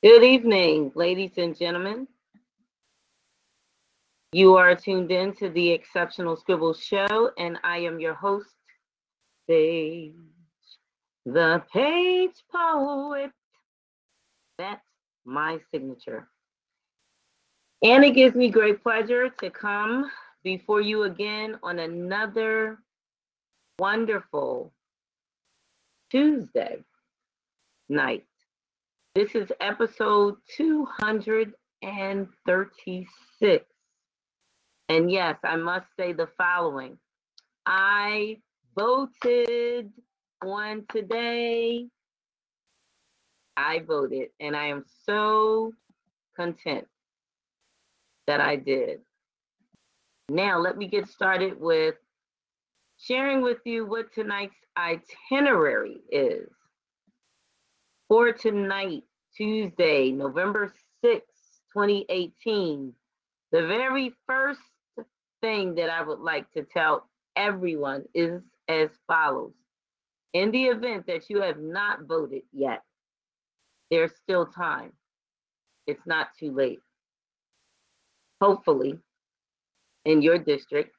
Good evening, ladies and gentlemen. You are tuned in to the Exceptional Scribble Show, and I am your host, Sage, the page poet. That's my signature. And it gives me great pleasure to come before you again on another wonderful Tuesday night. This is episode 236. And yes, I must say the following I voted on today. I voted, and I am so content that I did. Now, let me get started with sharing with you what tonight's itinerary is. For tonight, Tuesday, November 6, 2018, the very first thing that I would like to tell everyone is as follows. In the event that you have not voted yet, there's still time. It's not too late. Hopefully, in your district.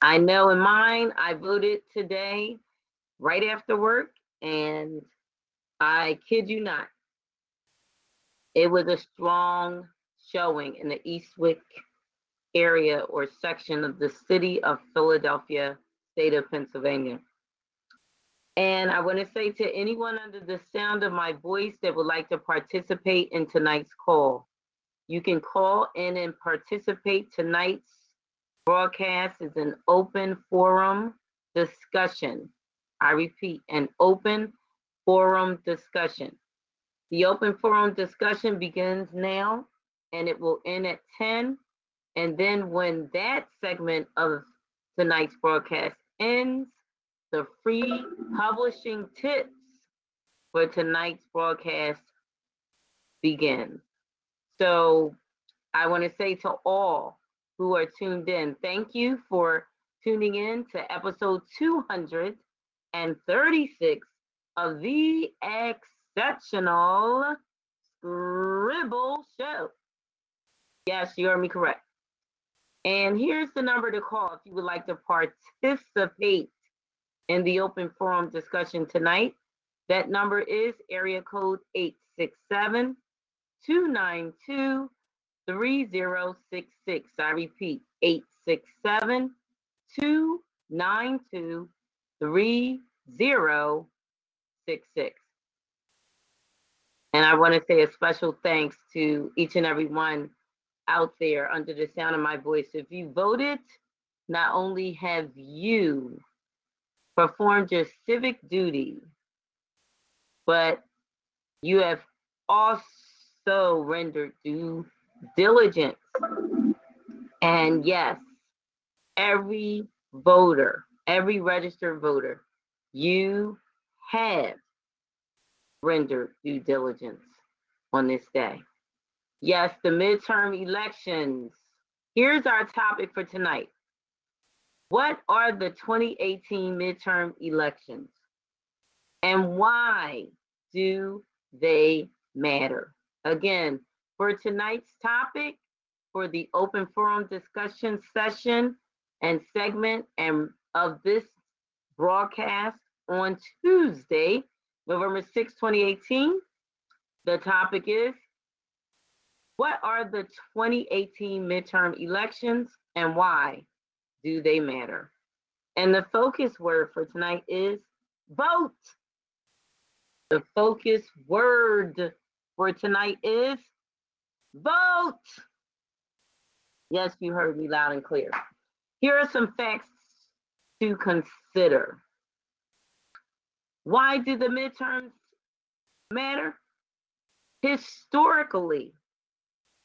I know in mine, I voted today right after work, and I kid you not, it was a strong showing in the Eastwick area or section of the city of Philadelphia, state of Pennsylvania. And I want to say to anyone under the sound of my voice that would like to participate in tonight's call, you can call in and participate. Tonight's broadcast is an open forum discussion. I repeat, an open forum discussion. The open forum discussion begins now and it will end at 10. And then when that segment of tonight's broadcast ends, the free publishing tips for tonight's broadcast begins. So I want to say to all who are tuned in, thank you for tuning in to episode 236 of the Exceptional Scribble Show. Yes, you heard me correct. And here's the number to call if you would like to participate in the open forum discussion tonight. That number is area code 867 292 3066. I repeat, 867 292 3066. And I want to say a special thanks to each and every one out there under the sound of my voice. If you voted, not only have you performed your civic duty, but you have also rendered due diligence. And yes, every voter, every registered voter, you have rendered due diligence on this day. Yes, the midterm elections. Here's our topic for tonight. What are the 2018 midterm elections? And why do they matter? Again, for tonight's topic, for the open forum discussion session and segment and of this broadcast on Tuesday, November 6, 2018, the topic is what are the 2018 midterm elections and why do they matter? And the focus word for tonight is vote. The focus word for tonight is vote. Yes, you heard me loud and clear. Here are some facts to consider. Why do the midterms matter? Historically,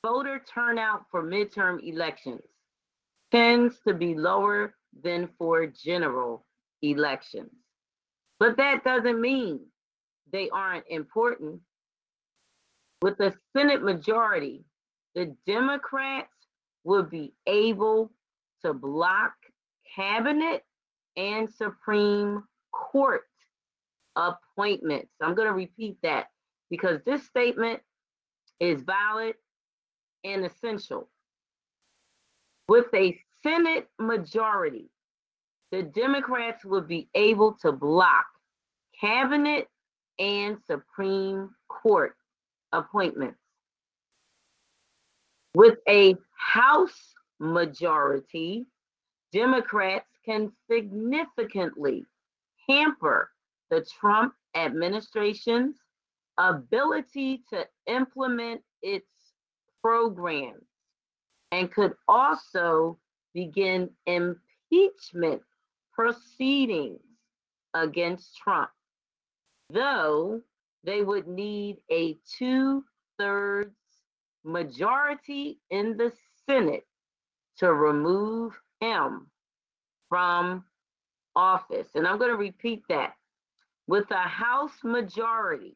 voter turnout for midterm elections tends to be lower than for general elections. But that doesn't mean they aren't important. With the Senate majority, the Democrats will be able to block cabinet and Supreme Court appointments. I'm going to repeat that. because this statement is valid and essential. With a Senate majority, the Democrats would be able to block cabinet and Supreme Court appointments. With a House majority, Democrats can significantly hamper the Trump administration's ability to implement its programs and could also begin impeachment proceedings against Trump, though they would need a two thirds majority in the Senate to remove him from office. And I'm going to repeat that. With a House majority,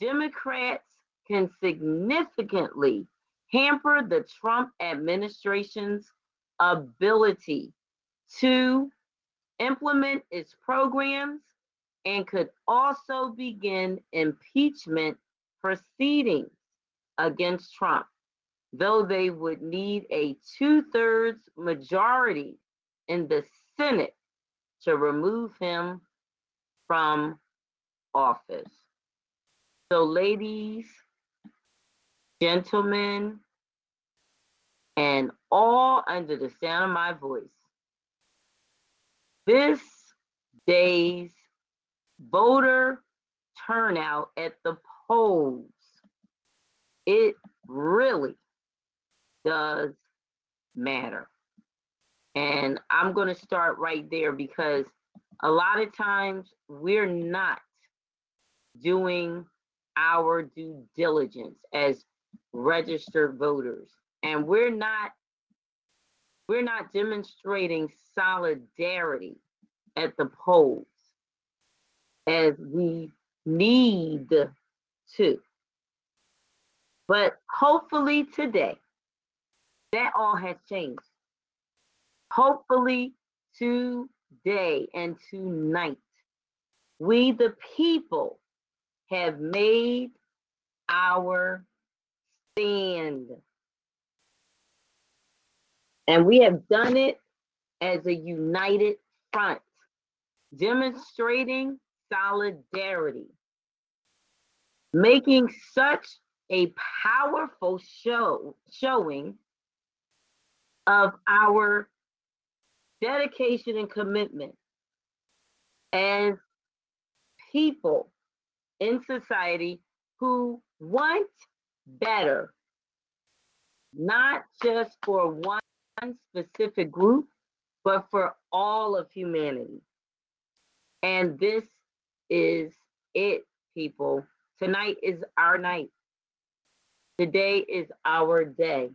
Democrats can significantly hamper the Trump administration's ability to implement its programs and could also begin impeachment proceedings against Trump, though they would need a two thirds majority in the Senate to remove him from office. So, ladies, gentlemen, and all under the sound of my voice, this day's voter turnout at the polls, it really does matter. And I'm going to start right there because a lot of times we're not doing our due diligence as registered voters. And we're not we're not demonstrating solidarity at the polls as we need to. But hopefully today that all has changed. Hopefully today and tonight we the people have made our stand. And we have done it as a united front, demonstrating solidarity, making such a powerful show showing of our dedication and commitment as people in society who want better, not just for one specific group, but for all of humanity. And this is it, people. Tonight is our night. Today is our day.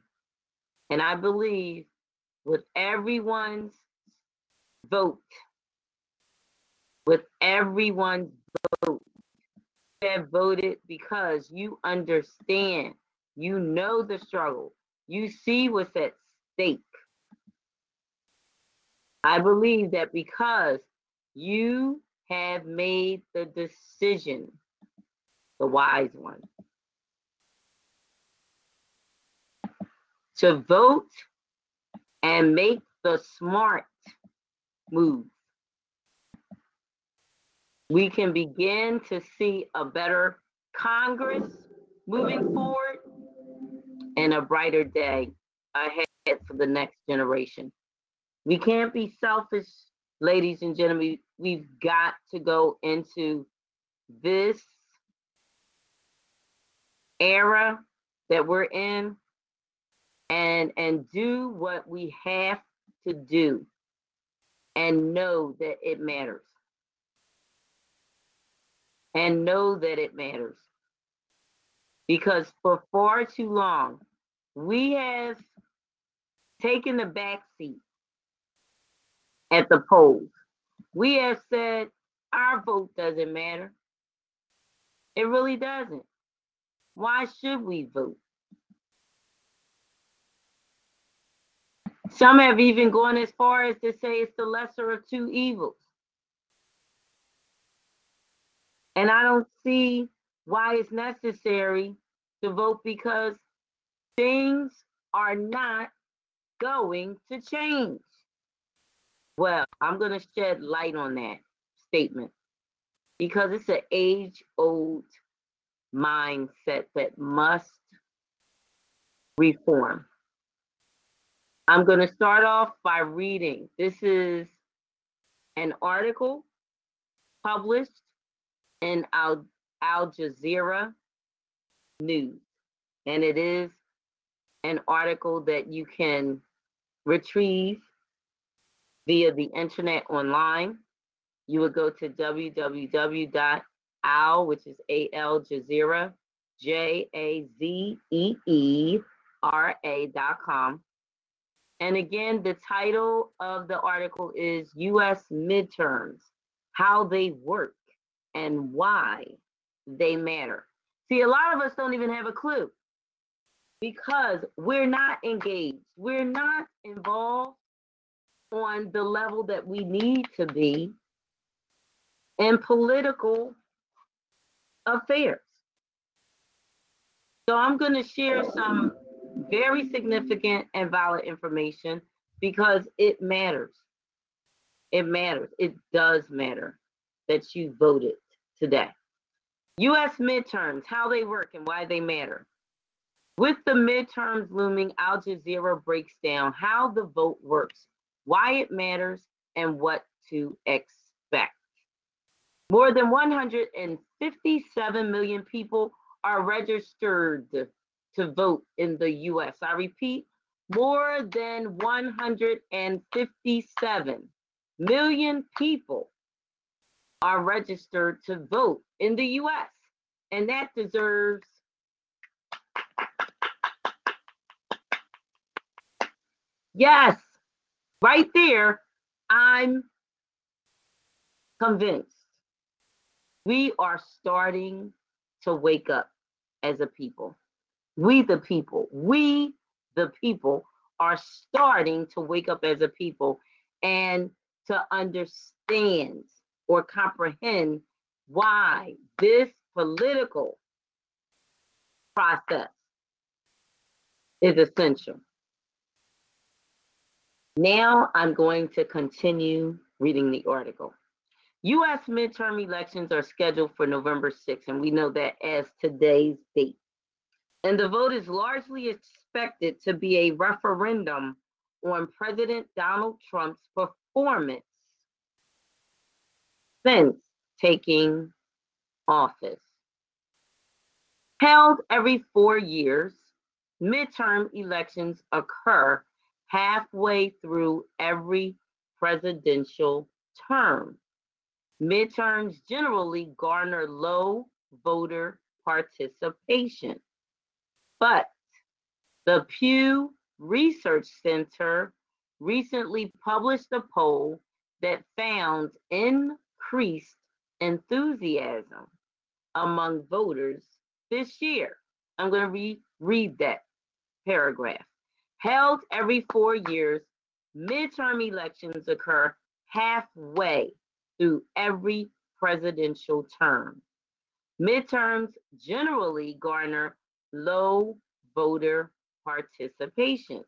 And I believe with everyone's vote, with everyone's vote, have voted? Because you understand, you know the struggle, you see what's at stake. I believe that because you have made the decision, the wise one, to vote and make the smart move we can begin to see a better Congress moving forward and a brighter day ahead for the next generation. We can't be selfish, ladies and gentlemen. We've got to go into this era that we're in and and do what we have to do and know that it matters and know that it matters. Because for far too long, we have taken the back seat at the polls. We have said our vote doesn't matter. It really doesn't. Why should we vote? Some have even gone as far as to say it's the lesser of two evils. And I don't see why it's necessary to vote because things are not going to change. Well, I'm going to shed light on that statement because it's an age old mindset that must reform. I'm going to start off by reading. This is an article published in Al, Al Jazeera News, and it is an article that you can retrieve via the internet online. You would go to www.al, which is A-L Jazeera, J-A-Z-E-E-R-A dot com. And again, the title of the article is U.S. Midterms, How They Work and Why They Matter. See, a lot of us don't even have a clue because we're not engaged. We're not involved on the level that we need to be in political affairs. So I'm going to share some very significant and valid information because it matters. It matters. It does matter that you voted today. US midterms, how they work and why they matter. With the midterms looming, Al Jazeera breaks down how the vote works, why it matters, and what to expect. More than 157 million people are registered to vote in the US. I repeat, more than 157 million people are registered to vote in the US. And that deserves Yes, right there, I'm convinced we are starting to wake up as a people. We, the people, we, the people, are starting to wake up as a people and to understand or comprehend why this political process is essential. Now I'm going to continue reading the article. US midterm elections are scheduled for November 6th, and we know that as today's date. And the vote is largely expected to be a referendum on President Donald Trump's performance since taking office. Held every four years, midterm elections occur halfway through every presidential term. Midterms generally garner low voter participation. But the Pew Research Center recently published a poll that found increased enthusiasm among voters this year. I'm going to re- read that paragraph. Held every four years, midterm elections occur halfway through every presidential term. Midterms generally garner low voter participation,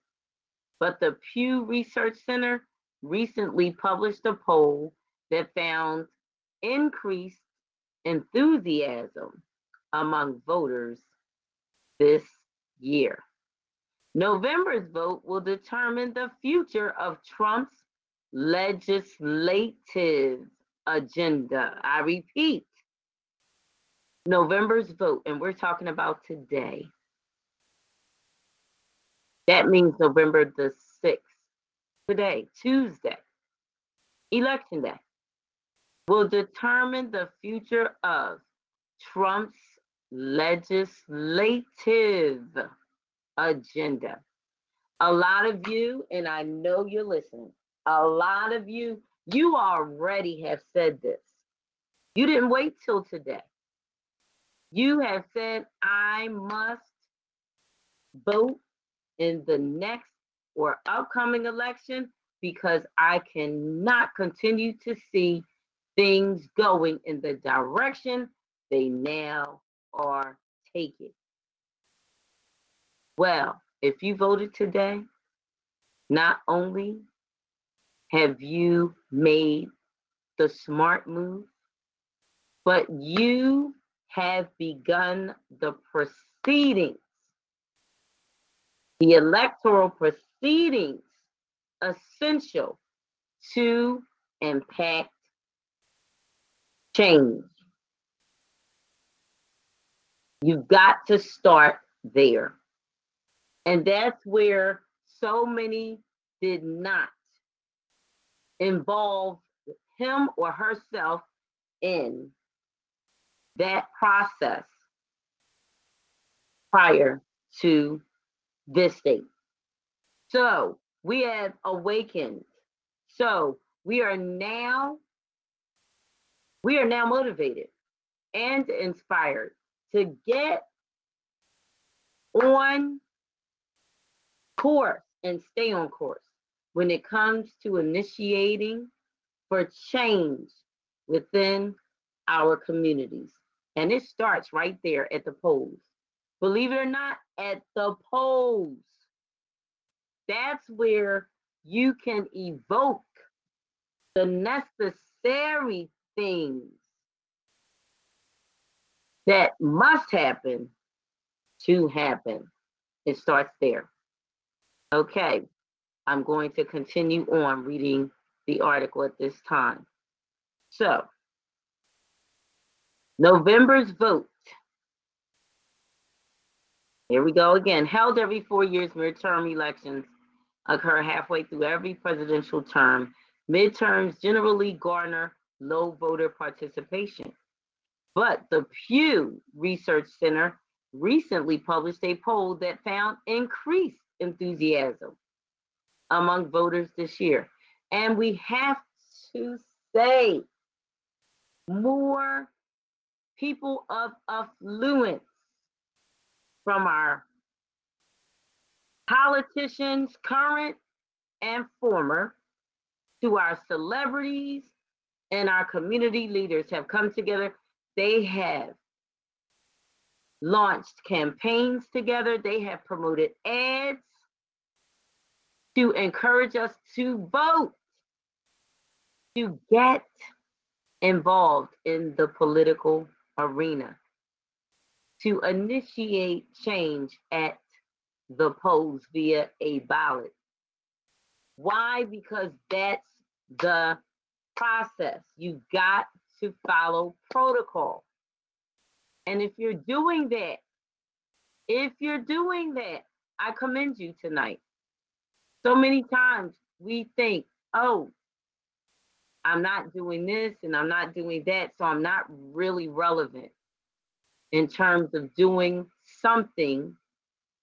but the Pew Research Center recently published a poll that found increased enthusiasm among voters this year. November's vote will determine the future of Trump's legislative agenda. I repeat, November's vote, and we're talking about today. That means November the 6th, today, Tuesday, election day, will determine the future of Trump's legislative agenda. A lot of you, and I know you're listening, a lot of you, you already have said this. You didn't wait till today. You have said, I must vote in the next or upcoming election because I cannot continue to see things going in the direction they now are take it. Well, if you voted today, not only have you made the smart move, but you have begun the proceedings, the electoral proceedings essential to impact change. You've got to start there. And that's where so many did not involve him or herself in that process prior to this date. So we have awakened. So we are now we are now motivated and inspired to get on course and stay on course when it comes to initiating for change within our communities. And it starts right there at the polls. Believe it or not, at the polls. That's where you can evoke the necessary things that must happen to happen. It starts there. Okay, I'm going to continue on reading the article at this time. So, November's vote. Here we go again. Held every four years, midterm elections occur halfway through every presidential term. Midterms generally garner low voter participation. But the Pew Research Center recently published a poll that found increased enthusiasm among voters this year. And we have to say more people of affluence from our politicians, current and former, to our celebrities and our community leaders have come together. They have launched campaigns together, they have promoted ads to encourage us to vote, to get involved in the political arena, to initiate change at the polls via a ballot. Why? Because that's the process. You've got to follow protocol. And if you're doing that, if you're doing that, I commend you tonight. So many times we think, oh, I'm not doing this and I'm not doing that, so I'm not really relevant in terms of doing something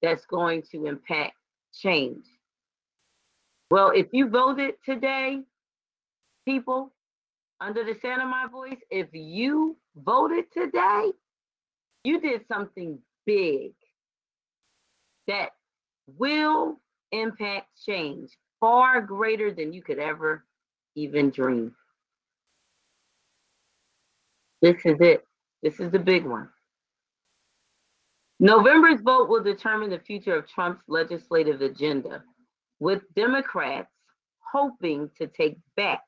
that's going to impact change. Well, if you voted today, people, under the sound of my voice, if you voted today, you did something big that will impact change far greater than you could ever even dream. This is it. This is the big one. November's vote will determine the future of Trump's legislative agenda, with Democrats hoping to take back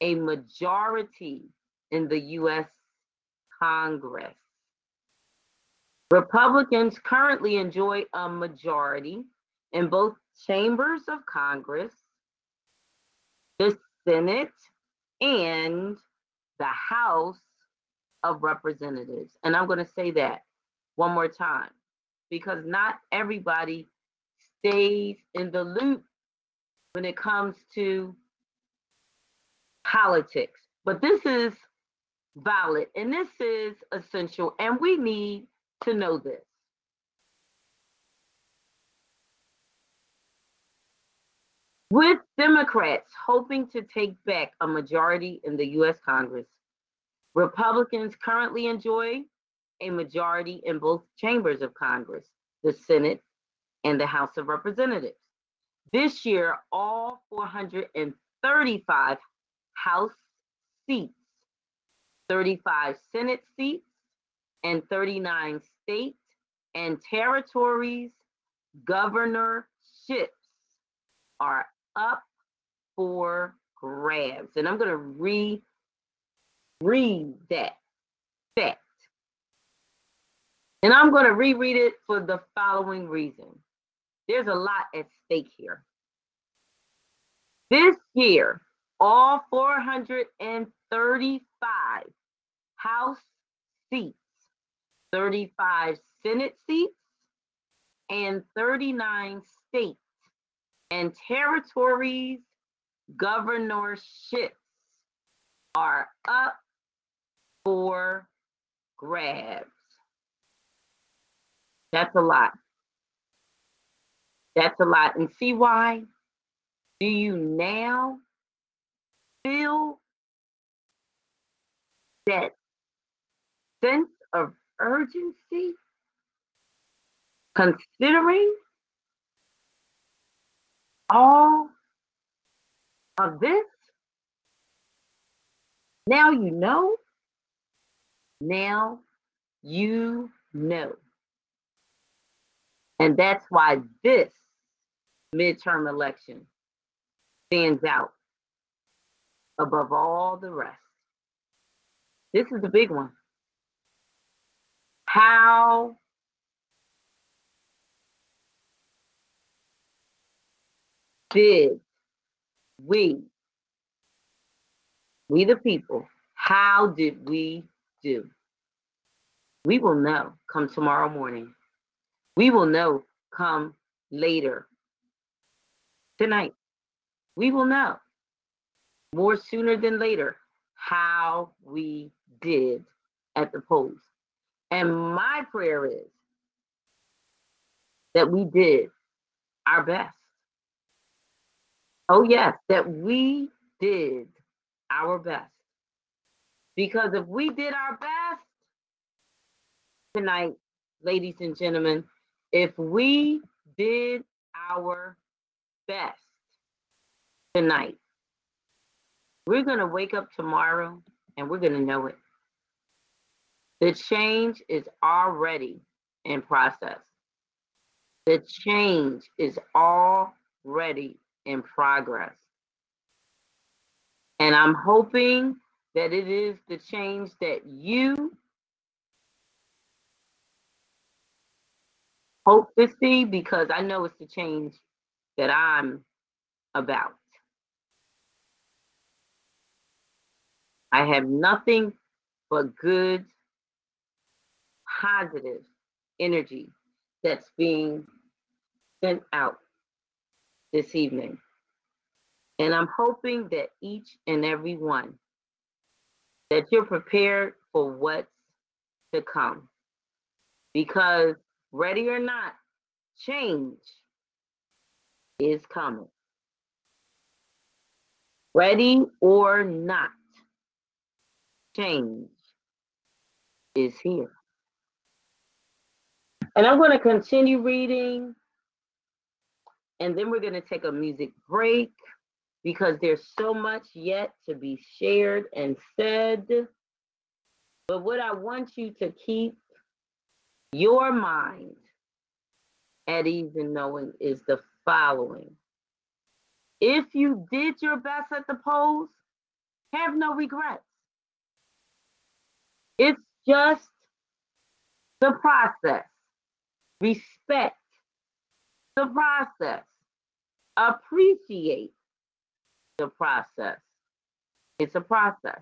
a majority in the U.S. Congress. Republicans currently enjoy a majority in both chambers of Congress, the Senate, and the House of Representatives. And I'm going to say that one more time because not everybody stays in the loop when it comes to politics. But this is valid and this is essential, and we need to know this. With Democrats hoping to take back a majority in the US Congress, Republicans currently enjoy a majority in both chambers of Congress, the Senate and the House of Representatives. This year, all 435 House seats, 35 Senate seats, and 39 states and territories governorships are up for grabs. And I'm going to re read that fact. And I'm going to reread it for the following reason. There's a lot at stake here. This year, all 435 House seats, 35 Senate seats, and 39 states and territories governorships are up for grabs. That's a lot. That's a lot. And see why? Do you now feel that sense of urgency considering all of this? Now you know. Now you know. And that's why this midterm election stands out above all the rest. This is the big one. How did we, we the people, how did we do? We will know come tomorrow morning. We will know come later tonight. We will know more sooner than later how we did at the polls. And my prayer is that we did our best. Oh, yes, that we did our best. Because if we did our best tonight, ladies and gentlemen, if we did our best tonight, we're going to wake up tomorrow and we're going to know it. The change is already in process. The change is already in progress. And I'm hoping that it is the change that you hope to see because I know it's the change that I'm about. I have nothing but good, positive energy that's being sent out this evening. And I'm hoping that each and every one that you're prepared for what's to come. Because ready or not, change is coming. Ready or not, change is here. And I'm going to continue reading and then we're going to take a music break because there's so much yet to be shared and said. But what I want you to keep your mind at ease in knowing is the following. If you did your best at the polls, have no regrets. It's just the process. Respect the process. Appreciate the process. It's a process.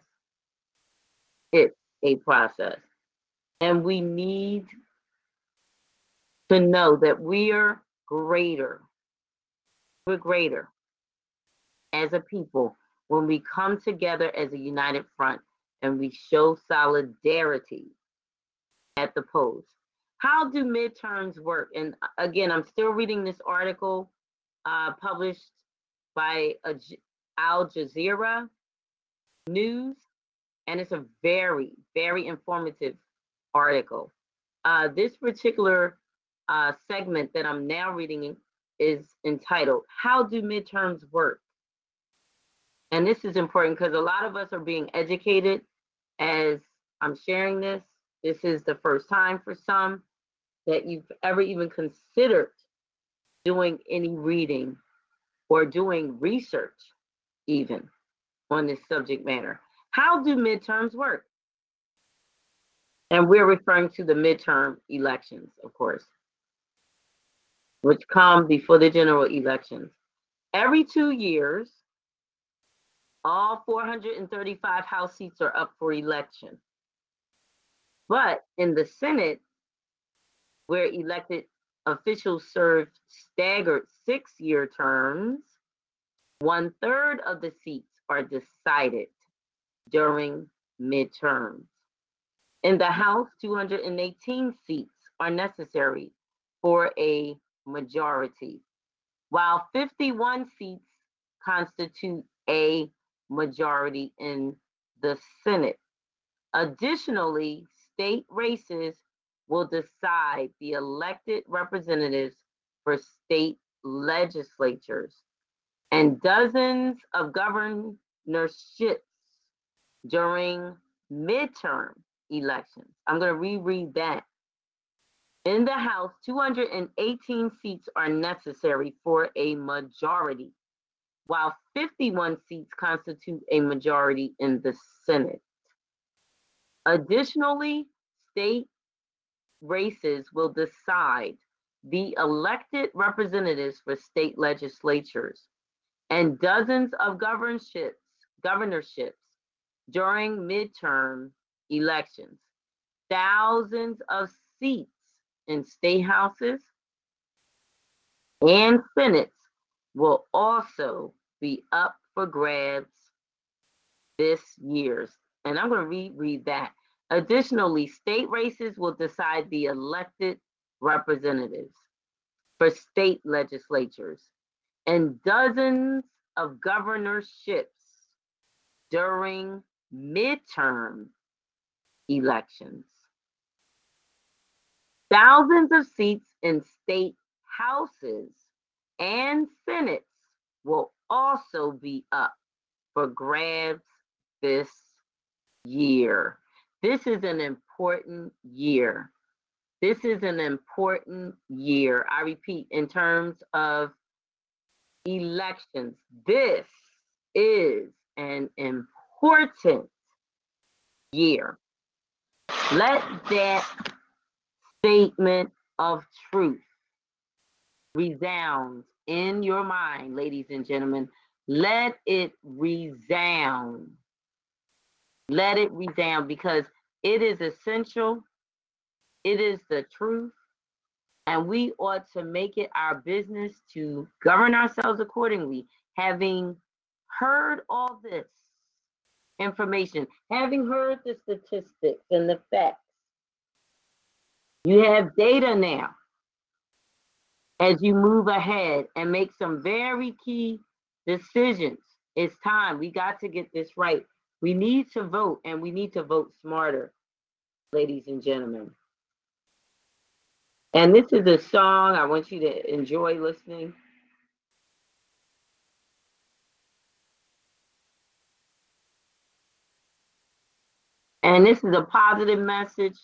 It's a process. And we need to know that we are greater. We're greater as a people when we come together as a united front and we show solidarity at the polls. How do midterms work? And uh, again, I'm still reading this article uh, published by Al Jazeera News, and it's a very, very informative article. Uh, this particular uh, segment that I'm now reading is entitled How Do Midterms Work? And this is important because a lot of us are being educated as I'm sharing this this is the first time for some that you've ever even considered doing any reading or doing research even on this subject matter. How do midterms work? And we're referring to the midterm elections, of course, which come before the general elections. Every two years, all 435 House seats are up for election. But in the Senate, where elected officials serve staggered six year terms, one third of the seats are decided during midterms. In the House, 218 seats are necessary for a majority, while 51 seats constitute a majority in the Senate. Additionally, state races will decide the elected representatives for state legislatures and dozens of governorships during midterm elections. I'm going to reread that. In the House, 218 seats are necessary for a majority, while 51 seats constitute a majority in the Senate. Additionally, state races will decide the elected representatives for state legislatures and dozens of governorships, governorships during midterm elections. Thousands of seats in state houses and senates will also be up for grabs this year's. And I'm going to reread that. Additionally, state races will decide the elected representatives for state legislatures and dozens of governorships during midterm elections. Thousands of seats in state houses and senates will also be up for grabs this year. This is an important year. This is an important year. I repeat, in terms of elections, this is an important year. Let that statement of truth resound in your mind, ladies and gentlemen. Let it resound. Let it resound because it is essential. It is the truth. And we ought to make it our business to govern ourselves accordingly, having heard all this information, having heard the statistics and the facts. You have data now as you move ahead and make some very key decisions. It's time. We got to get this right. We need to vote and we need to vote smarter, ladies and gentlemen. And this is a song I want you to enjoy listening. And this is a positive message.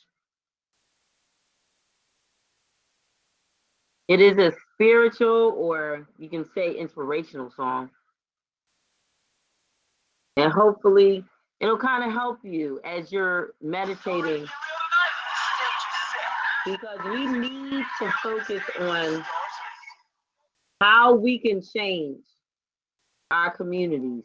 It is a spiritual, or you can say inspirational song. And hopefully it'll kind of help you as you're meditating because we need to focus on how we can change our communities.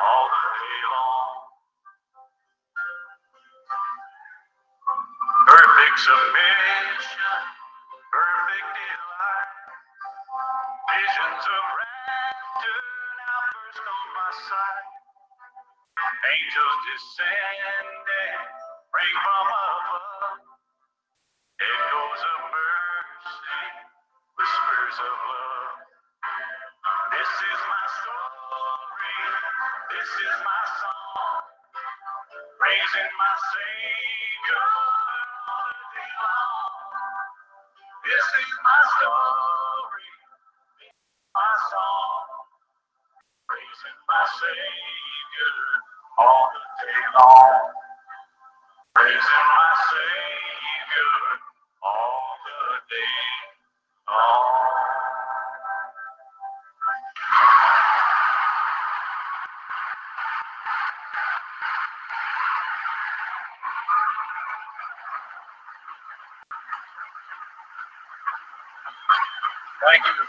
all the day long. Perfect submission, perfect delight, visions of rapture now burst on my sight. Angels descending, ring from above, echoes of mercy, whispers of love. This is my song. This is my song, praising my Savior all the day long. This is my story, my song, praising my Savior all the day long. Praising my Savior all the day long. Thank you.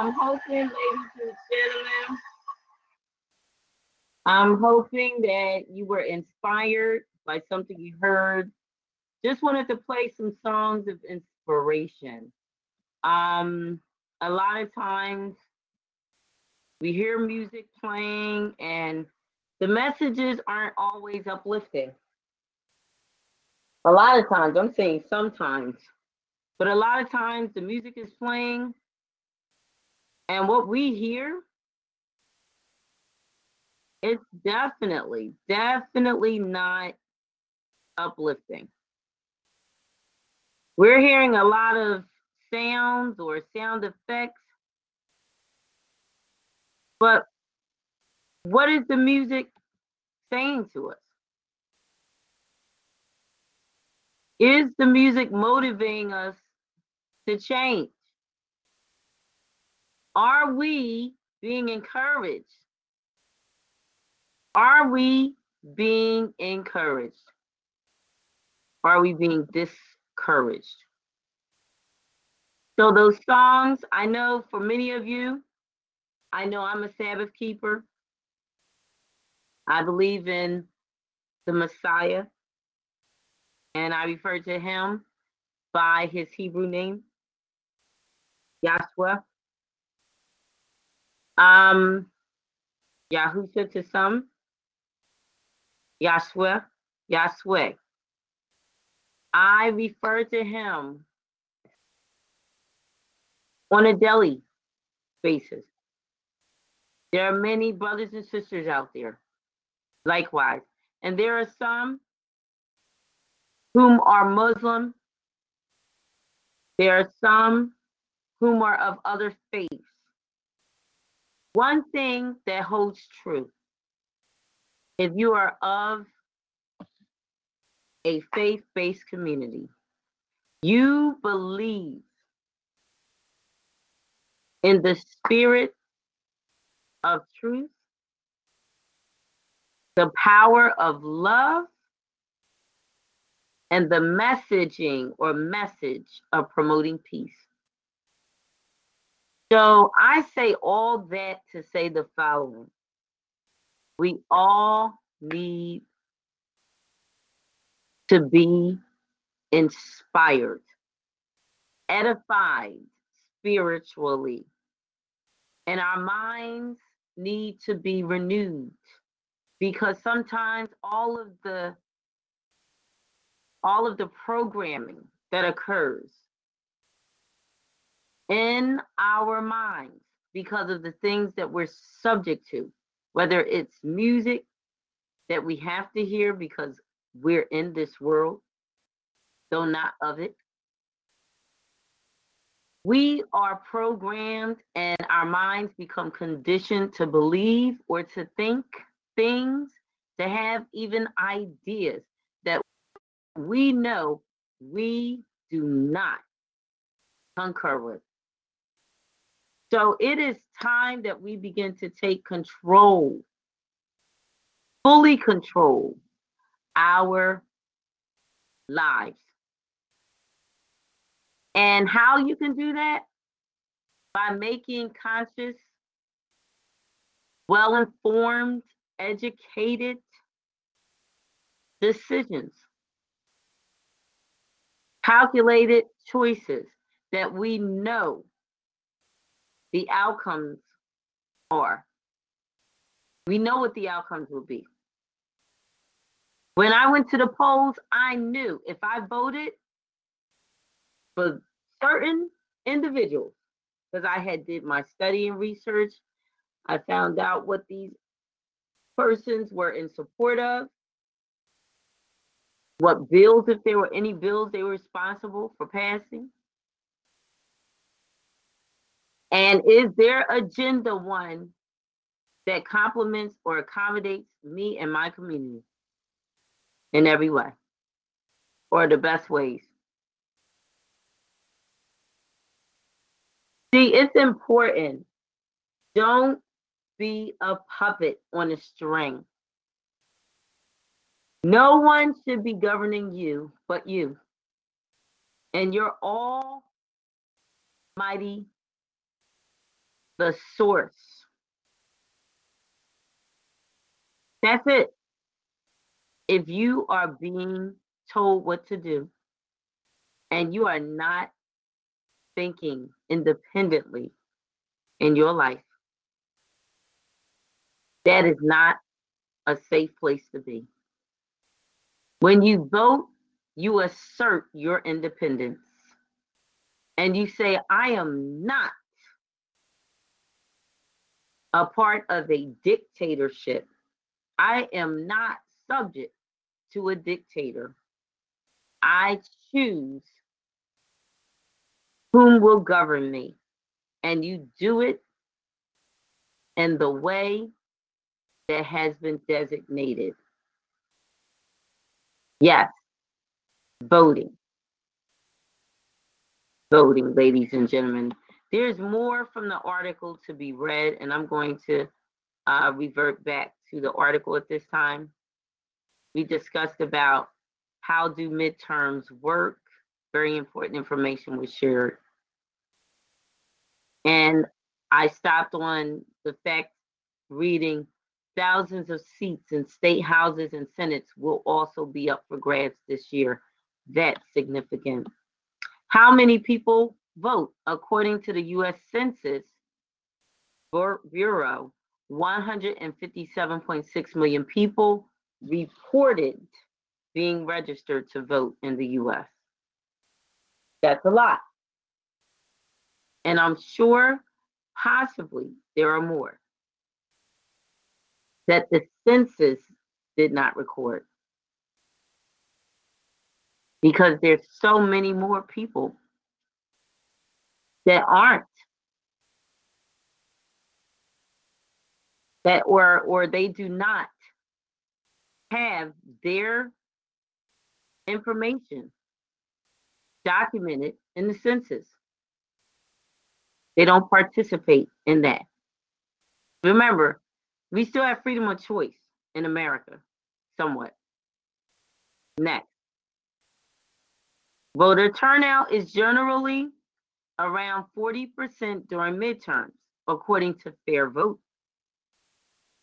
I'm hoping, ladies and gentlemen, I'm hoping that you were inspired by something you heard. Just wanted to play some songs of inspiration. Um, a lot of times we hear music playing and the messages aren't always uplifting. A lot of times, I'm saying sometimes, but a lot of times the music is playing and what we hear it's definitely, definitely not uplifting. We're hearing a lot of sounds or sound effects, but what is the music saying to us? Is the music motivating us to change? Are we being encouraged? Are we being encouraged? Are we being discouraged? So, those songs, I know for many of you, I know I'm a Sabbath keeper. I believe in the Messiah, and I refer to him by his Hebrew name, Yahshua. Um, Yahusha to some, Yahshua, Yahshua. I refer to him on a daily basis. There are many brothers and sisters out there, likewise. And there are some whom are Muslim. There are some whom are of other faiths. One thing that holds true if you are of a faith based community, you believe in the spirit of truth, the power of love, and the messaging or message of promoting peace. So I say all that to say the following. We all need to be inspired, edified spiritually, and our minds need to be renewed because sometimes all of the all of the programming that occurs in our minds because of the things that we're subject to, whether it's music that we have to hear because we're in this world, though not of it. We are programmed and our minds become conditioned to believe or to think things, to have even ideas that we know we do not concur with. So it is time that we begin to take control, fully control our lives. And how you can do that? By making conscious, well informed, educated decisions, calculated choices that we know the outcomes are. We know what the outcomes will be. When I went to the polls, I knew if I voted for certain individuals, because I had did my study and research, I found out what these persons were in support of, what bills, if there were any bills they were responsible for passing. And is their agenda one that complements or accommodates me and my community in every way or the best ways? See, it's important. Don't be a puppet on a string. No one should be governing you but you. And your almighty the source. That's it. If you are being told what to do and you are not thinking independently in your life, that is not a safe place to be. When you vote, you assert your independence and you say, I am not a part of a dictatorship. I am not subject to a dictator. I choose whom will govern me. And you do it in the way that has been designated. Yes, voting. Voting, ladies and gentlemen. There's more from the article to be read, and I'm going to uh, revert back to the article at this time. We discussed about how do midterms work. Very important information was shared. And I stopped on the fact reading thousands of seats in state houses and senates will also be up for grabs this year. That's significant. How many people vote? According to the US Census Bureau, 157.6 million people reported being registered to vote in the US. That's a lot. And I'm sure possibly there are more that the census did not record. Because there's so many more people that aren't that or or they do not have their information documented in the census. They don't participate in that. Remember, we still have freedom of choice in America, somewhat. Next. Voter turnout is generally around 40% during midterms, according to Fair Vote.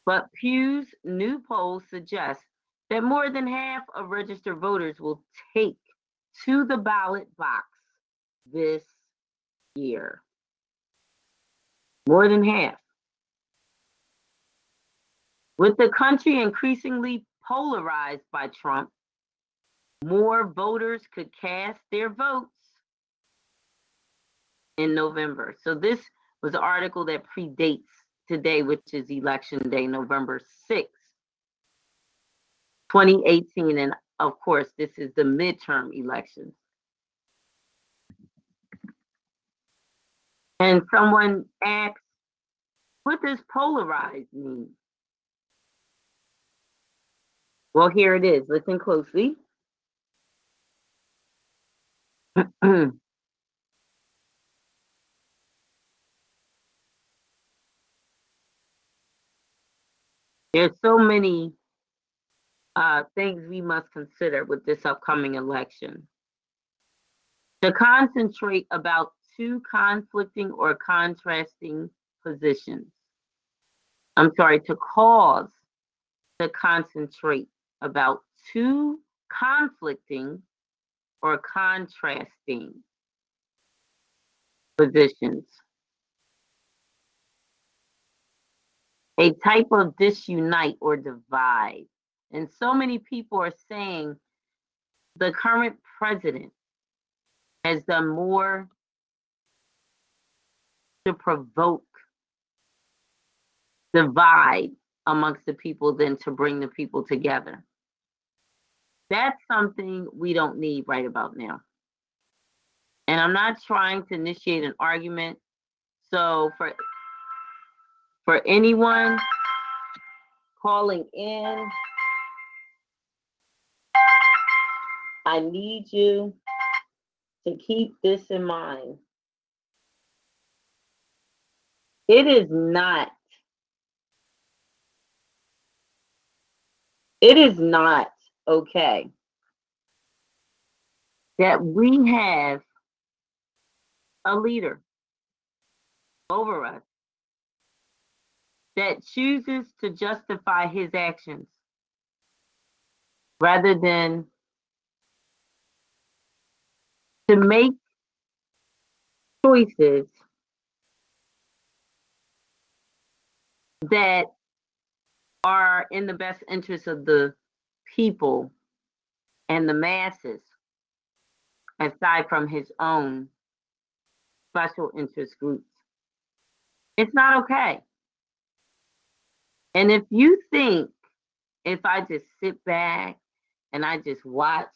But Pew's new poll suggests that more than half of registered voters will take to the ballot box this year. More than half. With the country increasingly polarized by Trump, more voters could cast their votes in November. So this was an article that predates today, which is election day, November 6th, 2018. And of course, this is the midterm elections. And someone asked, what does polarized mean? Well, here it is. Listen closely. There's so many uh, things we must consider with this upcoming election. To concentrate about two conflicting or contrasting positions. I'm sorry, to cause to concentrate about two conflicting or contrasting positions. A type of disunite or divide. And so many people are saying the current president has done more to provoke divide amongst the people than to bring the people together. That's something we don't need right about now. And I'm not trying to initiate an argument. So for for anyone calling in, I need you to keep this in mind. It is not it is not okay that we have a leader over us that chooses to justify his actions rather than to make choices that are in the best interest of the people and the masses, aside from his own special interest groups. It's not okay. And if you think if I just sit back and I just watch,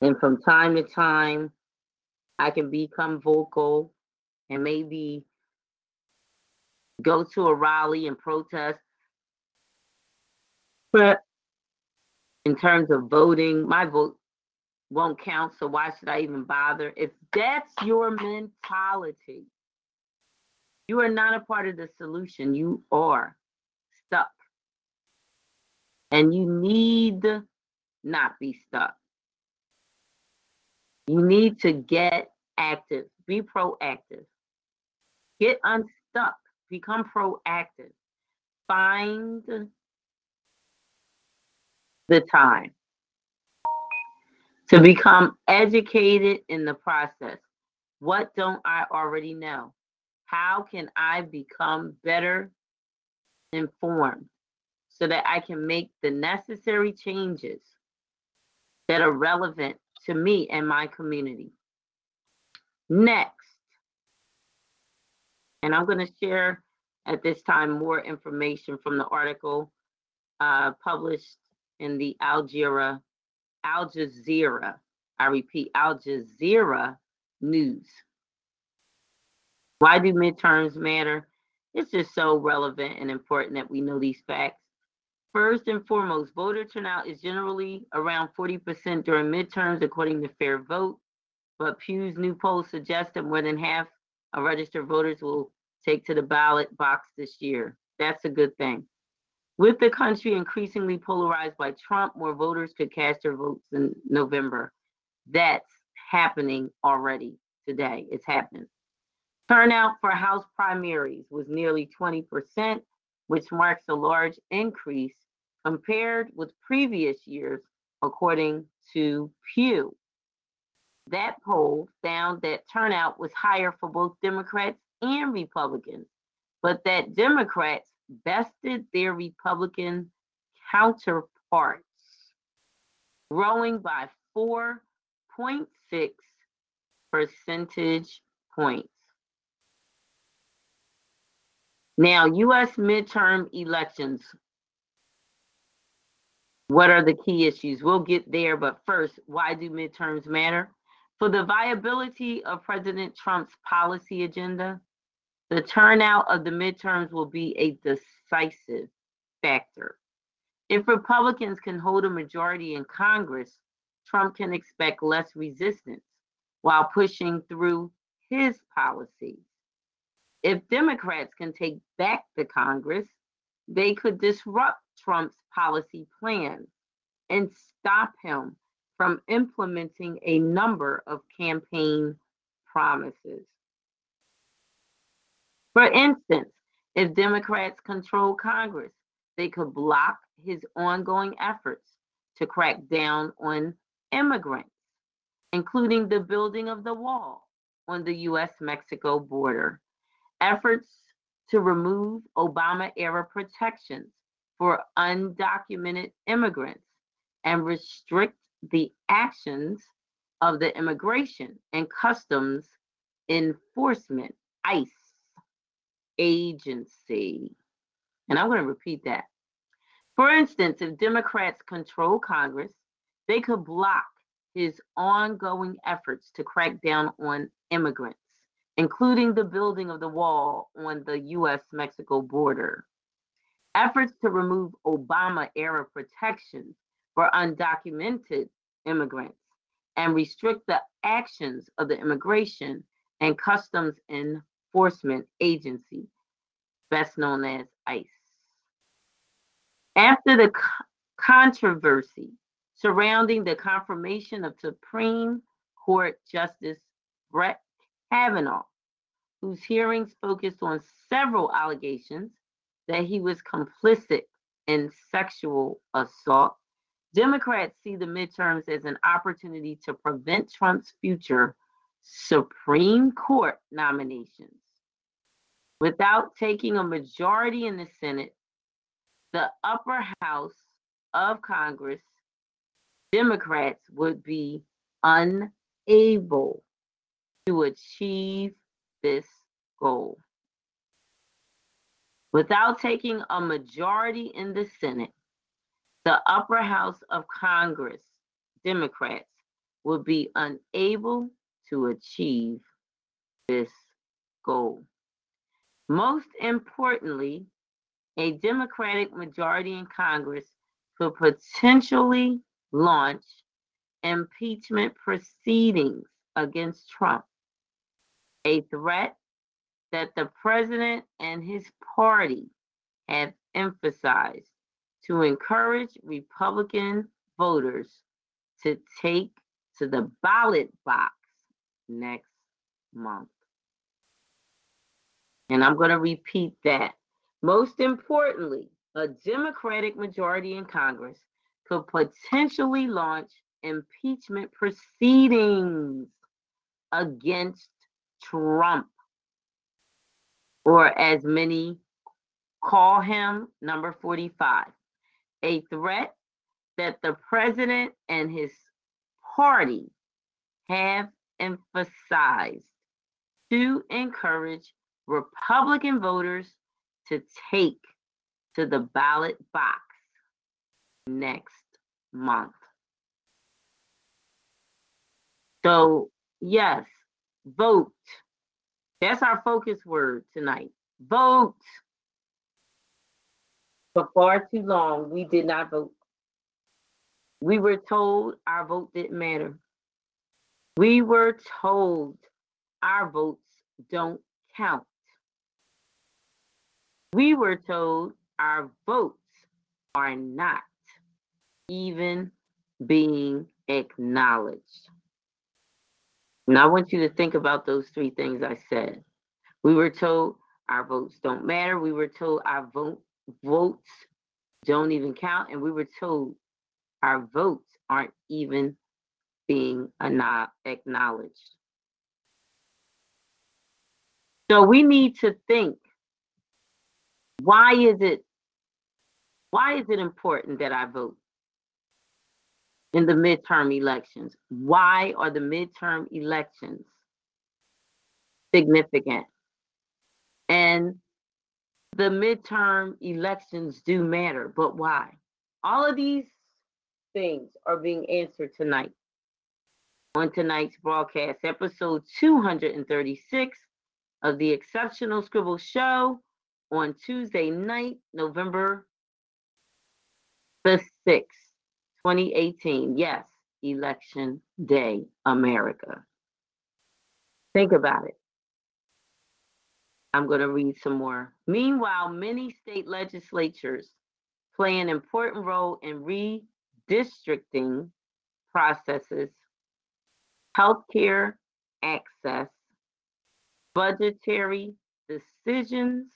and from time to time, I can become vocal and maybe go to a rally and protest. But in terms of voting, my vote won't count, so why should I even bother? If that's your mentality, you are not a part of the solution. You are stuck. And you need not be stuck. You need to get active, be proactive, get unstuck, become proactive, find the time to become educated in the process. What don't I already know? How can I become better informed so that I can make the necessary changes that are relevant to me and my community? Next, and I'm going to share at this time more information from the article uh, published in the Al Al Jazeera, I repeat, Al Jazeera News. Why do midterms matter? It's just so relevant and important that we know these facts. First and foremost, voter turnout is generally around 40% during midterms, according to Fair Vote. But Pew's new poll suggests that more than half of registered voters will take to the ballot box this year. That's a good thing. With the country increasingly polarized by Trump, more voters could cast their votes in November. That's happening already today. It's happening. Turnout for House primaries was nearly 20%, which marks a large increase compared with previous years, according to Pew. That poll found that turnout was higher for both Democrats and Republicans, but that Democrats bested their Republican counterparts, growing by 4.6 percentage points. Now, US midterm elections. What are the key issues? We'll get there, but first, why do midterms matter? For the viability of President Trump's policy agenda, the turnout of the midterms will be a decisive factor. If Republicans can hold a majority in Congress, Trump can expect less resistance while pushing through his policies. If Democrats can take back the Congress, they could disrupt Trump's policy plans and stop him from implementing a number of campaign promises. For instance, if Democrats control Congress, they could block his ongoing efforts to crack down on immigrants, including the building of the wall on the US Mexico border, efforts to remove Obama era protections for undocumented immigrants, and restrict the actions of the Immigration and Customs Enforcement, ICE agency. And I'm going to repeat that. For instance, if Democrats control Congress, they could block his ongoing efforts to crack down on immigrants, including the building of the wall on the US Mexico border. Efforts to remove Obama era protections for undocumented immigrants and restrict the actions of the Immigration and Customs Enforcement Agency, best known as ICE. After the co- controversy surrounding the confirmation of Supreme Court Justice Brett Kavanaugh whose hearings focused on several allegations that he was complicit in sexual assault, Democrats see the midterms as an opportunity to prevent Trump's future Supreme Court nominations. Without taking a majority in the Senate, the upper house of Congress, Democrats would be unable to achieve this goal. Without taking a majority in the Senate, the upper house of Congress, Democrats, would be unable to achieve this goal. Most importantly, a Democratic majority in Congress could potentially launch impeachment proceedings against Trump, a threat that the president and his party have emphasized to encourage Republican voters to take to the ballot box next month. And I'm going to repeat that. Most importantly, a Democratic majority in Congress could potentially launch impeachment proceedings against Trump, or as many call him, number 45, a threat that the president and his party have emphasized to encourage Republican voters to take to the ballot box next month. So, yes, vote. That's our focus word tonight. Vote. For far too long, we did not vote. We were told our vote didn't matter. We were told our votes don't count. We were told our votes are not even being acknowledged. And I want you to think about those three things I said. We were told our votes don't matter. We were told our vote votes don't even count, and we were told our votes aren't even being acknowledged. So we need to think why is it why is it important that I vote in the midterm elections? Why are the midterm elections significant? And the midterm elections do matter, but why? All of these things are being answered tonight on tonight's broadcast, episode 236 of the Exceptional Scribble Show on Tuesday night, November the 6th, 2018. Yes, Election Day, America. Think about it. I'm going to read some more. Meanwhile, many state legislatures play an important role in redistricting processes, healthcare access, budgetary decisions,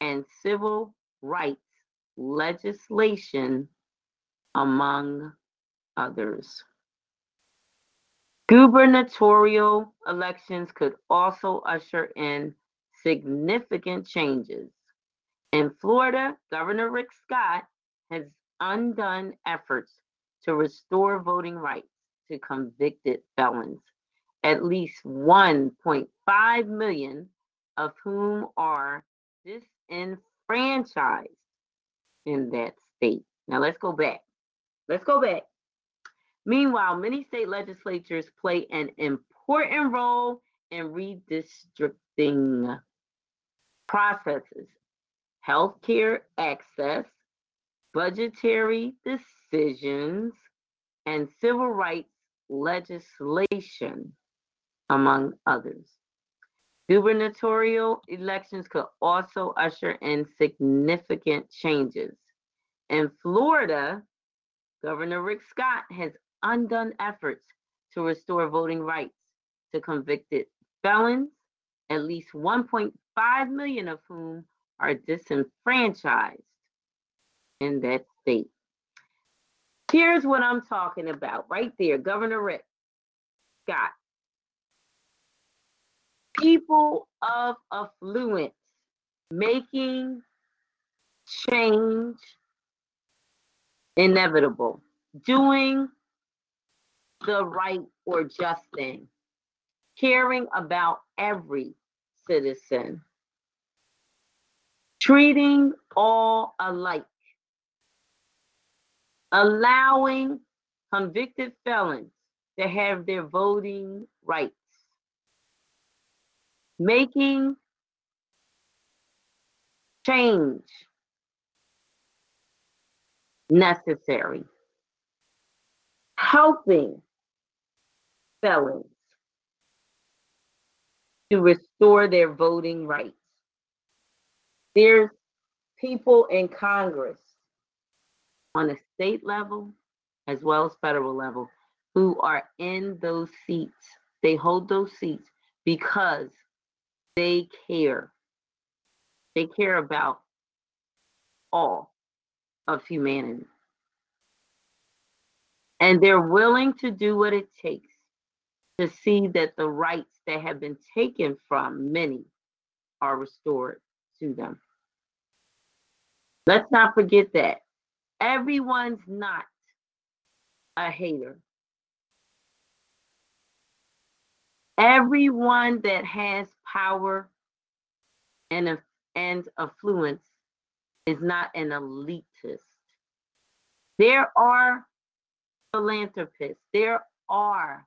and civil rights legislation, among others. Gubernatorial elections could also usher in significant changes. In Florida, Governor Rick Scott has undone efforts to restore voting rights to convicted felons, at least 1.5 million of whom are disenfranchised in that state. Now let's go back. Let's go back. Meanwhile, many state legislatures play an important role in redistricting processes, healthcare access, budgetary decisions, and civil rights legislation, among others. Gubernatorial elections could also usher in significant changes. In Florida, Governor Rick Scott has undone efforts to restore voting rights to convicted felons, at least 1.5 million of whom are disenfranchised in that state. Here's what I'm talking about right there, Governor Rick Scott. People of affluence making change inevitable, doing the right or just thing, caring about every citizen, treating all alike, allowing convicted felons to have their voting rights, making change necessary, helping felons to restore their voting rights. There's people in Congress on a state level as well as federal level who are in those seats. They hold those seats because they care. They care about all of humanity. And they're willing to do what it takes to see that the rights that have been taken from many are restored to them. Let's not forget that. Everyone's not a hater. Everyone that has power and, and affluence is not an elitist. There are philanthropists, there are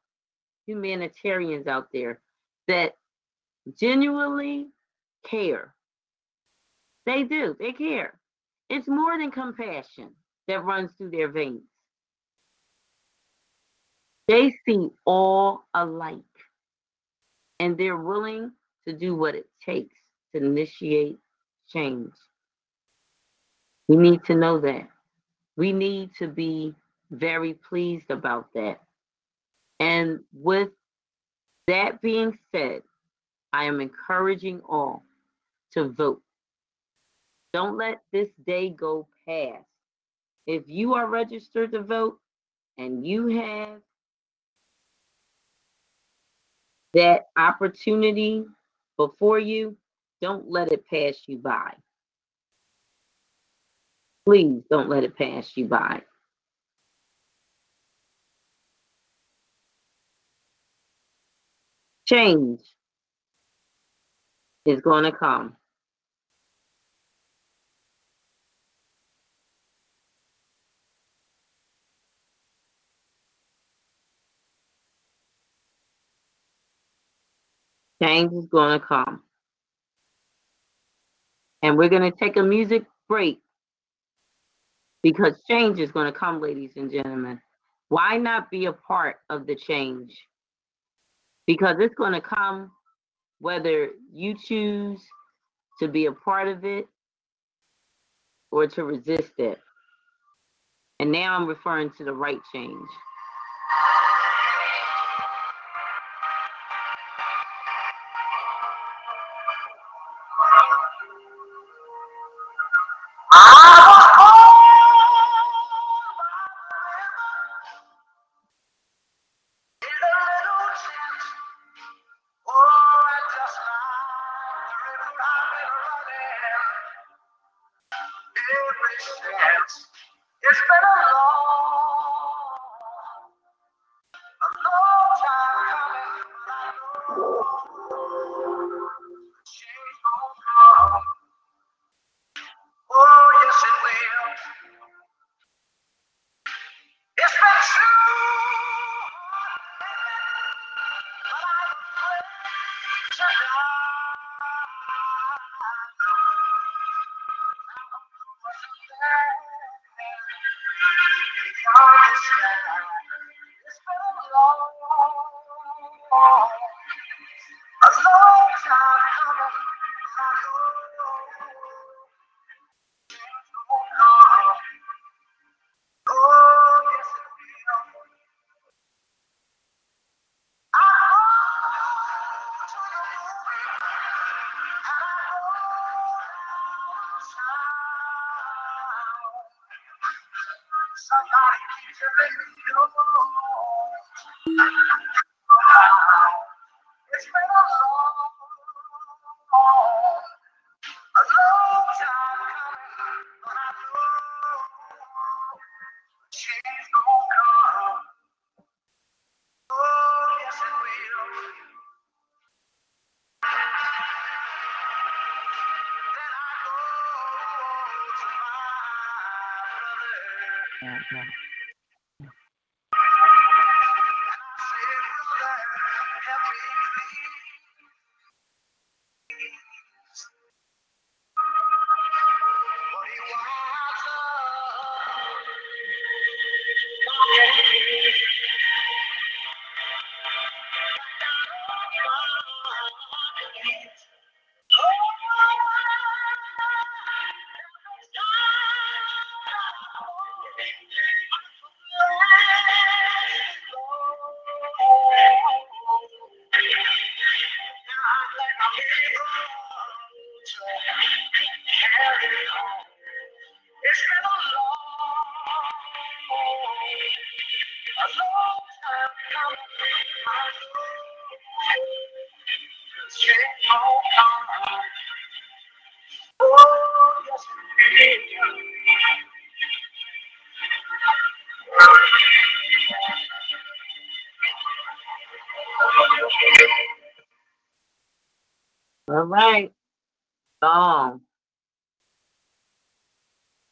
humanitarians out there that genuinely care. They do, they care. It's more than compassion that runs through their veins. They see all alike and they're willing to do what it takes to initiate change. We need to know that. We need to be very pleased about that. And with that being said, I am encouraging all to vote. Don't let this day go past. If you are registered to vote and you have that opportunity before you, don't let it pass you by. Please don't let it pass you by. Change is going to come. Change is going to come. And we're going to take a music break because change is going to come, ladies and gentlemen. Why not be a part of the change? Because it's going to come whether you choose to be a part of it or to resist it. And now I'm referring to the right change.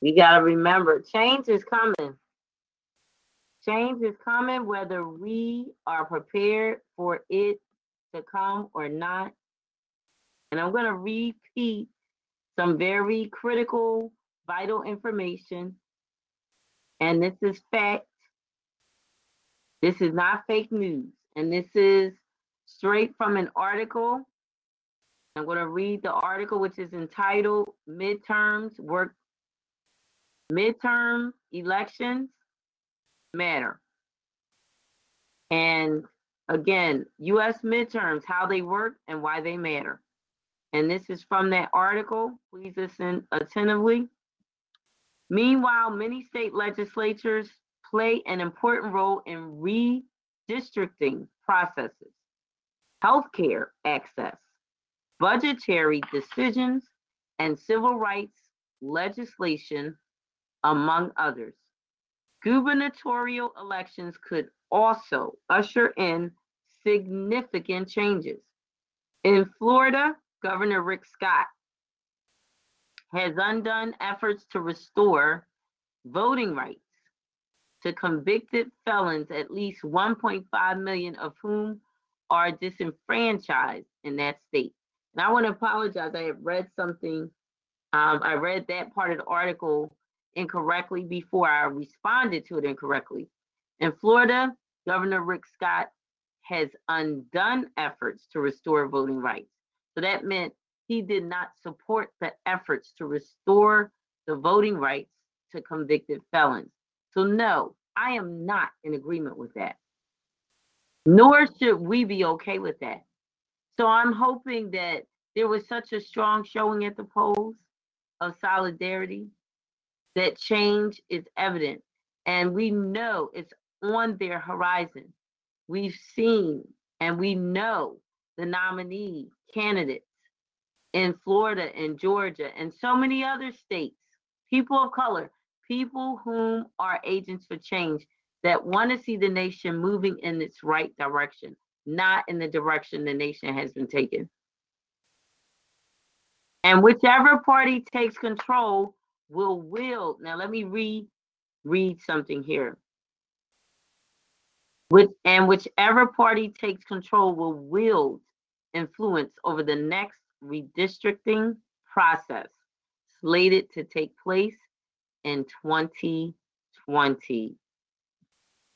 You gotta remember, change is coming. Change is coming whether we are prepared for it to come or not. And I'm gonna repeat some very critical, vital information. And this is fact. This is not fake news. And this is straight from an article I'm going to read the article, which is entitled Midterms Work Midterm Elections Matter. And again, US midterms, how they work and why they matter. And this is from that article. Please listen attentively. Meanwhile, many state legislatures play an important role in redistricting processes, healthcare access, budgetary decisions, and civil rights legislation, among others. Gubernatorial elections could also usher in significant changes. In Florida, Governor Rick Scott has undone efforts to restore voting rights to convicted felons, at least 1.5 million of whom are disenfranchised in that state. And I want to apologize. I had read something. Um, I read that part of the article incorrectly before I responded to it incorrectly. In Florida, Governor Rick Scott has undone efforts to restore voting rights. So that meant he did not support the efforts to restore the voting rights to convicted felons. So, no, I am not in agreement with that. Nor should we be okay with that. So I'm hoping that there was such a strong showing at the polls of solidarity that change is evident. And we know it's on their horizon. We've seen and we know the nominee candidates in Florida and Georgia and so many other states, people of color, people whom are agents for change that want to see the nation moving in its right direction not in the direction the nation has been taken. And whichever party takes control will wield. Now let me read read something here. With and whichever party takes control will wield influence over the next redistricting process slated to take place in 2020.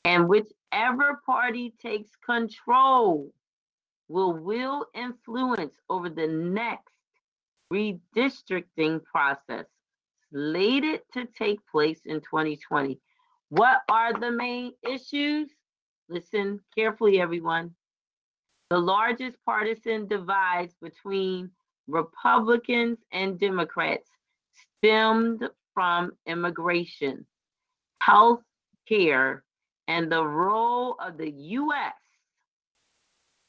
And whichever party takes control will will influence over the next redistricting process slated to take place in 2020. What are the main issues? Listen carefully, everyone. The largest partisan divides between Republicans and Democrats stemmed from immigration, health care and the role of the U.S.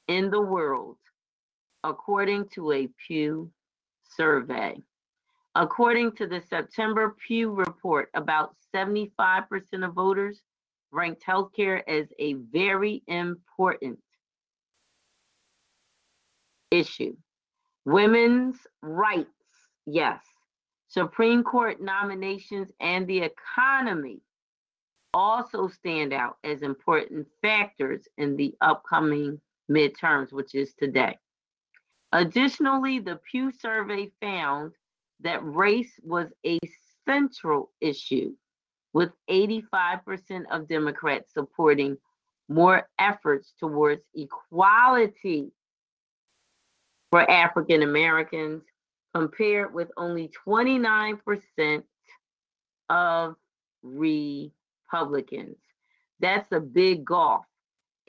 in the world, according to a Pew survey. According to the September Pew report, about 75% of voters ranked healthcare as a very important issue. Women's rights, yes. Supreme Court nominations and the economy also stand out as important factors in the upcoming midterms, which is today. Additionally, the Pew survey found that race was a central issue, with 85% of Democrats supporting more efforts towards equality for African Americans, compared with only 29% of Republicans. That's a big gulf.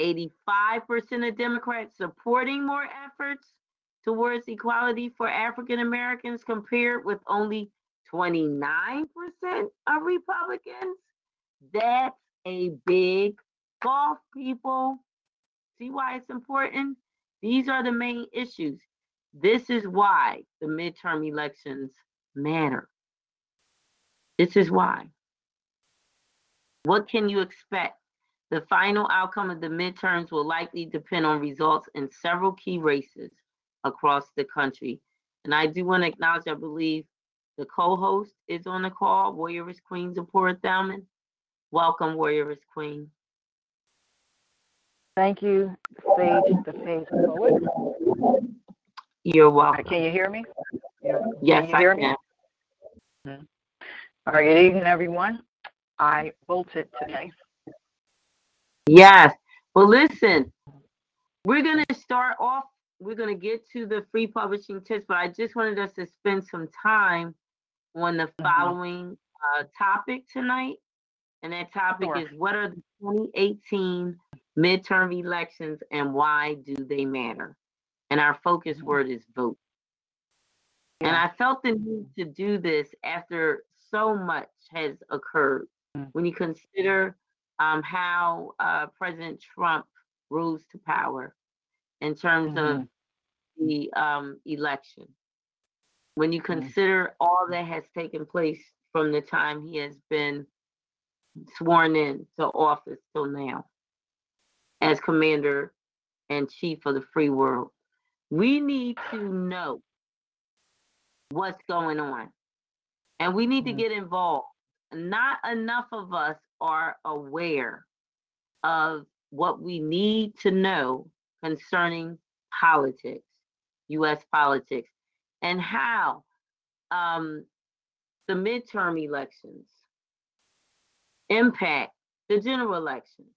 85% of Democrats supporting more efforts towards equality for African Americans compared with only 29% of Republicans. That's a big gulf, people. See why it's important? These are the main issues. This is why the midterm elections matter. This is why. What can you expect? The final outcome of the midterms will likely depend on results in several key races across the country. And I do want to acknowledge, I believe the co-host is on the call, Warrioress Queen Zipporah Thelmon. Welcome, Warrioress Queen. Thank you, Sage, the Sage Poet. You're welcome. Can you hear me? Yes, you I hear me? can. Mm-hmm. All right, good evening, everyone. I voted today. Yes. Well, listen, we're going to start off, we're going to get to the free publishing tips, but I just wanted us to spend some time on the Mhm. following uh, topic tonight. And that topic Sure. is what are the 2018 midterm elections and why do they matter? And our focus Mhm. word is vote. And I felt the need to do this after so much has occurred. Mm. When you consider um, how uh, President Trump rose to power in terms of Mhm. the um, election. When you Mm. consider all that has taken place from the time he has been sworn in to office till now as commander and chief of the free world, we need to know what's going on and we need to Mhm. get involved. Not enough of us are aware of what we need to know concerning politics, US politics, and how um, the midterm elections impact the general elections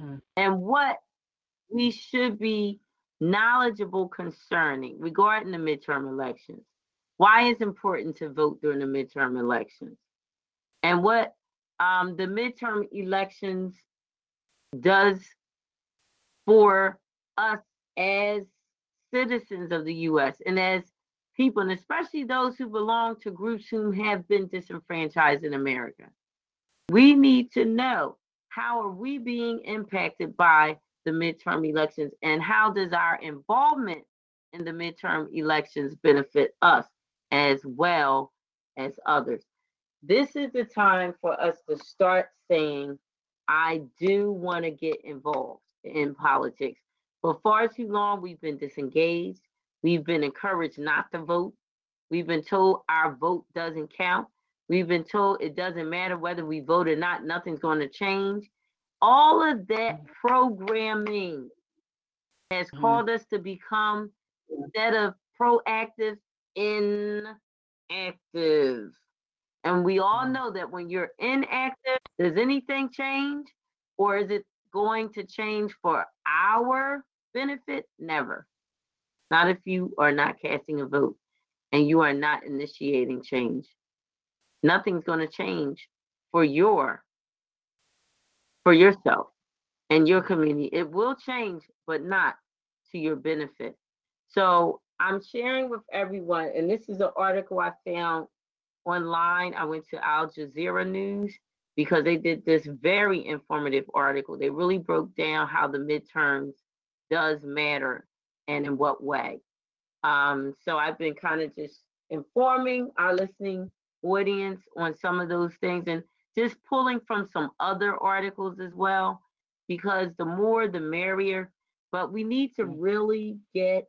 Mm. and what we should be knowledgeable concerning regarding the midterm elections. Why it's important to vote during the midterm elections and what um, the midterm elections does for us as citizens of the U.S. and as people, and especially those who belong to groups who have been disenfranchised in America. We need to know how are we being impacted by the midterm elections and how does our involvement in the midterm elections benefit us as well as others. This is the time for us to start saying, I do want to get involved in politics. For far too long, we've been disengaged. We've been encouraged not to vote. We've been told our vote doesn't count. We've been told it doesn't matter whether we vote or not, nothing's going to change. All of that programming has Mhm. called us to become, instead of proactive, inactive. And we all Mhm. know that when you're inactive, does anything change? Or is it going to change for our benefit? Never. Not if you are not casting a vote and you are not initiating change. Nothing's going to change for your for yourself and your community. It will change, but not to your benefit. So I'm sharing with everyone, and this is an article I found online. I went to Al Jazeera News, because they did this very informative article. They really broke down how the midterms does matter and in what way. Um, so I've been kind of just informing our listening audience on some of those things and just pulling from some other articles as well, because the more the merrier. But we need to Mm. really get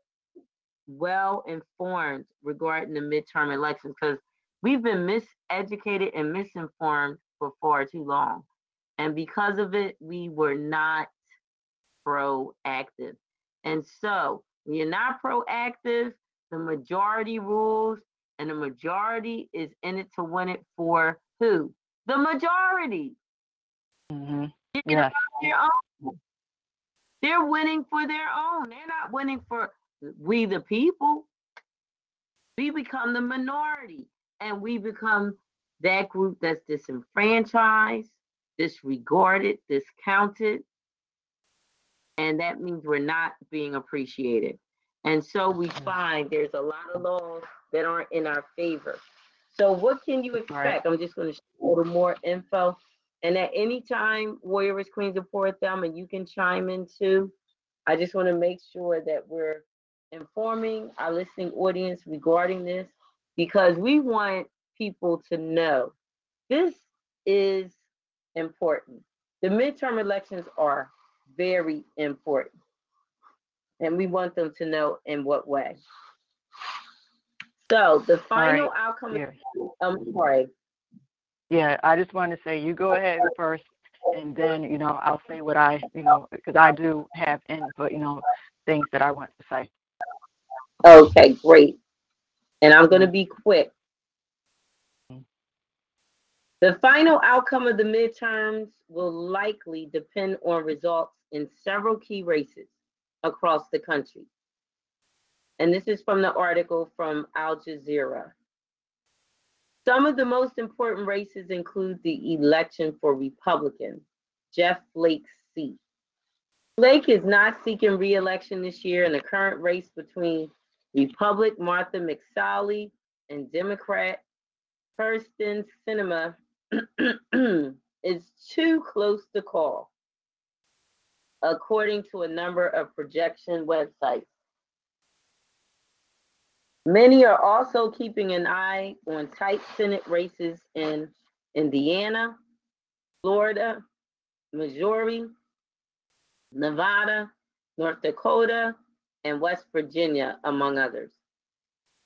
well informed regarding the midterm elections because we've been miseducated and misinformed for far too long. And because of it, we were not proactive. And so when you're not proactive, the majority rules, and the majority is in it to win it for who? The majority. Mm-hmm. They're their own. They're winning for their own. They're not winning for we the people. We become the minority and we become that group that's disenfranchised, disregarded, discounted. And that means we're not being appreciated. And so we mm-hmm. find there's a lot of laws that aren't in our favor. So what can you expect? I'm just going to show a little more info. And at any time, Warriors, Queens, and Fourth Thumb, and you can chime in too. I just want to make sure that we're informing our listening audience regarding this because we want people to know this is important. The midterm elections are very important. And we want them to know in what way. So the final outcome, Yeah. I'm sorry, Yeah, I just wanted to say you go ahead first, and then you know I'll say what I you know because I do have input, you know, things that I want to say. Okay, great. And I'm going to be quick. The final outcome of the midterms will likely depend on results in several key races across the country. And this is from the article from Al Jazeera. Some of the most important races include the election for Republican, Jeff Flake's seat. Flake is not seeking re-election this year in the current race between Republic Martha McSally and Democrat Kyrsten Sinema is too close to call, according to a number of projection websites. Many are also keeping an eye on tight Senate races in Indiana, Florida, Missouri, Nevada, North Dakota, and West Virginia, among others.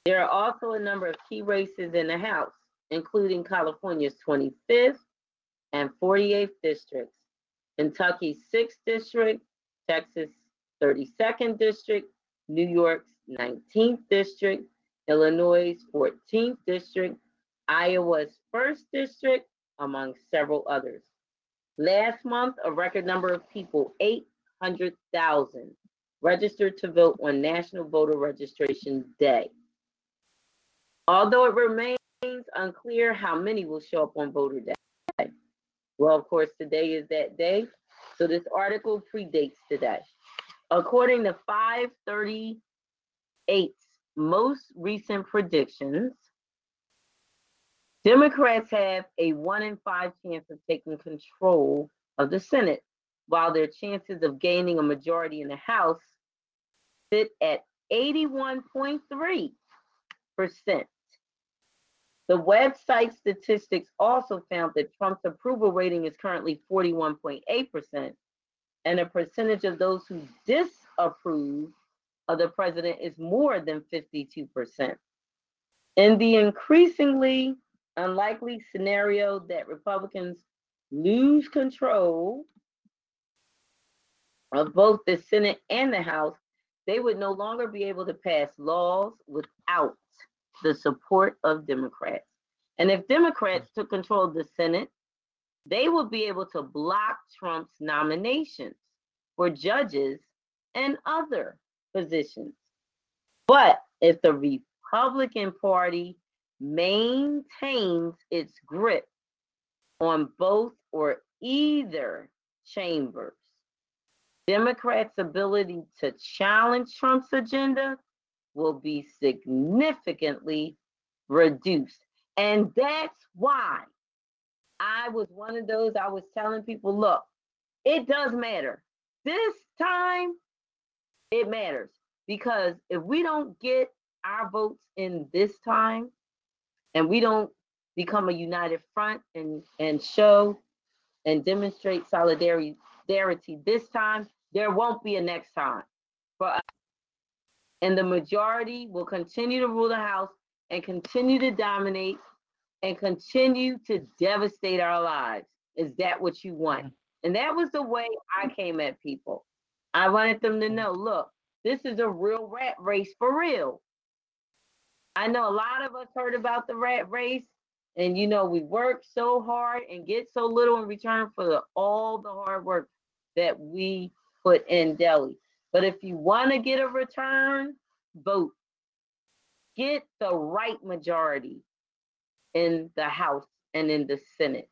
There are also a number of key races in the House, including California's 25th and 48th districts, Kentucky's 6th district, Texas' 32nd district, New York's 19th district, Illinois' 14th district, Iowa's 1st district, among several others. Last month, a record number of people, 800,000, registered to vote on National Voter Registration Day. Although it remains unclear how many will show up on voter day. Well, of course, today is that day, so this article predates today. According to 538's most recent predictions, Democrats have a one in five chance of taking control of the Senate, while their chances of gaining a majority in the House sit at 81.3%. The website statistics also found that Trump's approval rating is currently 41.8%, and a percentage of those who disapprove of the president is more than 52%. In the increasingly unlikely scenario that Republicans lose control of both the Senate and the House, they would no longer be able to pass laws without the support of Democrats. And if Democrats mm. took control of the Senate, they would be able to block Trump's nominations for judges and other positions. But if the Republican Party maintains its grip on both or either chambers, Democrats' ability to challenge Trump's agenda will be significantly reduced. And that's why I was one of those, I was telling people, look, it does matter. This time, it matters because if we don't get our votes in this time and we don't become a united front and, and show and demonstrate solidarity this time, there won't be a next time for us. And the majority will continue to rule the House and continue to dominate and continue to devastate our lives. Is that what you want? And that was the way I came at people. I wanted them to know, look, this is a real rat race for real. I know a lot of us heard about the rat race, and you know, we work so hard and get so little in return for the, all the hard work that we put in Delhi. But if you want to get a return, vote. Get the right majority in the House and in the Senate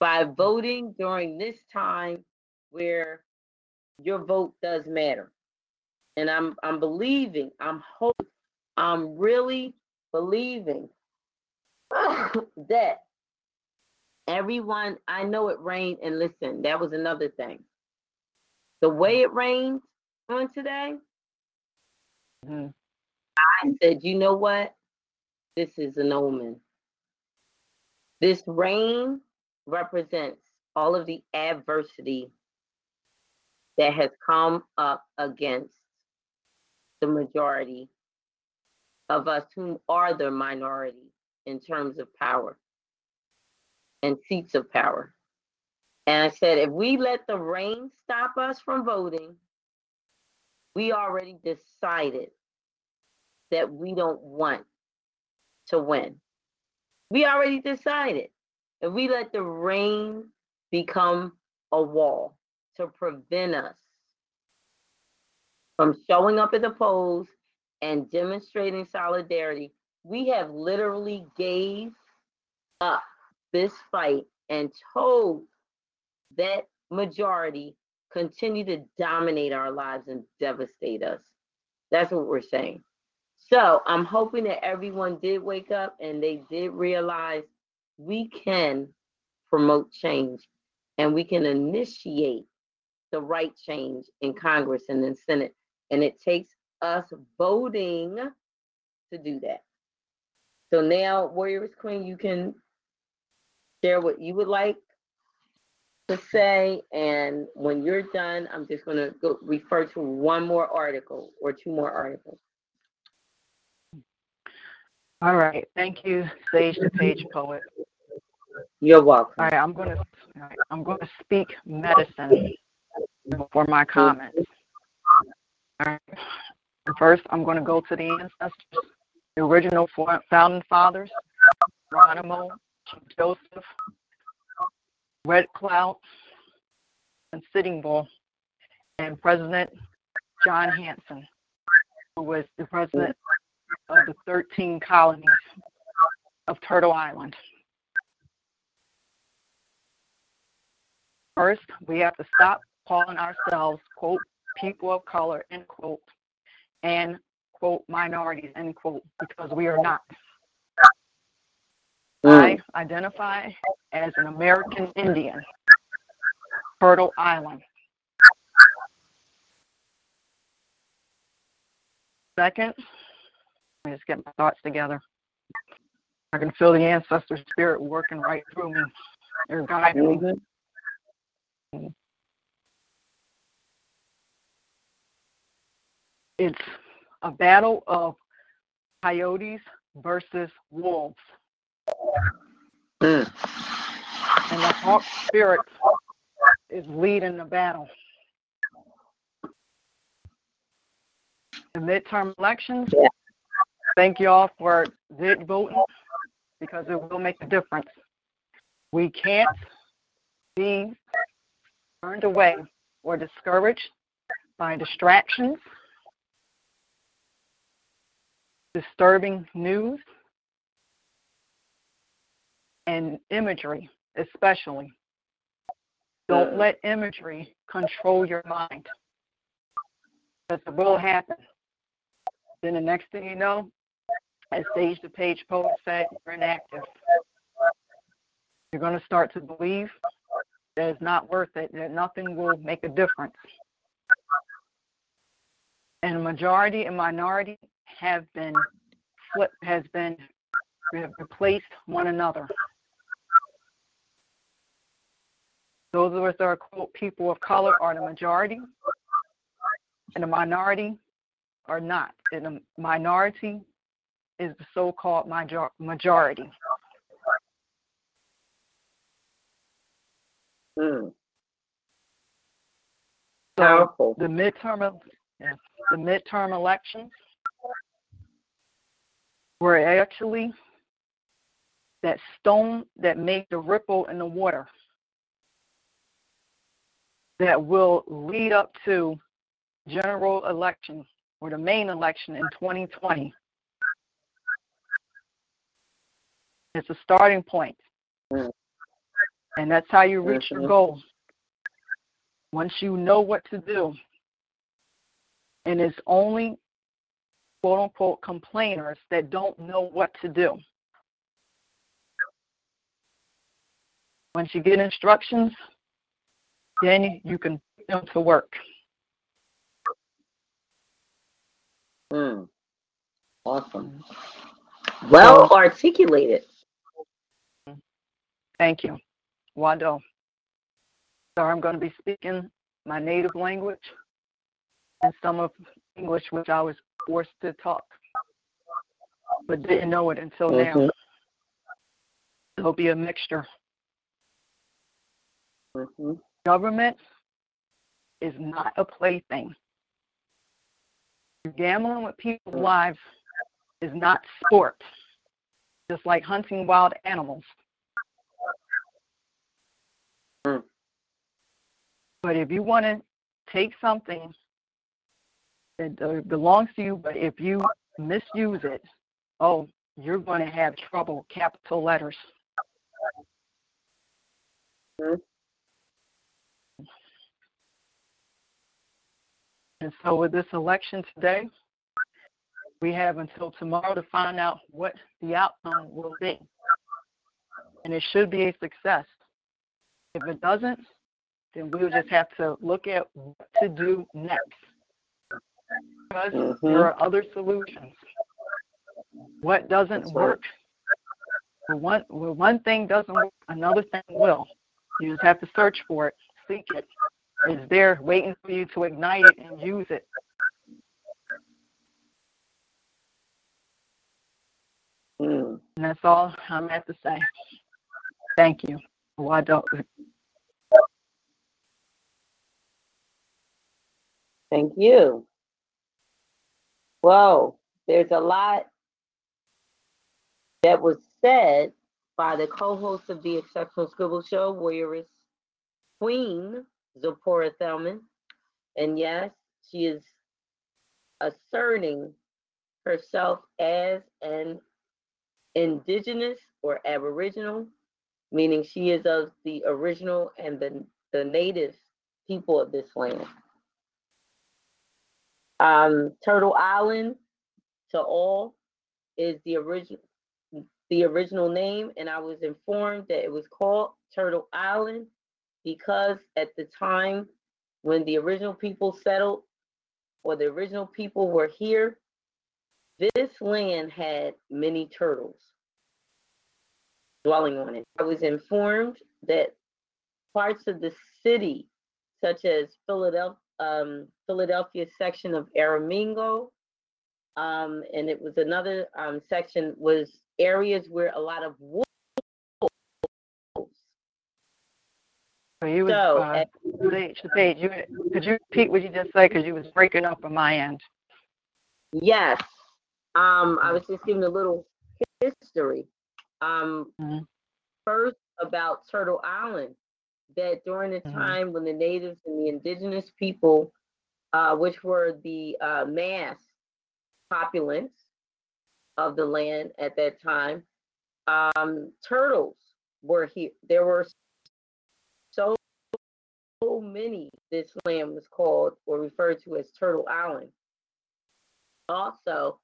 by voting during this time where your vote does matter. And I'm I'm believing, I'm hoping, I'm really believing that everyone, I know it rained, and listen, that was another thing. The way it rained on today, Mhm. I said, you know what? This is an omen. This rain represents all of the adversity that has come up against the majority of us who are the minority in terms of power and seats of power. And I said, if we let the rain stop us from voting, we already decided that we don't want to win. We already decided. If we let the rain become a wall to prevent us from showing up at the polls and demonstrating solidarity, we have literally gave up this fight and told that majority continue to dominate our lives and devastate us. That's what we're saying. So I'm hoping that everyone did wake up and they did realize we can promote change and we can initiate the right change in Congress and in Senate. And it takes us voting to do that. So now, Warrioress Queen, you can share what you would like to say. And when you're done, I'm just going to go refer to one more article or two more articles. All right. Thank you, Sage the Page Poet. You're welcome. All right, I'm going to right, I'm going to speak medicine for my comments. All right. First, I'm going to go to the ancestors, the original founding fathers, Geronimo, Joseph, Red Cloud, and Sitting Bull, and President John Hanson, who was the president of the 13 colonies of Turtle Island. First, we have to stop calling ourselves, quote, people of color, end quote, and, quote, minorities, end quote, because we are not. I identify as an American Indian, Turtle Island. Second, let me just get my thoughts together. I can feel the ancestor spirit working right through me. They're guiding me. Mhm. It's a battle of coyotes versus wolves. Mm. and the hawk spirit is leading the battle. The midterm elections, thank you all for did voting because it will make a difference. We can't be turned away or discouraged by distractions, disturbing news, and imagery, especially. Don't let imagery control your mind. Because it will happen. Then the next thing you know, as Sage the Page poet said, you're inactive. You're going to start to believe that it's not worth it, that nothing will make a difference. And majority and minority have been flip has been have replaced one another. Those of us that are quote people of color are the majority, and the minority are not. And the minority is the so-called major- majority. Mm. So Powerful. the midterm yes, the midterm elections were actually that stone that made the ripple in the water that will lead up to general election or the main election in 2020. It's a starting point. Mm. And that's how you reach your Mhm. goal. Once you know what to do. And it's only quote unquote complainers that don't know what to do. Once you get instructions, then you can put them to work. Mm. Awesome. Well So- articulated. Thank you. Wado. So I'm going to be speaking my native language and some of English, which I was forced to talk, but didn't know it until now. Mhm. There'll be a mixture. Mhm. Government is not a plaything. Gambling with people's lives is not sport, just like hunting wild animals. Mm. But if you want to take something that belongs to you, but if you misuse it, oh, you're going to have trouble, capital letters. Mhm. And so with this election today, we have until tomorrow to find out what the outcome will be. And it should be a success. If it doesn't, then we'll just have to look at what to do next. Because Mhm. there are other solutions. What doesn't right. work? One, when one thing doesn't work, another thing will. You just have to search for it, seek it. It's there waiting for you to ignite it and use it. Mm. And that's all I'm at to say. Thank you. Well, I don't. Thank you. Well, there's a lot that was said by the co-host of the Exceptional Scribble Show, Warrioress Queen Zipporah Thelmon. And yes, she is asserting herself as an indigenous or aboriginal, meaning she is of the original and the, the native people of this land. Um, Turtle Island to all is the original the original name, and I was informed that it was called Turtle Island because at the time when the original people settled or the original people were here, this land had many turtles dwelling on it. I was informed that parts of the city, such as Philadelphia, um, Philadelphia section of Aramingo, um, and it was another um, section was areas where a lot of wolves. So you was, So, uh, Sage, you, could you repeat what you just said? Because you was breaking up on my end. Yes. Um, I was just giving a little history. Um, Mhm. first about Turtle Island, that during the Mhm. time when the natives and the indigenous people, uh, which were the uh, mass populace of the land at that time, um, turtles were here. There were many. This land was called or referred to as Turtle Island. Also,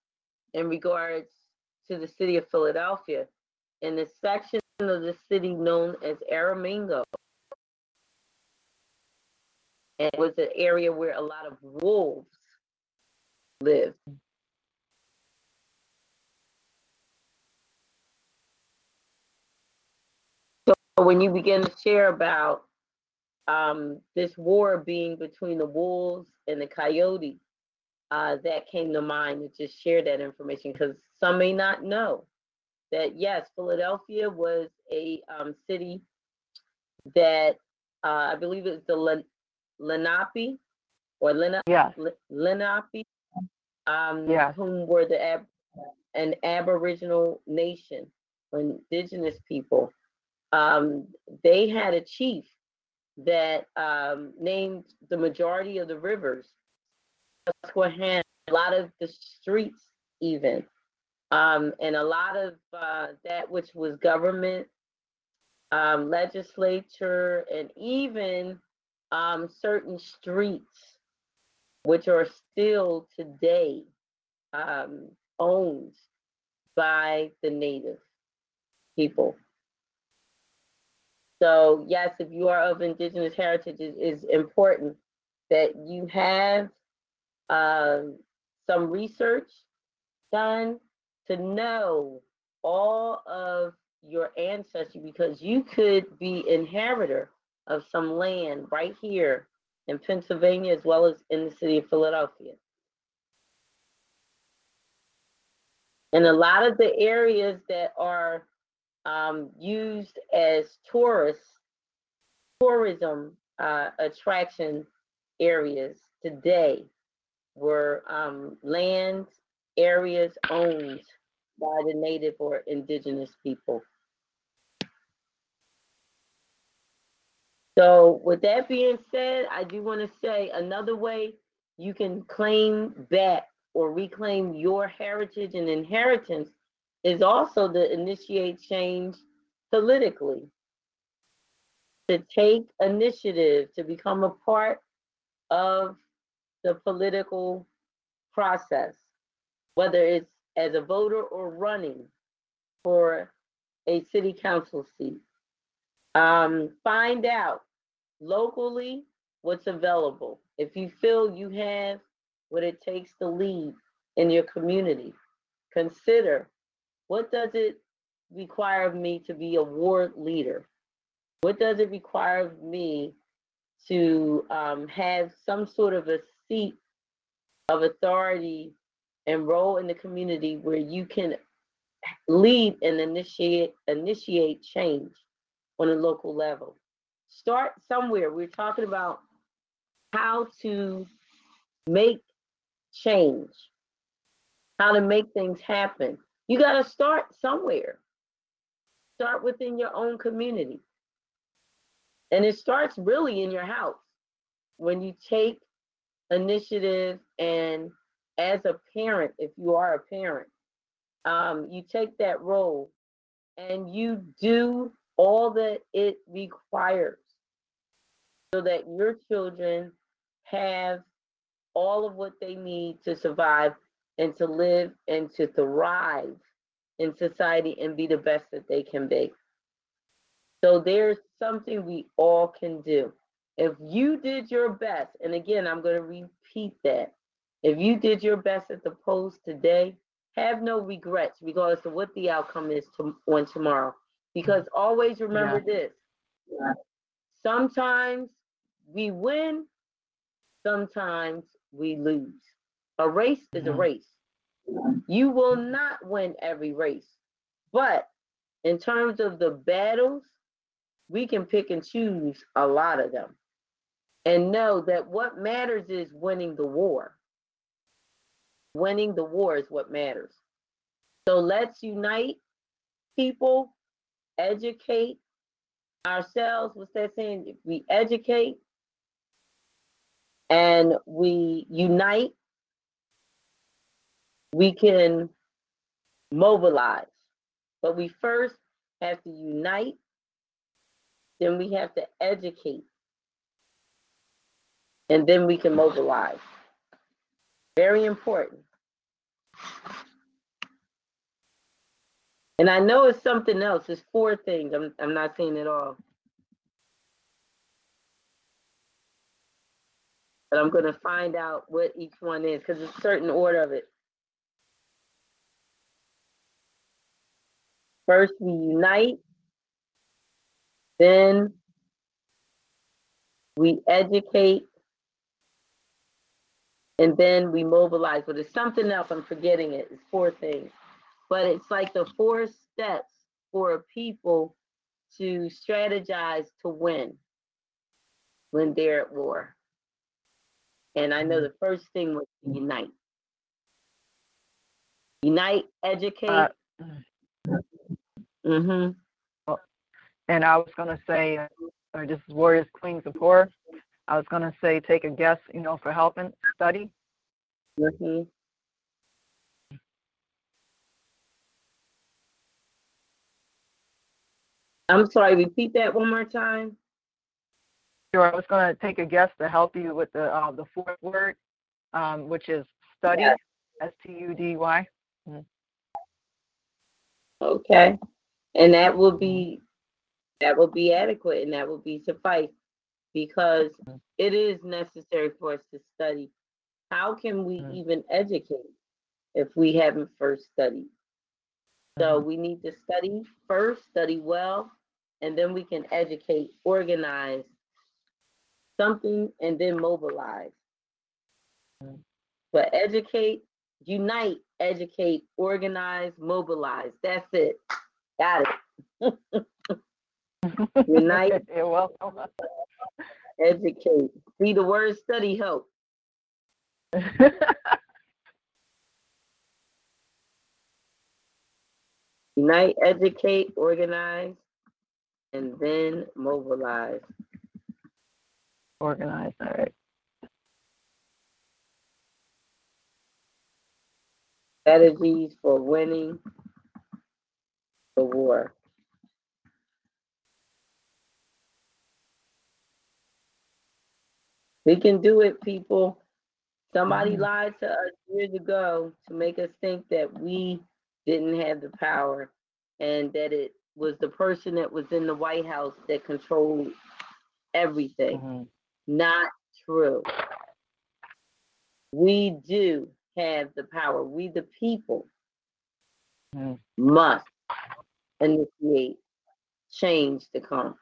in regards to the city of Philadelphia, in the section of the city known as Aramingo. And it was an area where a lot of wolves lived. So when you begin to share about um, this war being between the wolves and the coyote, uh, that came to mind to just share that information because some may not know that yes, Philadelphia was a um, city that uh, I believe it was the Len- Lenape or Lena- yeah. Le- Lenape, um, Yes. whom were the ab- an Aboriginal nation, or indigenous people. Um, they had a chief that um, named the majority of the rivers. A lot of the streets, even, um, and a lot of uh, that which was government, um, legislature, and even um, certain streets, which are still today um, owned by the native people. So yes, if you are of indigenous heritage, it is important that you have um, some research done to know all of your ancestry because you could be inheritor of some land right here in Pennsylvania as well as in the city of Philadelphia. And a lot of the areas that are um, used as tourists, tourism uh, attraction areas today were um, land areas owned by the native or indigenous people. So with that being said, I do want to say another way you can claim back or reclaim your heritage and inheritance is also to initiate change politically. To take initiative, to become a part of the political process, whether it's as a voter or running for a city council seat. Um, find out locally what's available. If you feel you have what it takes to lead in your community, consider what does it require of me to be a ward leader? What does it require of me to um, have some sort of a seat of authority and role in the community where you can lead and initiate initiate change on a local level? Start somewhere. We're talking about how to make change, how to make things happen. You got to start somewhere. Start within your own community. And it starts really in your house when you take initiative and as a parent, if you are a parent, um, you take that role and you do all that it requires so that your children have all of what they need to survive and to live and to thrive in society and be the best that they can be. So there's something we all can do. If you did your best, and again, I'm going to repeat that. If you did your best at the polls today, have no regrets regardless of what the outcome is to, on tomorrow. Because always remember this sometimes we win, sometimes we lose. A race is a Mhm. race. You will not win every race. But in terms of the battles, we can pick and choose a lot of them. And know that what matters is winning the war. Winning the war is what matters. So let's unite people, educate ourselves. What's that saying? If we educate and we unite, we can mobilize. But we first have to unite, then we have to educate, and then we can mobilize. Very important. And I know it's something else. It's four things. I'm I'm not saying it all. But I'm gonna find out what each one is because it's a certain order of it. First we unite, then we educate, and then we mobilize. But it's something else. I'm forgetting it. It's four things. But it's like the four steps for a people to strategize to win when they're at war. And I know the first thing was to unite. Unite, educate. Uh, hmm And I was gonna say, uh, or this is Warriors Queens of Horror. I was gonna say, take a guess, you know, for helping study. hmm I'm sorry, repeat that one more time. Sure, I was gonna take a guess to help you with the uh, the fourth word, um, which is study. S T U D Y. Okay. And that will be, that will be adequate and that will be suffice because Mhm. it is necessary for us to study. How can we Mhm. even educate if we haven't first studied? So we need to study first, study well, and then we can educate, organize something, and then mobilize. But educate, unite, educate, organize, mobilize. That's it. Got it. Unite. You're welcome. Educate. See the word study help. Unite, educate, organize, and then mobilize. Organize, All right. Strategies for winning war. We can do it, people. Somebody Mhm. lied to us years ago to make us think that we didn't have the power and that it was the person that was in the White House that controlled everything. Mhm. Not true. We do have the power. We, the people, Mhm. must initiate change to come.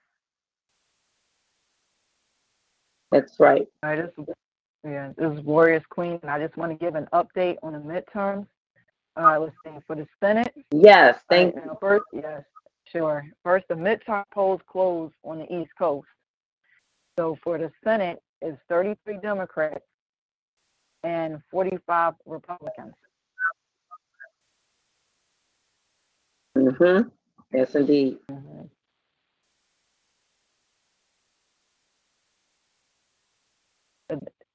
That's right. Right, this, yeah, this is Warrioress Queen, and I just want to give an update on the midterms. Uh, let's see, for the Senate. Yes, thank right, you. First, yes, sure. First, the midterm polls closed on the East Coast. So for the Senate, it's 33 Democrats and 45 Republicans. Mm-hmm. Yes, indeed. Mhm.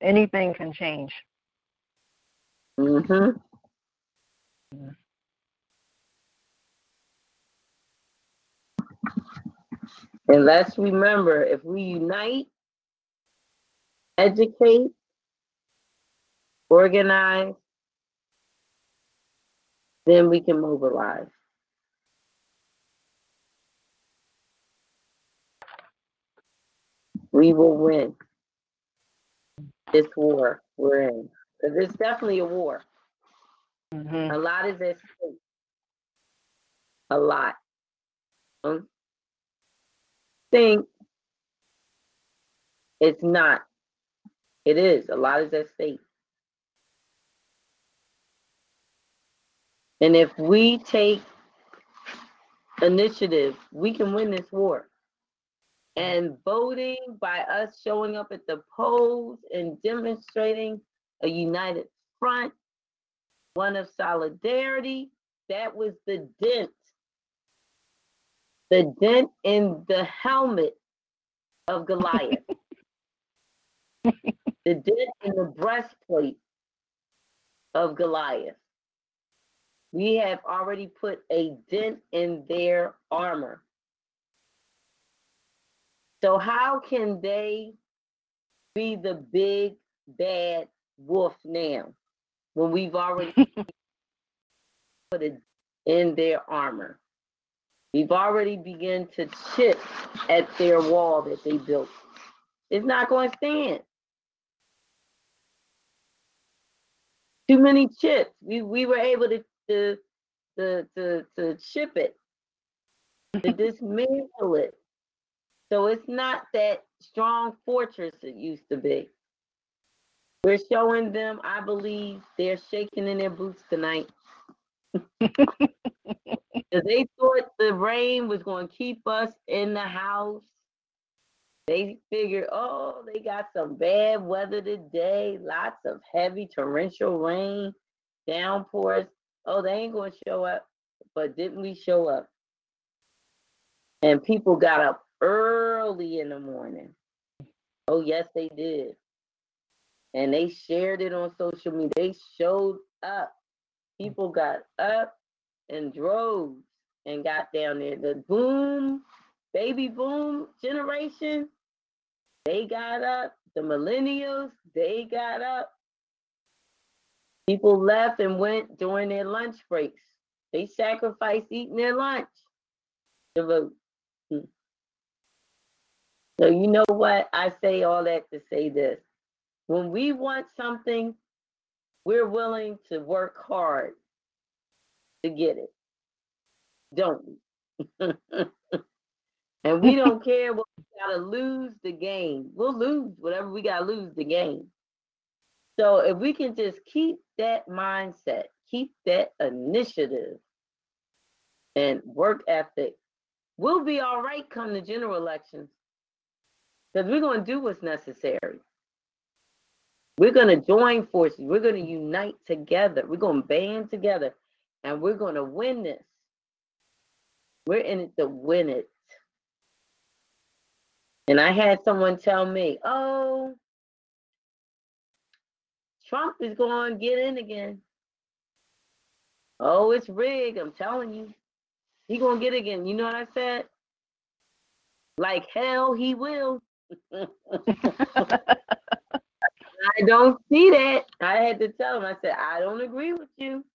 Anything can change. Mm-hmm. Mhm. And let's remember, if we unite, educate, organize, then we can mobilize. We will win this war we're in. Because it's definitely a war. Mhm. A lot is at stake. A lot. Don't think it's not. It is. A lot is at stake. And if we take initiative, we can win this war. And voting by us showing up at the polls and demonstrating a united front, one of solidarity, that was the dent. The dent in the helmet of Goliath. the dent in the breastplate of Goliath. We have already put a dent in their armor. So, how can they be the big bad wolf now when we've already put it in their armor? We've already begun to chip at their wall that they built. It's not going to stand. Too many chips. We we were able to to to to, to chip it, to dismantle it. So it's not that strong fortress it used to be. We're showing them, I believe, they're shaking in their boots tonight. they thought the rain was going to keep us in the house. They figured, oh, they got some bad weather today, lots of heavy torrential rain, downpours. Oh, they ain't going to show up. But didn't we show up? And people got up early in the morning. Oh, yes, they did. And they shared it on social media. They showed up. People got up in droves and got down there. The boom, baby boom generation, they got up. The millennials, they got up. People left and went during their lunch breaks. They sacrificed eating their lunch to vote. So you know what? I say all that to say this. When we want something, we're willing to work hard to get it, don't we? and we don't care what we gotta lose the game. We'll lose whatever we gotta lose the game. So if we can just keep that mindset, keep that initiative and work ethic, we'll be all right come the general elections. Because we're gonna do what's necessary. We're going to join forces. We're going to unite together. We're going to band together and we're going to win this. We're in it to win it. And I had someone tell me, oh, Trump is going to get in again. Oh, it's rigged. I'm telling you. He going to get again. You know what I said? Like hell, he will. I don't see that. I had to tell him, I said, I don't agree with you.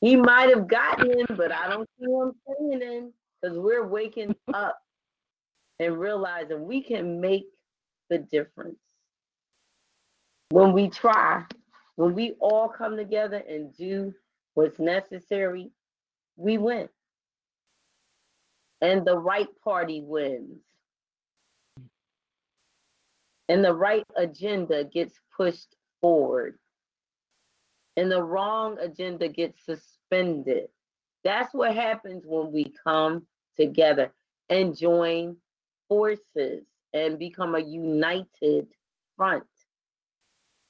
He might have gotten him, but I don't see him staying in because we're waking up and realizing we can make the difference. When we try, when we all come together and do what's necessary, we win. And the right party wins and the right agenda gets pushed forward and the wrong agenda gets suspended. That's what happens when we come together and join forces and become a united front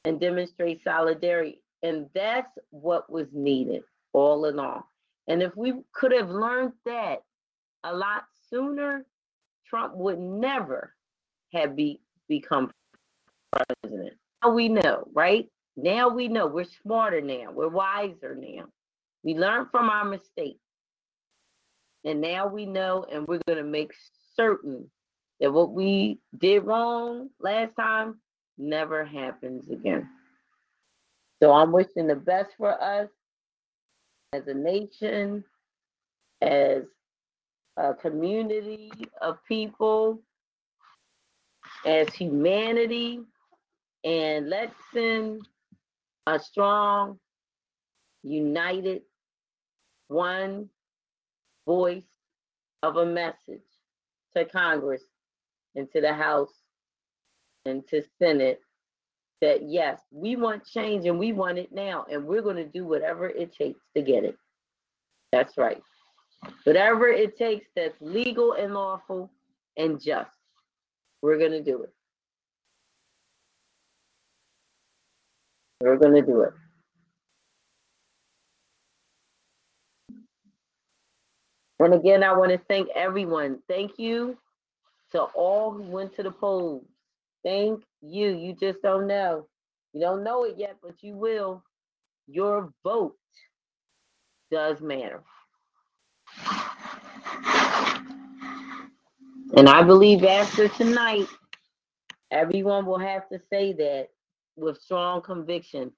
and demonstrate solidarity. And that's what was needed all in all. And if we could have learned that a lot sooner, Trump would never have be, become president. Now we know, right? Now we know. We're smarter now. We're wiser now. We learned from our mistakes. And now we know, and we're going to make certain that what we did wrong last time never happens again. So I'm wishing the best for us as a nation, as a community of people, as humanity, and let's send a strong, united, one voice of a message to Congress and to the House and to Senate that yes, we want change and we want it now, and we're going to do whatever it takes to get it. That's right. Whatever it takes that's legal and lawful and just, we're going to do it. We're going to do it. And again, I want to thank everyone. Thank you to all who went to the polls. Thank you. You just don't know. You don't know it yet, but you will. Your vote does matter. And I believe after tonight, everyone will have to say that with strong conviction.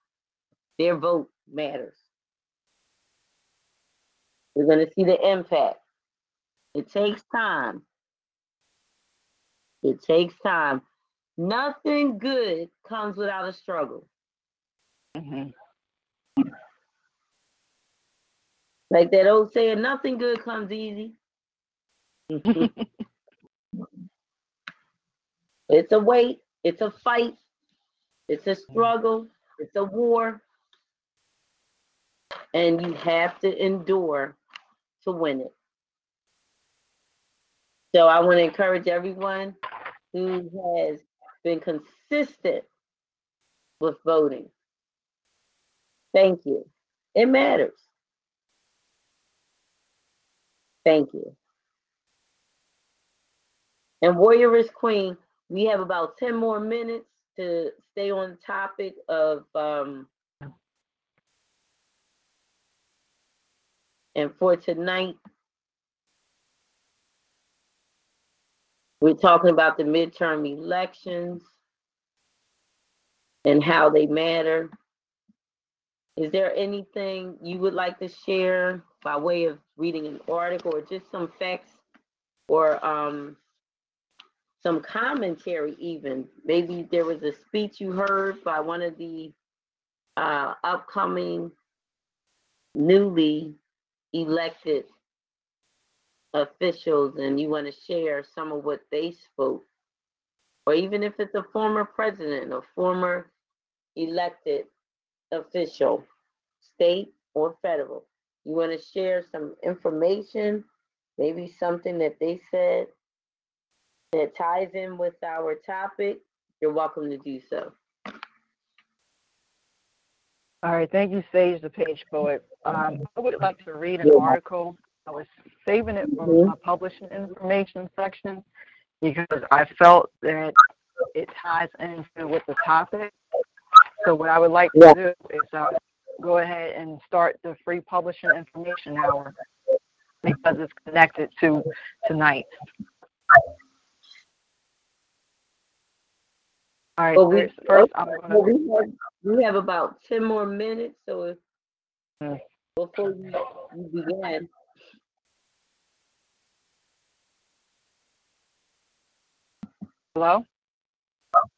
Their vote matters. We're going to see the impact. It takes time. It takes time. Nothing good comes without a struggle. hmm Like that old saying, nothing good comes easy. it's a wait, it's a fight, it's a struggle, it's a war. And you have to endure to win it. So I want to encourage everyone who has been consistent with voting. Thank you. It matters. Thank you. And Warrioress Queen, we have about 10 more minutes to stay on the topic of um and for tonight we're talking about the midterm elections and how they matter. Is there anything you would like to share by way of reading an article or just some facts or um, some commentary even? Maybe there was a speech you heard by one of the uh, upcoming newly elected officials and you want to share some of what they spoke. Or even if it's a former president or former elected official, state or federal. You want to share some information, maybe something that they said that ties in with our topic, you're welcome to do so. All right, thank you, Sage, the page poet. Um, I would like to read an article. I was saving it from Mhm. my publishing information section because I felt that it ties into with the topic. So what I would like to do is uh, go ahead and start the free publishing information hour because it's connected to tonight. All right, Well, we- first, first I'm gonna. Well, we have, we have about ten more minutes, so if, Hmm. before you, you begin. Hello?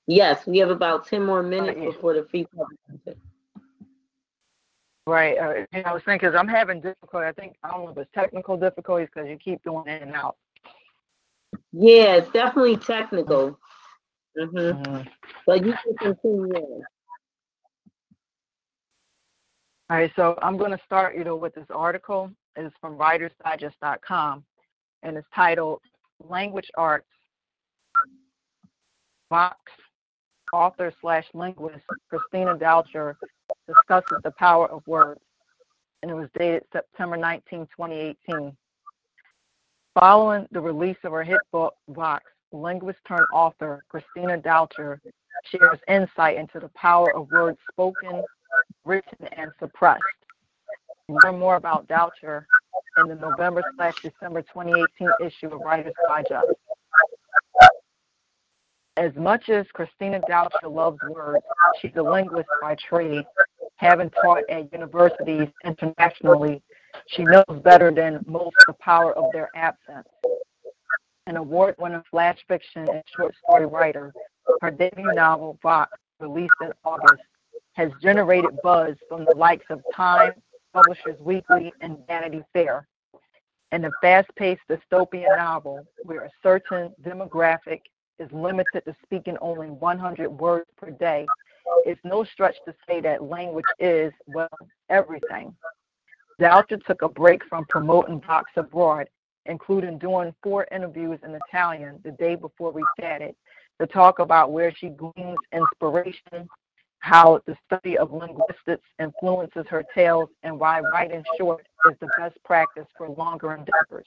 Yes, we have about ten more minutes yeah. before the free public. Right. Uh, you know, I was thinking, because I'm having difficulty. I think, I don't know if it's technical difficulties because you keep going in and out. Yeah, it's definitely technical. Hmm Mhm. but you can continue on. All right. So I'm going to start, you know, with this article. It's from writersdigest.com and it's titled Language Arts Vox author slash linguist Christina Dalcher discusses the power of words. And it was dated September 19, 2018. Following the release of her hit book, Vox, linguist turned author Christina Dalcher shares insight into the power of words spoken, written, and suppressed. Learn more about Dalcher in the November slash December 2018 issue of Writer's Digest. As much as Christina Dalcher loves words, she's a linguist by trade, having taught at universities internationally. She knows better than most the power of their absence. An award winning flash fiction and short story writer, her debut novel, Vox, released in August, has generated buzz from the likes of Time, Publishers Weekly, and Vanity Fair. In the fast paced dystopian novel, where a certain demographic is limited to speaking only 100 words per day, it's no stretch to say that language is, well, everything. Dalcher took a break from promoting Vox abroad, including doing four interviews in Italian the day before we chatted, to talk about where she gleans inspiration, how the study of linguistics influences her tales, and why writing short is the best practice for longer endeavors.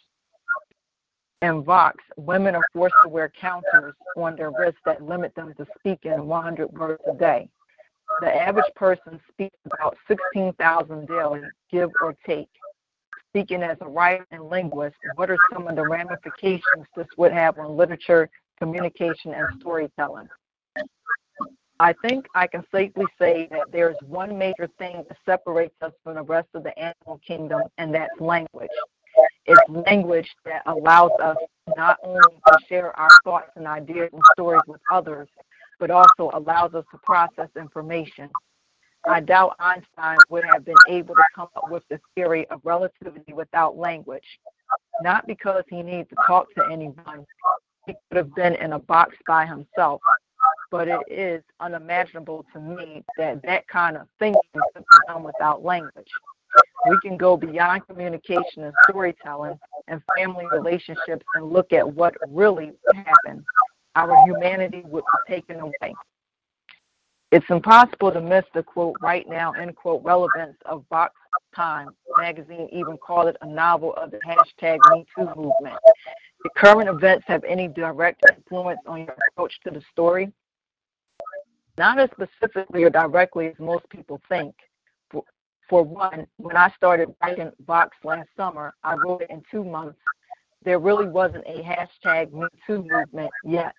In Vox, women are forced to wear counters on their wrists that limit them to speaking 100 words a day. The average person speaks about 16,000 daily, give or take. Speaking as a writer and linguist, what are some of the ramifications this would have on literature, communication, and storytelling? I think I can safely say that there's one major thing that separates us from the rest of the animal kingdom, and that's language. It's language that allows us not only to share our thoughts and ideas and stories with others, but also allows us to process information. I doubt Einstein would have been able to come up with the theory of relativity without language. Not because he needed to talk to anyone, he could have been in a box by himself. But it is unimaginable to me that that kind of thinking could done without language. We can go beyond communication and storytelling and family relationships and look at what really happened. Our humanity would be taken away. It's impossible to miss the quote right now end quote relevance of Vox Time magazine even called it a novel of the hashtag Me Too movement. The current events have any direct influence on your approach to the story? Not as specifically or directly as most people think. For, for one, when I started writing Vox last summer, I wrote it in two months. There really wasn't a hashtag Me Too movement yet.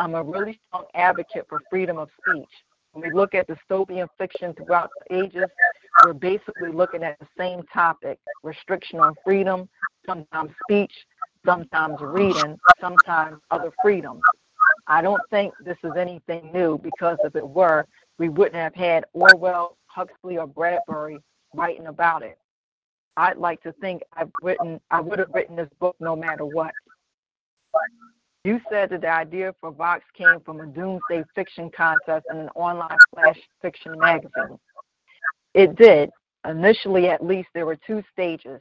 I'm a really strong advocate for freedom of speech. When we look at dystopian fiction throughout the ages, we're basically looking at the same topic restriction on freedom, sometimes speech, sometimes reading, sometimes other freedoms. I don't think this is anything new because if it were, we wouldn't have had Orwell, Huxley, or Bradbury writing about it. I'd like to think I've written I would have written this book no matter what. You said that the idea for Vox came from a doomsday fiction contest in an online flash fiction magazine. It did. Initially, at least, there were two stages.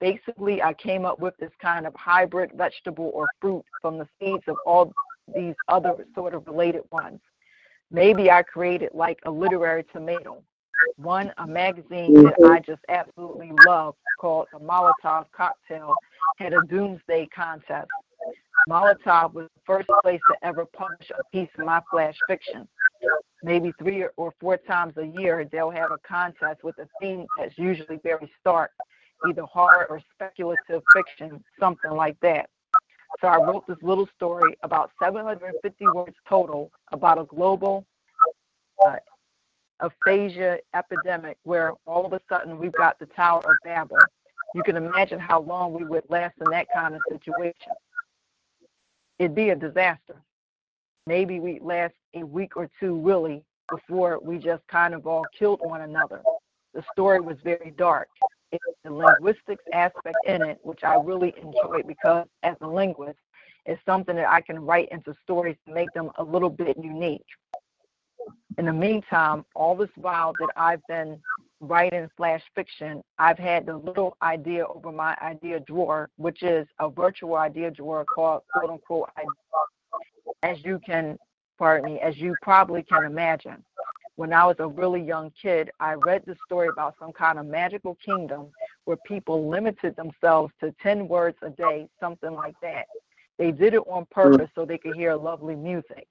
Basically, I came up with this kind of hybrid vegetable or fruit from the seeds of all these other sort of related ones. Maybe I created like a literary tomato. One, a magazine that I just absolutely love called the Molotov Cocktail had a doomsday contest. Molotov was the first place to ever publish a piece of my flash fiction. Maybe three or four times a year, they'll have a contest with a theme that's usually very stark, either horror or speculative fiction, something like that. So I wrote this little story, about 750 words total, about a global uh, aphasia epidemic where all of a sudden we've got the Tower of Babel. You can imagine how long we would last in that kind of situation it'd be a disaster. Maybe we'd last a week or two really before we just kind of all killed one another. The story was very dark. It's the linguistics aspect in it, which I really enjoyed because as a linguist, it's something that I can write into stories to make them a little bit unique. In the meantime, all this while that I've been writing slash fiction, I've had the little idea over my idea drawer, which is a virtual idea drawer called quote unquote as you can pardon me, as you probably can imagine. When I was a really young kid, I read the story about some kind of magical kingdom where people limited themselves to 10 words a day, something like that. They did it on purpose so they could hear lovely music.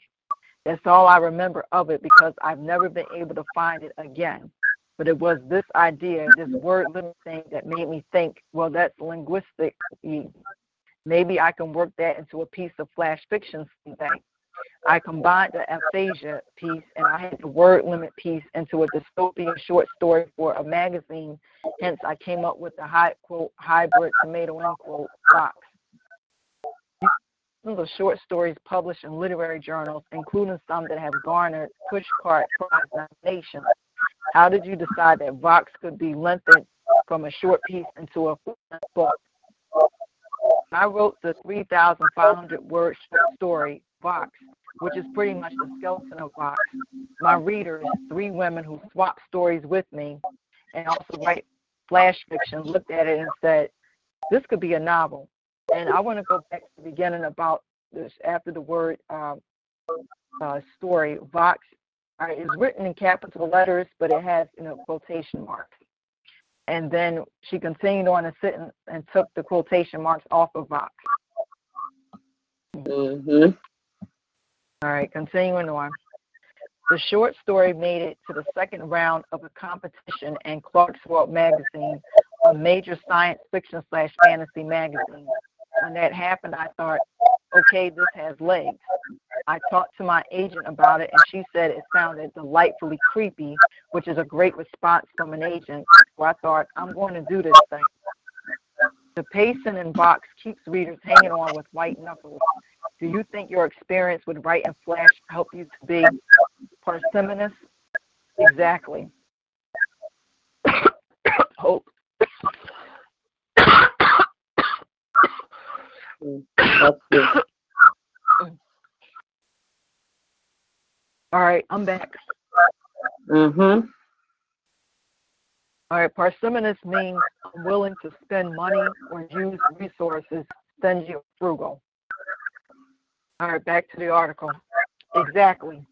That's all I remember of it because I've never been able to find it again. But it was this idea, this word limit thing that made me think, well, that's linguistic. Maybe I can work that into a piece of flash fiction someday. I combined the aphasia piece and I had the word limit piece into a dystopian short story for a magazine. Hence, I came up with the high quote hybrid tomato end quote Vox. Are short stories published in literary journals, including some that have garnered Pushcart Prize nominations. How did you decide that Vox could be lengthened from a short piece into a book? I wrote the 3,500 word short story, Vox, which is pretty much the skeleton of Vox. My readers, three women who swap stories with me and also write flash fiction, looked at it and said, this could be a novel. And I want to go back to the beginning about this after the word uh, uh, story. Vox is written in capital letters, but it has you know quotation marks. And then she continued on a sentence and took the quotation marks off of Vox. Mm-hmm. All right, continuing on. The short story made it to the second round of a competition in Clarkesworld magazine, a major science fiction slash fantasy magazine. When that happened, I thought, okay, this has legs. I talked to my agent about it, and she said it sounded delightfully creepy, which is a great response from an agent. So I thought, I'm going to do this thing. The pacing in Vox keeps readers hanging on with white knuckles. Do you think your experience with Write and Flash helped you to be parsimonious? Exactly. Hope. Oh. That's good. All right, I'm back. Mm-hmm. All right, parsimonious means willing to spend money or use resources, stingy or frugal. All right, back to the article. Exactly.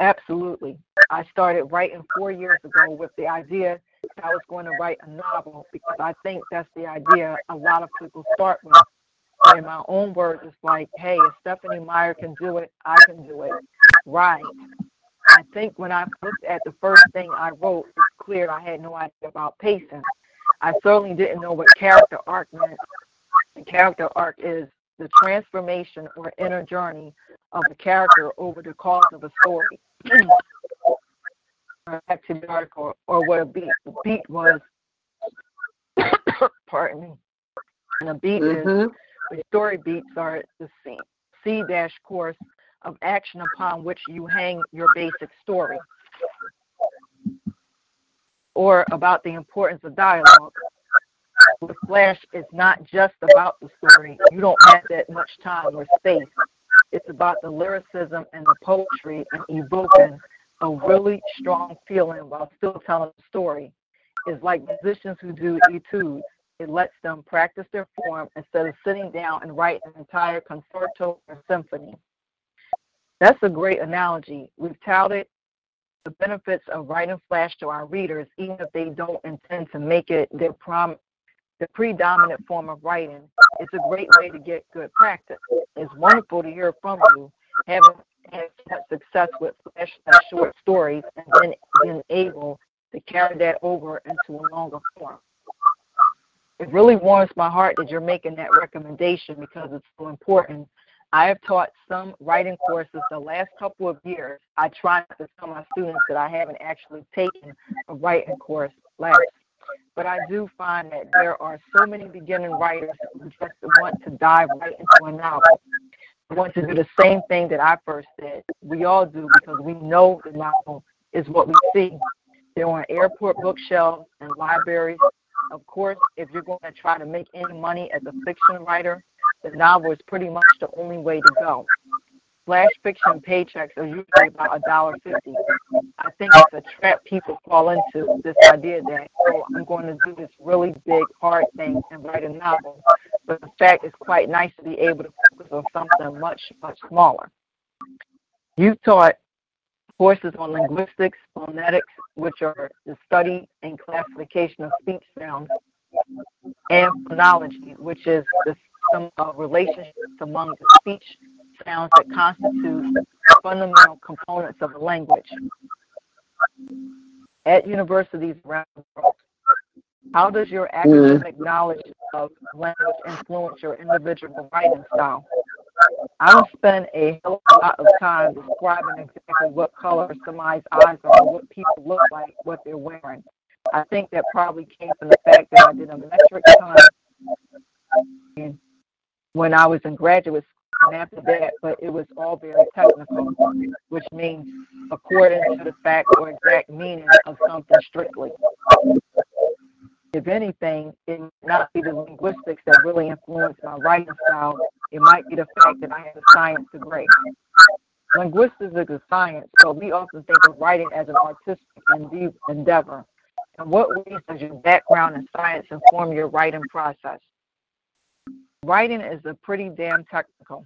Absolutely. I started writing four years ago with the idea that I was going to write a novel because I think that's the idea a lot of people start with. In my own words, it's like, hey, if Stephenie Meyer can do it, I can do it. Right. I think when I looked at the first thing I wrote, it's clear I had no idea about pacing. I certainly didn't know what character arc meant. The character arc is the transformation or inner journey of a character over the course of a story. Back to the article, or what a beat. The beat was, pardon me, and a beat is Mm-hmm. the story beats are the C, C dash course of action upon which you hang your basic story. Or about the importance of dialogue. With Flash, it's not just about the story. You don't have that much time or space. It's about the lyricism and the poetry and evoking a really strong feeling while still telling the story. It's like musicians who do etudes. It lets them practice their form instead of sitting down and writing an entire concerto or symphony. That's a great analogy. We've touted the benefits of writing flash to our readers, even if they don't intend to make it their prom the predominant form of writing. It's a great way to get good practice. It's wonderful to hear from you, having had success with flash uh, short stories, and then being able to carry that over into a longer form. It really warms my heart that you're making that recommendation because it's so important. I have taught some writing courses the last couple of years. I try to tell my students that I haven't actually taken a writing course last. But I do find that there are so many beginning writers who just want to dive right into a novel. They want to do the same thing that I first did. We all do because we know the novel is what we see. They're on airport bookshelves and libraries. Of course, if you're going to try to make any money as a fiction writer, the novel is pretty much the only way to go. Flash fiction paychecks are usually about a dollar fifty. I think it's a trap people fall into this idea that oh I'm going to do this really big hard thing and write a novel. But in fact it's quite nice to be able to focus on something much, much smaller. You taught courses on linguistics, phonetics, which are the study and classification of speech sounds, and phonology, which is the some uh, relationships among the speech sounds that constitute fundamental components of a language. At universities around the world, how does your academic knowledge of language influence your individual writing style? I don't spend a hell of a lot of time describing exactly what color somebody's eyes are, what people look like, what they're wearing. I think that probably came from the fact that I did a metric ton when I was in graduate school and after that, but it was all very technical, which means according to the fact or exact meaning of something strictly. If anything, it might not be the linguistics that really influenced my writing style. It might be the fact that I have a science degree. Linguistics is a science, so we often think of writing as an artistic endeav- endeavor. In what ways does your background in science inform your writing process? Writing is a pretty damn technical.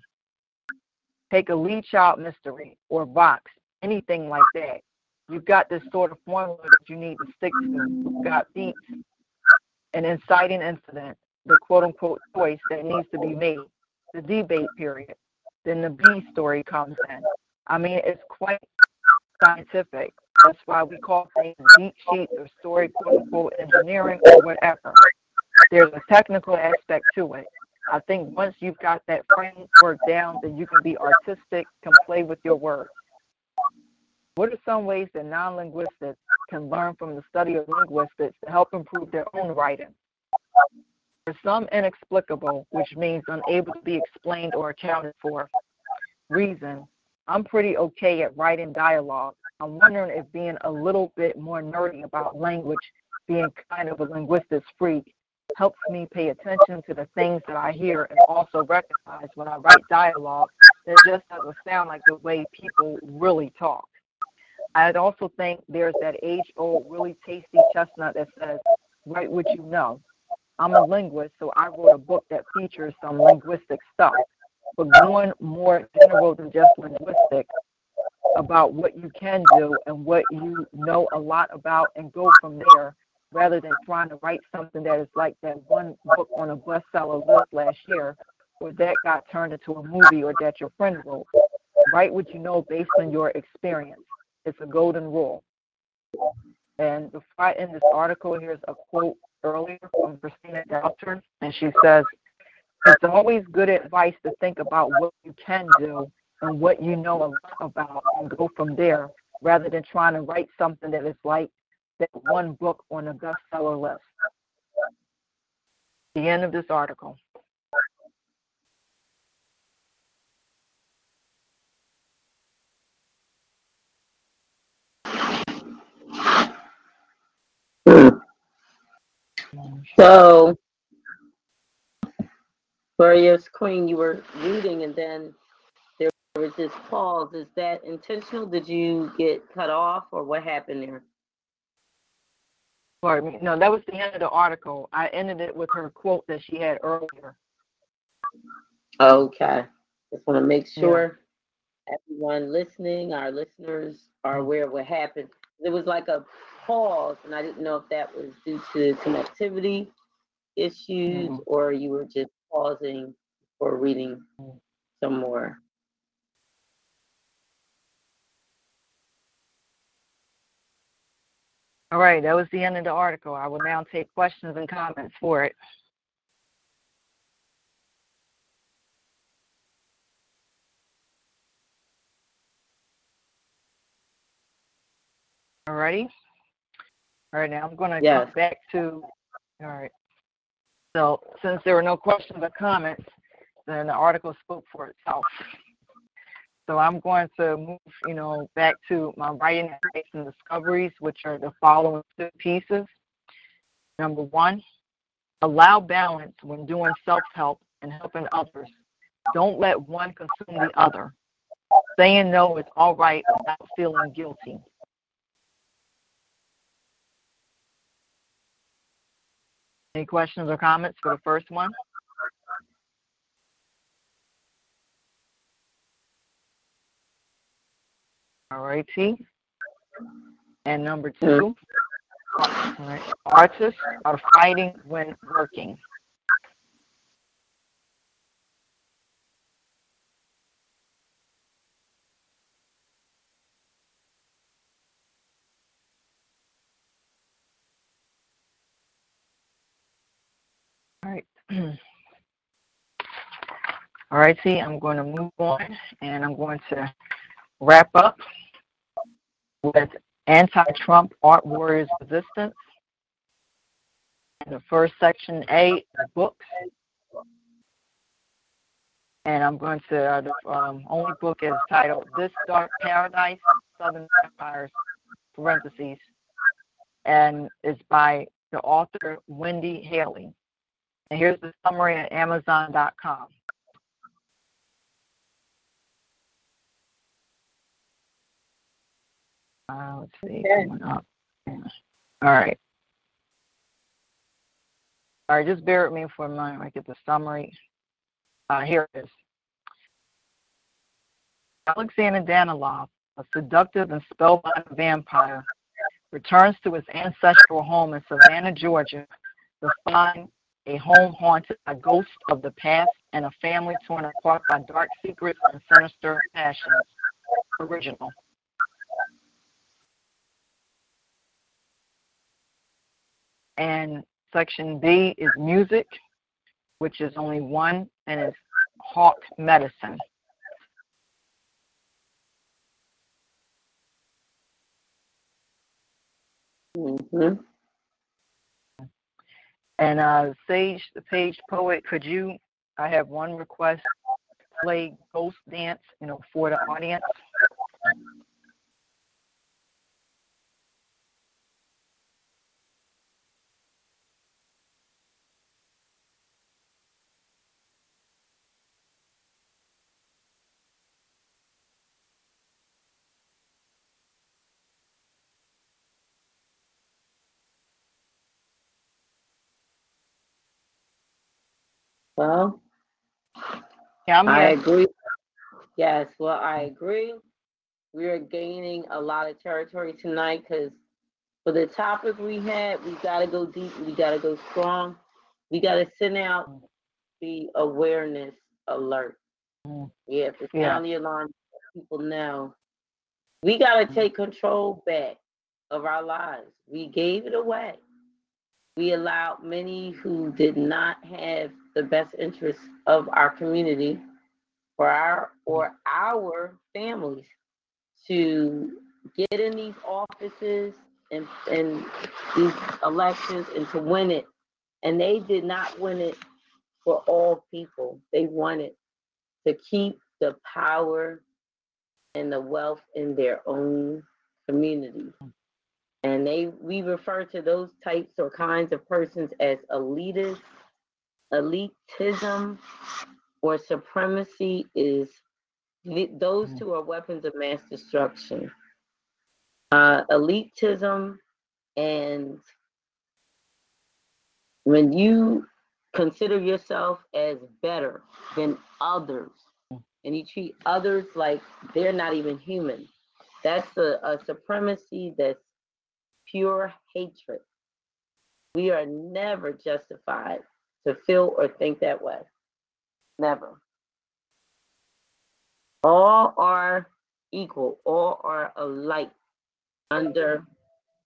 Take a Lee Child mystery or Vox, anything like that. You've got this sort of formula that you need to stick to. You've got beats, an inciting incident, the quote unquote choice that needs to be made, the debate period. Then the B story comes in. I mean, it's quite scientific. That's why we call things beat sheets or story quote unquote engineering or whatever. There's a technical aspect to it. I think once you've got that framework down, then you can be artistic, can play with your words. What are some ways that non-linguistics can learn from the study of linguistics to help improve their own writing? For some inexplicable, which means unable to be explained or accounted for, reason, I'm pretty okay at writing dialogue. I'm wondering if being a little bit more nerdy about language, being kind of a linguistics freak, helps me pay attention to the things that I hear and also recognize when I write dialogue that just doesn't sound like the way people really talk. I'd also think there's that age old, really tasty chestnut that says, write what you know. I'm a linguist, so I wrote a book that features some linguistic stuff. But going more general than just linguistic about what you can do and what you know a lot about and go from there rather than trying to write something that is like that one book on a bestseller list last year or that got turned into a movie or that your friend wrote. Write what you know based on your experience. It's a golden rule. And before I end this article, here's a quote earlier from Christina Dalton, and she says, It's always good advice to think about what you can do and what you know about and go from there rather than trying to write something that is like that one book on a bestseller list. The end of this article. So, Warrioress Queen, you were reading and then there was this pause. Is that intentional? Did you get cut off or what happened there? Pardon me. No, that was the end of the article. I ended it with her quote that she had earlier. Okay. Just want to make sure everyone listening, our listeners, are aware of what happened. There was like a pause, and I didn't know if that was due to connectivity issues Mhm. or you were just pausing for reading some more. All right, that was the end of the article. I will now take questions and comments for it. All righty. All right, now I'm going to Yes. come back to, all right. So since there were no questions or comments, then the article spoke for itself. So I'm going to move, you know, back to my writing advice and discoveries, which are the following two pieces. Number one, allow balance when doing self-help and helping others. Don't let one consume the other. Saying no is all right without feeling guilty. Any questions or comments for the first one? All righty. And number two, mm-hmm. all right, artists are fighting when working. All right. All righty, I'm going to move on and I'm going to wrap up with anti-Trump art warriors resistance. The first section A, books. And I'm going to, uh, the um, only book is titled This Dark Paradise, Southern Empires, parentheses, and it's by the author Wendy Haley. And here's the summary at Amazon.com. Uh, let's see, Okay. coming up. All right. All right, just bear with me for a moment. I get the summary. Uh, here it is. Alexander Danilov, a seductive and spellbound vampire, returns to his ancestral home in Savannah, Georgia, to find a home haunted by ghosts of the past and a family torn apart by dark secrets and sinister passions. Original. And section B is music. which is only one, and it's Hawk Medicine. hmm And uh, Sage, the page poet, could you? I have one request: play Ghost Dance, you know, for the audience. Well, Yeah, I'm I here. agree. Yes, well, I agree. We are gaining a lot of territory tonight because for the topic we had, we got to go deep. We got to go strong. We got to send out the awareness alert. Mm. We have to Yeah. sound the alarm. People know. We got to take control back of our lives. We gave it away. We allowed many who did not have the best interests of our community for our or our families to get in these offices and and these elections and to win it. And they did not win it for all people. They wanted to keep the power and the wealth in their own community. And they we refer to those types or kinds of persons as elitists, elitism, or supremacy is those Mm. two are weapons of mass destruction. Uh, elitism and when you consider yourself as better than others and you treat others like they're not even human, that's a, a supremacy that's pure hatred. We are never justified to feel or think that way. Never. All are equal, all are alike under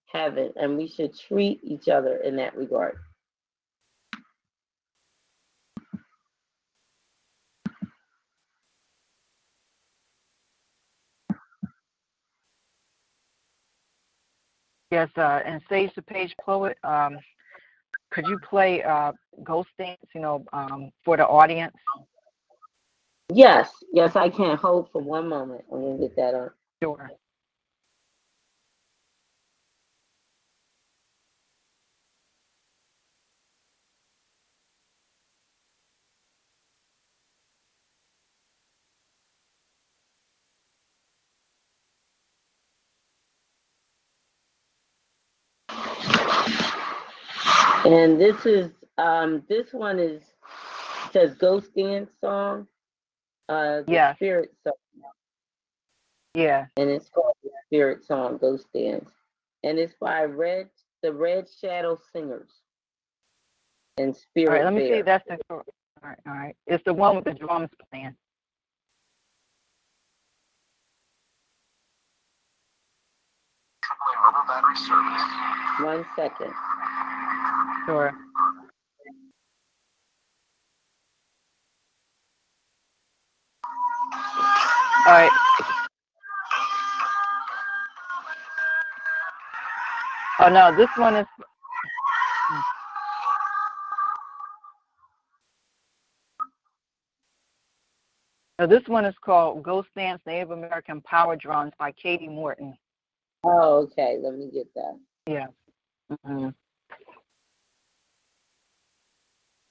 heaven, and we should treat each other in that regard. Yes, uh, and Sage the Page Poet, um, could you play uh, Ghost Dance, you know, um, for the audience? Yes, yes, I can hold for one moment. I'm gonna get that on. Sure. And this is um this one is says Ghost Dance song. Uh Yes. spirit song. Yeah. and it's called the Spirit Song Ghost Dance. And it's by Red the Red Shadow Singers and Spirit right, let me see. Bear. if That's the. All right, all right. It's the one with the drums playing. One second. Sure. All right. Oh no, this one is. So this one is called Ghost Dance Native American Power Drums by Katie Morton. Oh, okay. Let me get that. Yeah. Mhm.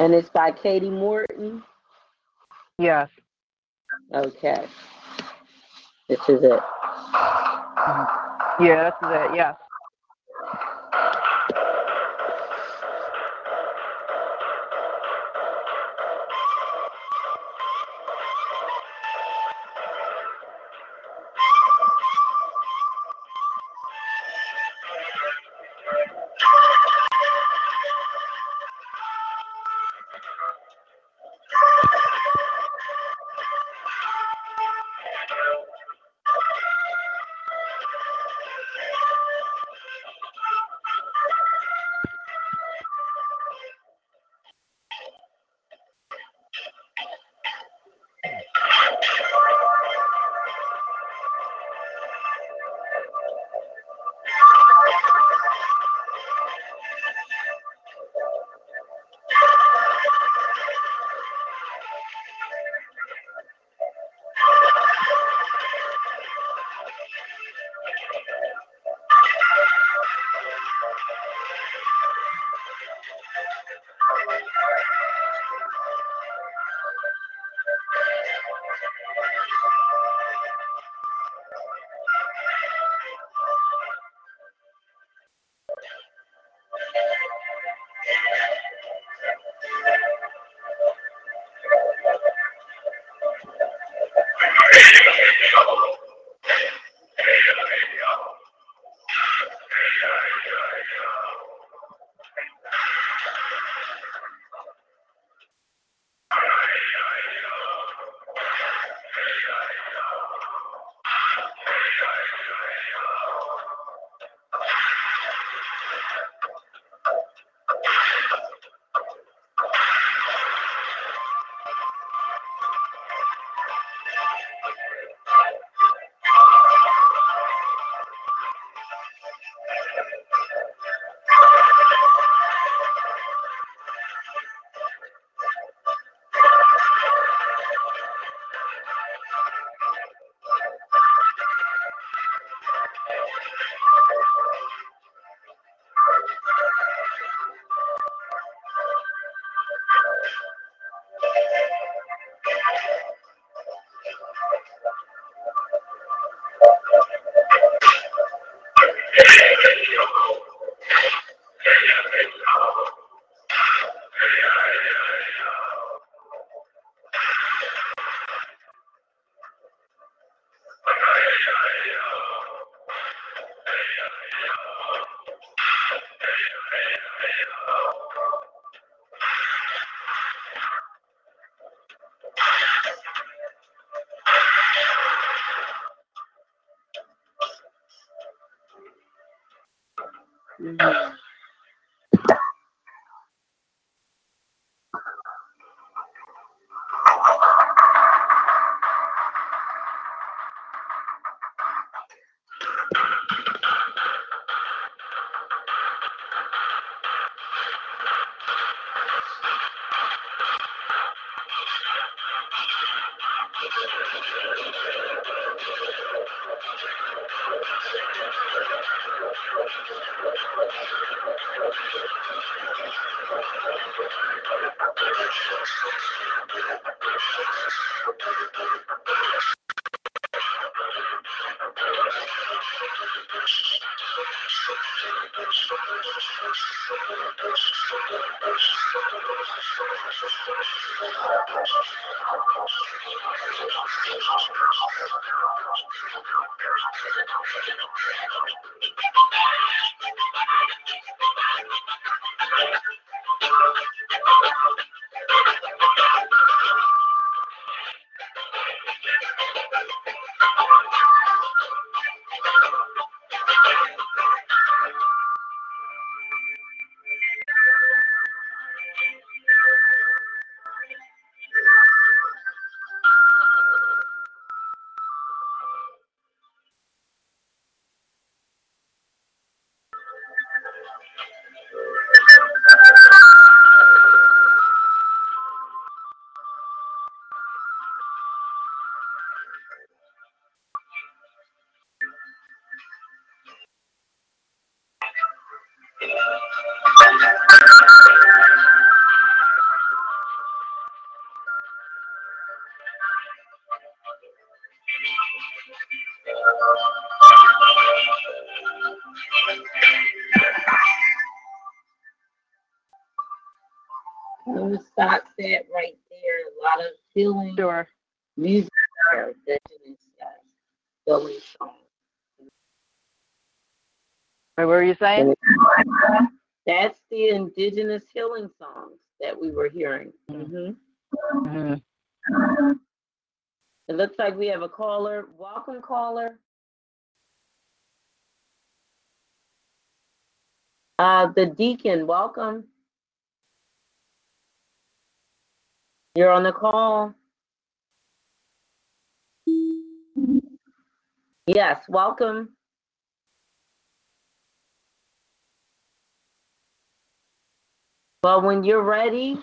And it's by Katie Morton. Yes. Okay. This is it. Yeah, that's it. Yes. Of Sure. music is uh, healing songs. What were you saying? That's the indigenous healing songs that we were hearing. Mm. hmm Mhm. And looks like we have a caller. Welcome, caller. Uh, the deacon, welcome. You're on the call. Yes, welcome. Well, when you're ready,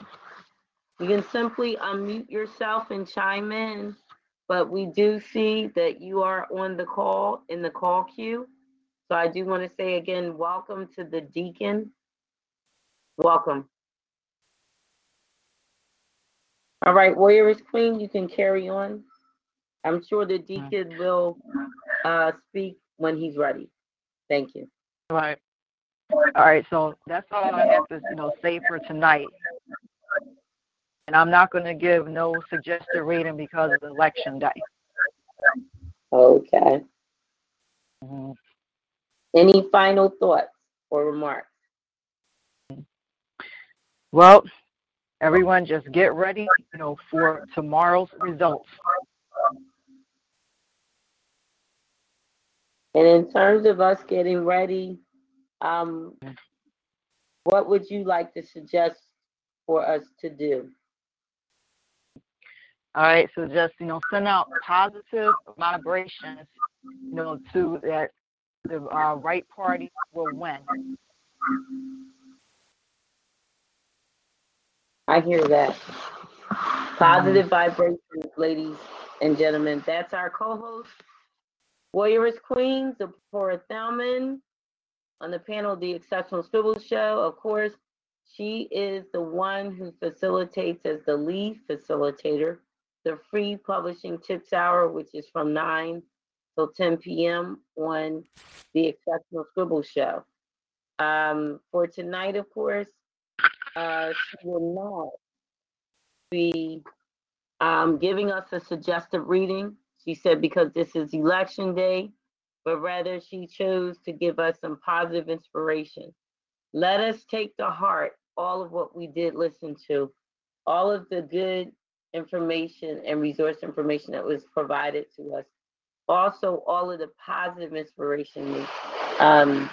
you can simply unmute yourself and chime in. But we do see that you are on the call, in the call queue. So I do want to say again, welcome to the deacon. Welcome. All right, Warrioress Queen, you can carry on. I'm sure the deacon will uh, speak when he's ready. Thank you. Right. All right, so that's all I have to, you know, say for tonight. And I'm not going to give no suggested reading because of election day. Okay. Mhm. Any final thoughts or remarks? Well, everyone just get ready, you know, for tomorrow's results. And in terms of us getting ready, um, what would you like to suggest for us to do? All right, so just, you know, send out positive vibrations, you know, to that the uh, right party will win. I hear that. Positive vibrations, ladies and gentlemen. That's our co-host, Warrioress Queen, Zipporah Thelmon, on the panel, The Exceptional Scribble Show. Of course, she is the one who facilitates as the lead facilitator the free publishing tips hour, which is from 9 till 10 p.m. on The Exceptional Scribble Show. Um, for tonight, of course, uh, she will not be um, giving us a suggested reading. She said because this is election day, but rather she chose to give us some positive inspiration. Let us take to heart all of what we did listen to, all of the good information and resource information that was provided to us. Also, all of the positive inspiration, um,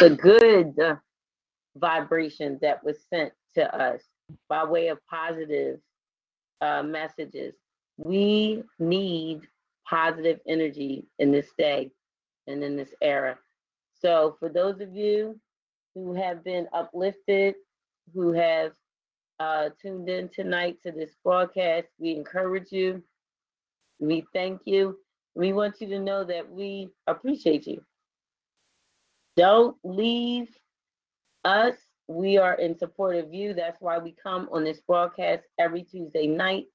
the good vibration that was sent to us by way of positive uh, messages. We need positive energy in this day and in this era. So, for those of you who have been uplifted, who have uh, tuned in tonight to this broadcast, we encourage you. We thank you. We want you to know that we appreciate you. Don't leave us. We are in support of you. That's why we come on this broadcast every Tuesday night.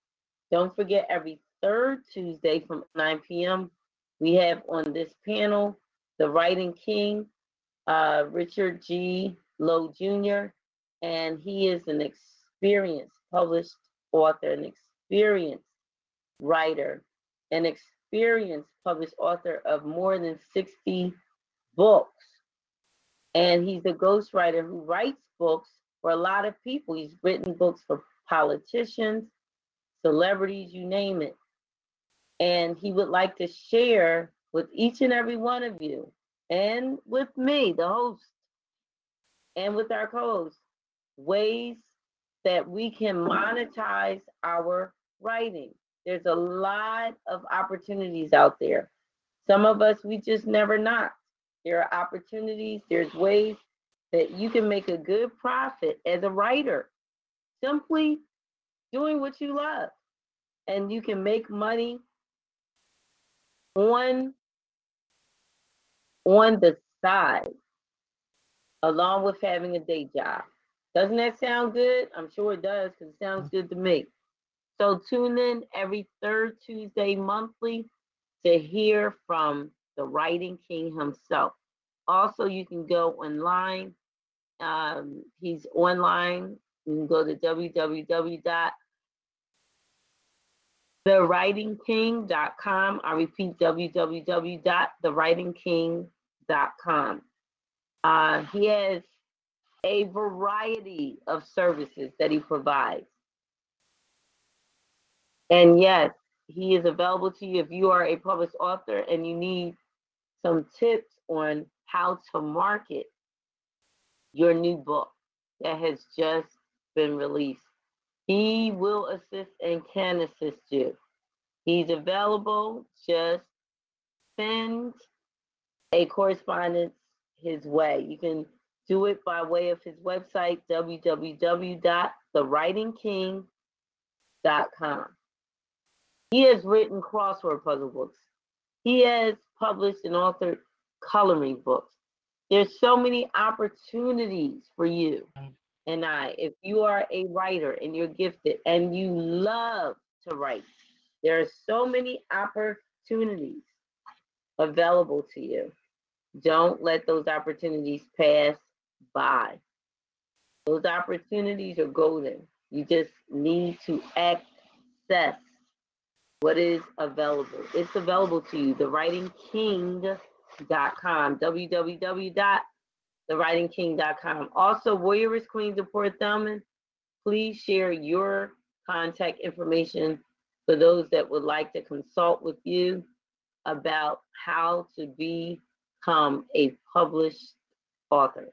Don't forget, every third Tuesday from 9 p.m., we have on this panel the Writing King, uh, Richard G. Lowe Jr., and he is an experienced published author, an experienced writer, an experienced published author of more than 60 books. And he's a ghostwriter who writes books for a lot of people. He's written books for politicians, celebrities, you name it. And he would like to share with each and every one of you and with me, the host, and with our co-hosts, ways that we can monetize our writing. There's a lot of opportunities out there. Some of us, we just never knock. There are opportunities, there's ways that you can make a good profit as a writer, simply doing what you love. And you can make money on, on the side, along with having a day job. Doesn't that sound good? I'm sure it does because it sounds good to me. So tune in every third Tuesday monthly to hear from the Writing King himself. Also, you can go online. Um, he's online. You can go to www.thewritingking.com. I repeat, www.thewritingking.com. Uh, he has a variety of services that he provides. And yes, he is available to you if you are a published author and you need some tips on how to market your new book that has just been released. He will assist and can assist you. He's available. Just send a correspondence his way. You can do it by way of his website, www.thewritingking.com. He has written crossword puzzle books. He has published and authored coloring books. There's so many opportunities for you and I. If you are a writer and you're gifted and you love to write, there are so many opportunities available to you. Don't let those opportunities pass by. Those opportunities are golden. You just need to access what is available. It's available to you. TheWritingKing.com, www.thewritingking.com. Also, Warrioress Queen Zipporah Thelmon, please share your contact information for those that would like to consult with you about how to become a published author.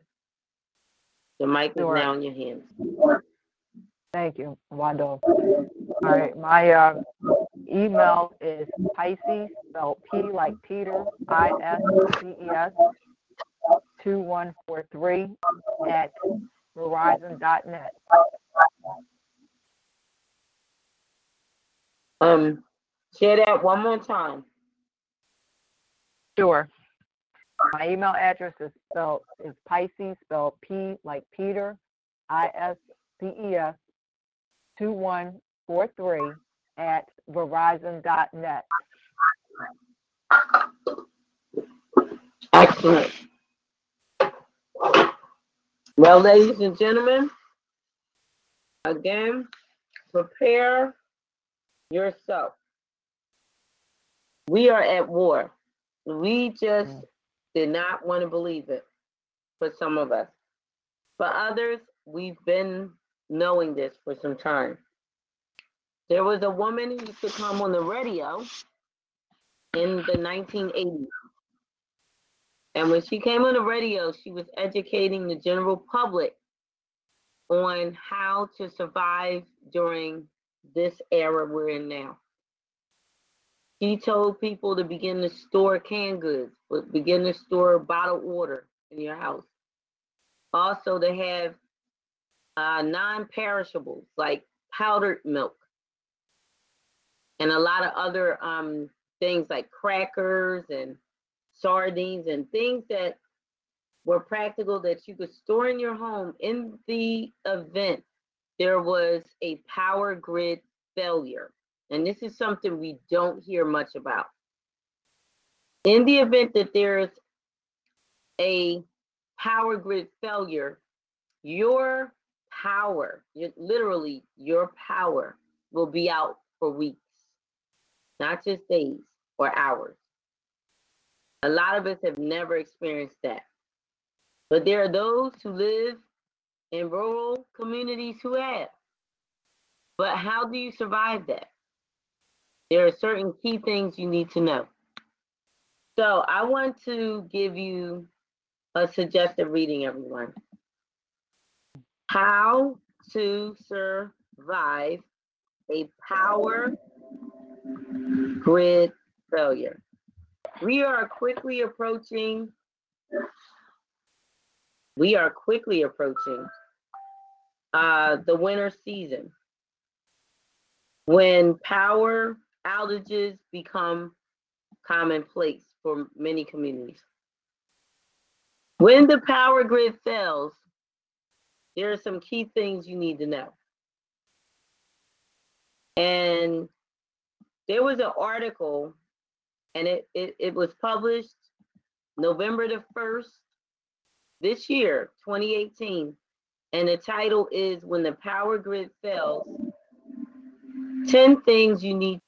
The mic is Sure. now in your hands. Thank you, Wando. All right, my uh, email is Pisces, spelled P like Peter, I S C E S, 2143 at verizon.net. Um, share that one more time. Sure. My email address is spelled is Pisces, spelled P like Peter, I S C E S, 2143 at verizon.net. Excellent. Well, ladies and gentlemen, again, prepare yourself. We are at war. We just Mm. did not want to believe it for some of us. For others, we've been knowing this for some time. There was a woman who used to come on the radio in the 1980s. And when she came on the radio, she was educating the general public on how to survive during this era we're in now. She told people to begin to store canned goods, begin to store bottled water in your house. Also, to have uh, non-perishables like powdered milk and a lot of other um, things like crackers and sardines and things that were practical that you could store in your home in the event there was a power grid failure. And this is something we don't hear much about. In the event that there's a power grid failure, your power, your- literally your power will be out for weeks, not just days or hours. A lot of us have never experienced that. But there are those who live in rural communities who have. But how do you survive that? There are certain key things you need to know. So I want to give you a suggested reading, everyone. How to survive a power grid failure. We are quickly approaching we are quickly approaching uh, the winter season when power outages become commonplace for many communities. When the power grid fails, there are some key things you need to know. And there was an article, and it, it, it was published November the 1st, this year, 2018. And the title is When the Power Grid Fails 10 Things You Need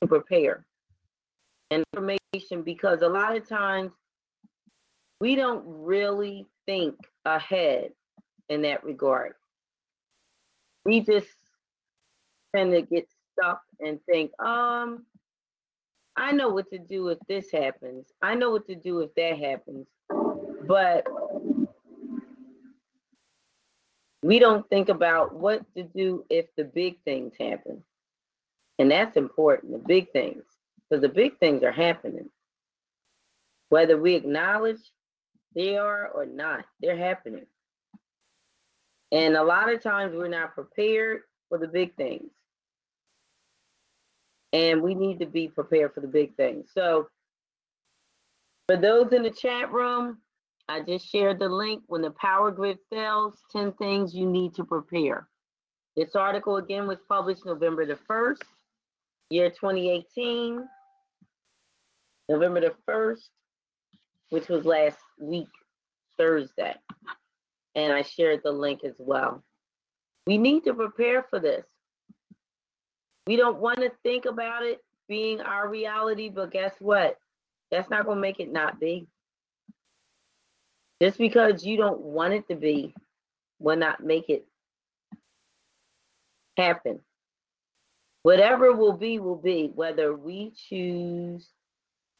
to Prepare. And information because a lot of times we don't really think ahead in that regard. We just tend to get stuck and think, um, I know what to do if this happens. I know what to do if that happens. But we don't think about what to do if the big things happen. And that's important, the big things, because the big things are happening. Whether we acknowledge they are or not, they're happening. And a lot of times we're not prepared for the big things. And we need to be prepared for the big things. So, for those in the chat room, I just shared the link. When the power grid fails, 10 things you need to prepare. This article again was published November the 1st, year 2018. November the 1st, which was last week, Thursday. And I shared the link as well. We need to prepare for this. We don't want to think about it being our reality, but guess what? That's not going to make it not be. Just because you don't want it to be will not make it happen. Whatever will be, will be, whether we choose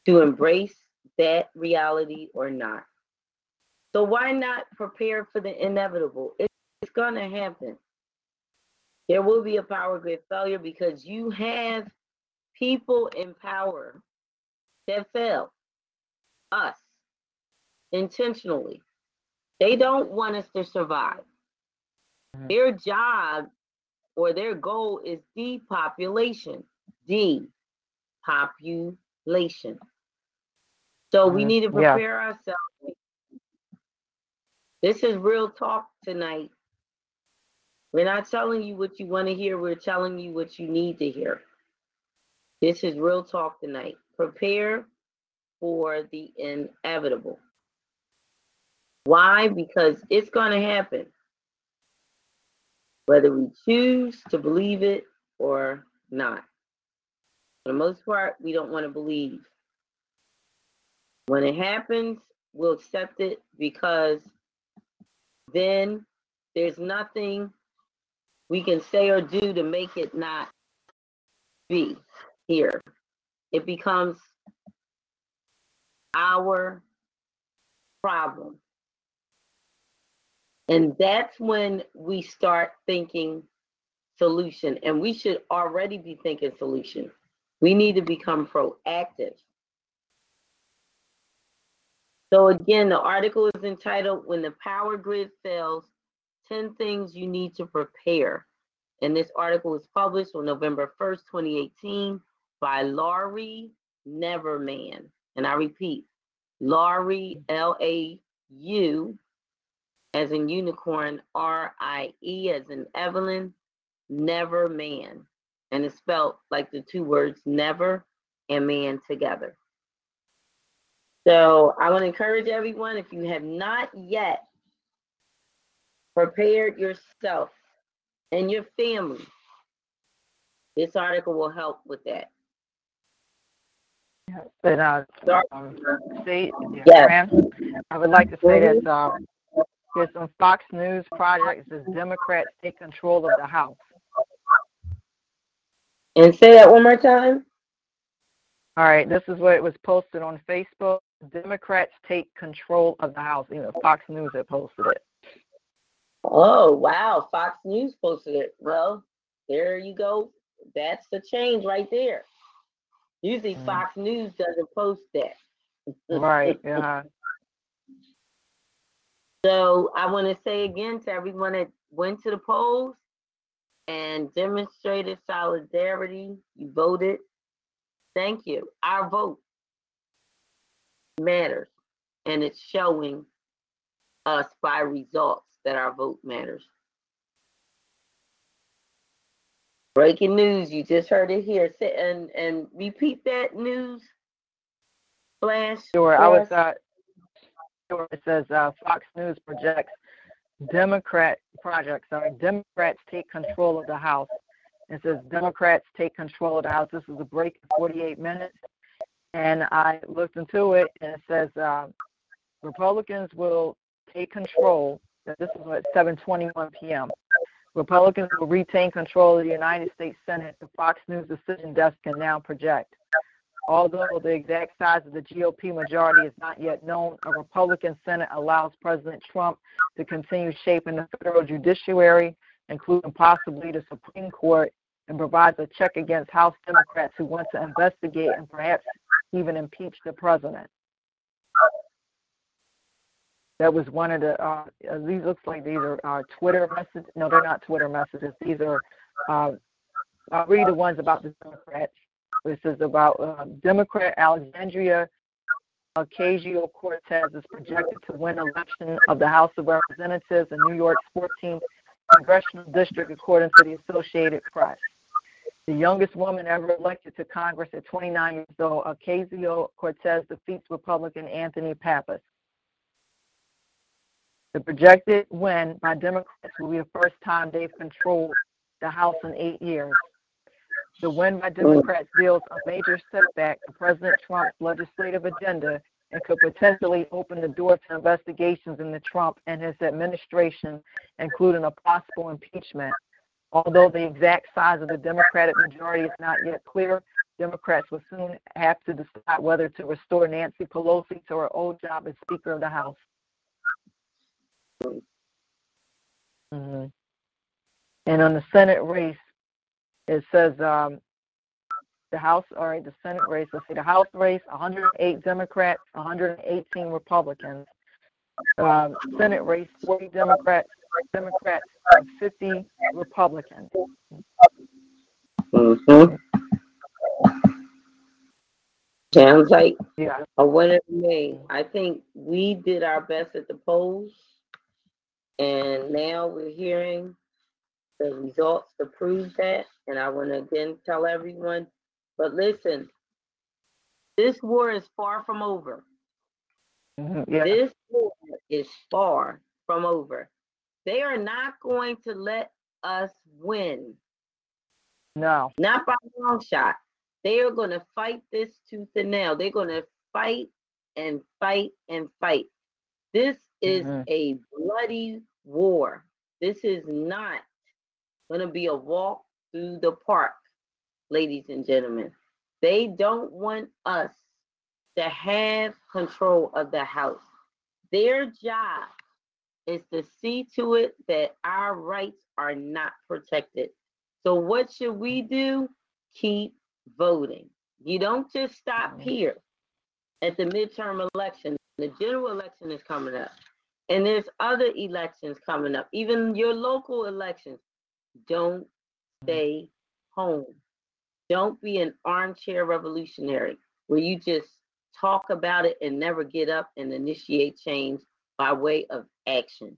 to embrace that reality or not. So why not prepare for the inevitable? It's going to happen. There will be a power grid failure because you have people in power that fail us intentionally. They don't want us to survive. Mhm. Their job or their goal is depopulation. Depopulation. So we Mhm. need to Yeah. prepare ourselves. This is real talk tonight. We're not telling you what you want to hear, we're telling you what you need to hear. This is real talk tonight. Prepare for the inevitable. Why? Because it's going to happen. Whether we choose to believe it or not. For the most part, we don't want to believe. When it happens, we'll accept it because then there's nothing we can say or do to make it not be here. It becomes our problem. And that's when we start thinking solution. And we should already be thinking solution. We need to become proactive. So again, the article is entitled When the Power Grid Fails 10 Things You Need to Prepare. And this article was published on November 1st, 2018 by Laurie Neverman. And I repeat, Laurie, L A U, as in unicorn, R I E, as in Evelyn, Neverman. And it's spelled like the two words never and man together. So I want to encourage everyone if you have not yet prepared yourself and your family, this article will help with that. And uh, um, say, yeah, Yes. I would like to say that um, there's some Fox News projects as Democrats take control of the House. And say that one more time. All right, this is what it was posted on Facebook. Democrats take control of the House. You know, Fox News had posted it. Oh, wow. Fox News posted it. Well, there you go. That's the change right there. Usually Mhm. Fox News doesn't post that. Right. Yeah. So I want to say again to everyone that went to the polls and demonstrated solidarity, you voted. Thank you. Our vote matters, and it's showing us by results that our vote matters. Breaking news, you just heard it here. Say, and, and repeat that news flash. Sure. I was. Uh, sure. It says uh, Fox News projects Democrat project. Sorry, Democrats take control of the House. It says Democrats take control of the House. This is a break in 48 minutes, and I looked into it, and it says uh, Republicans will take control. This is at 7:21 p.m. Republicans will retain control of the United States Senate, the Fox News decision desk can now project. Although the exact size of the GOP majority is not yet known, a Republican Senate allows President Trump to continue shaping the federal judiciary, including possibly the Supreme Court, and provides a check against House Democrats who want to investigate and perhaps even impeach the president. That was one of the, uh, uh, these looks like these are uh, Twitter messages. No, they're not Twitter messages. These are, uh, I'll read the ones about the Democrats. This is about uh, Democrat Alexandria Ocasio Cortez is projected to win election of the House of Representatives in New York's 14th congressional district, according to the Associated Press. The youngest woman ever elected to Congress at 29 years old, Ocasio Cortez defeats Republican Anthony Pappas. The projected win by Democrats will be the first time they've controlled the House in eight years. The win by Democrats deals a major setback to President Trump's legislative agenda and could potentially open the door to investigations into Trump and his administration, including a possible impeachment. Although the exact size of the Democratic majority is not yet clear, Democrats will soon have to decide whether to restore Nancy Pelosi to her old job as Speaker of the House. Mhm. And on the Senate race, it says um, the House, all right, the Senate race, let's see, the House race, 108 Democrats, 118 Republicans. Um, Senate race, 40 Democrats, Democrats, 50 Republicans. Mhm. Sounds like Yeah. a winner to me. I think we did our best at the polls. And now we're hearing the results to prove that. And I want to again tell everyone, but listen, this war is far from over. Mhm, Yeah. This war is far from over. They are not going to let us win. No. not by a long shot. They are going to fight this tooth and nail. They're going to fight and fight and fight. This is Mhm. a bloody war. This is not going to be a walk through the park, ladies and gentlemen. They don't want us to have control of the house. Their job is to see to it that our rights are not protected. So what should we do? Keep voting. You don't just stop Mhm. here at the midterm election. The general election is coming up. And there's other elections coming up, even your local elections. Don't stay home. Don't be an armchair revolutionary where you just talk about it and never get up and initiate change by way of action.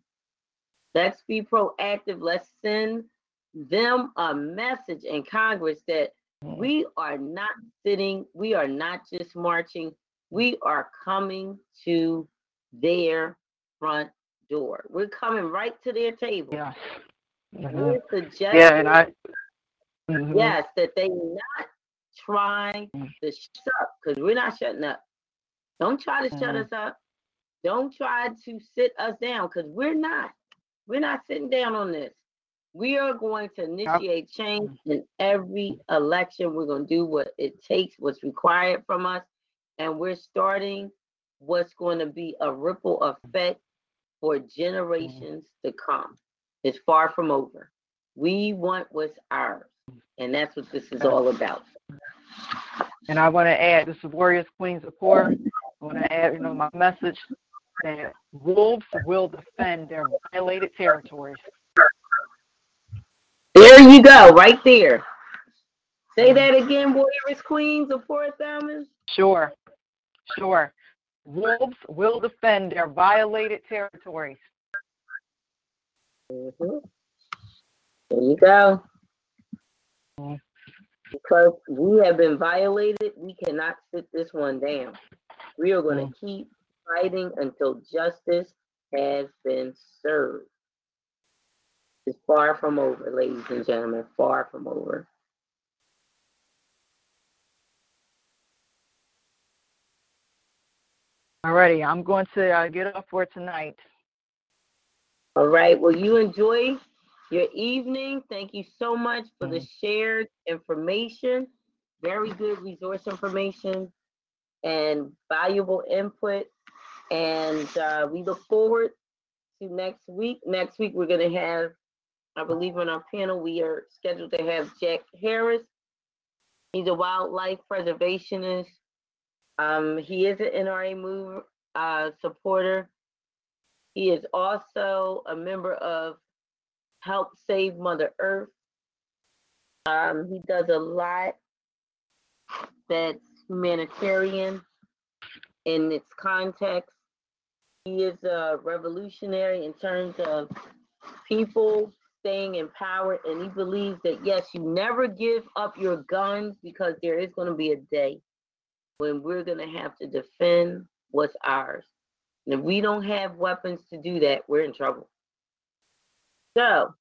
Let's be proactive. Let's send them a message in Congress that Mhm. we are not sitting, we are not just marching, we are coming to their front door. We're coming right to their table. Yeah. Mhm. We're suggesting, Yeah, and I. Mhm. yes, that they not try Mm. to shut up because we're not shutting up. Don't try to shut Mhm. us up. Don't try to sit us down because we're not. We're not sitting down on this. We are going to initiate change in every election. We're going to do what it takes, what's required from us. And we're starting what's going to be a ripple effect for mm-hmm. generations to come. It's far from over. We want what's ours. And that's what this is all about. And I want to add, this is Warriors Queens of Poor. I want to add, you know, my message that wolves will defend their violated territories. There you go, right there. Say mm-hmm. that again, Warriors, Queens of Four Thousands. Sure, sure. Wolves will defend their violated territories. Mhm. There you go. Mhm. Because we have been violated, we cannot sit this one down. We are going to keep fighting until justice has been served. It's far from over, ladies and gentlemen, far from over. Alrighty, I'm going to uh, get up for tonight. All right, well, you enjoy your evening. Thank you so much for the shared information. Very good resource information and valuable input. And uh, we look forward to next week. Next week, we're going to have, I believe on our panel, we are scheduled to have Jack Harris. He's a wildlife preservationist. Um, he is an NRA move uh, supporter. He is also a member of Help Save Mother Earth. Um, he does a lot that's humanitarian in its context. He is a revolutionary in terms of people staying empowered, and he believes that yes, you never give up your guns because there is going to be a day when we're going to have to defend what's ours. And if we don't have weapons to do that, we're in trouble. So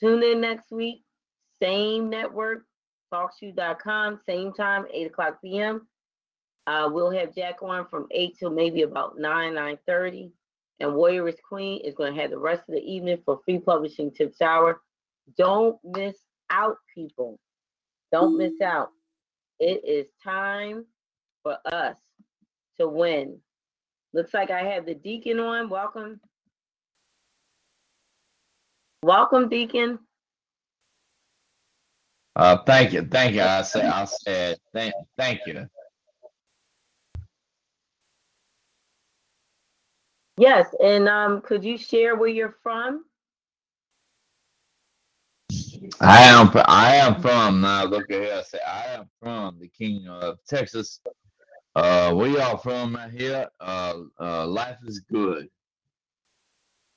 tune in next week, same network, talkshoe.com, same time, 8 o'clock p.m. Uh, we'll have Jack on from 8 till maybe about 9, 9.30. And Warrioress Queen is going to have the rest of the evening for Free Publishing Tips Hour. Don't miss out, people. Don't miss out. It is time for us to win. Looks like I have the Deacon on. Welcome. Welcome, Deacon. Uh, thank you, thank you. I said, I said, thank, thank you. Yes, and um, could you share where you're from? I am, I am from, now look at here, I say, I am from the King of Texas. Uh, where y'all from right here? Uh, uh, life is good.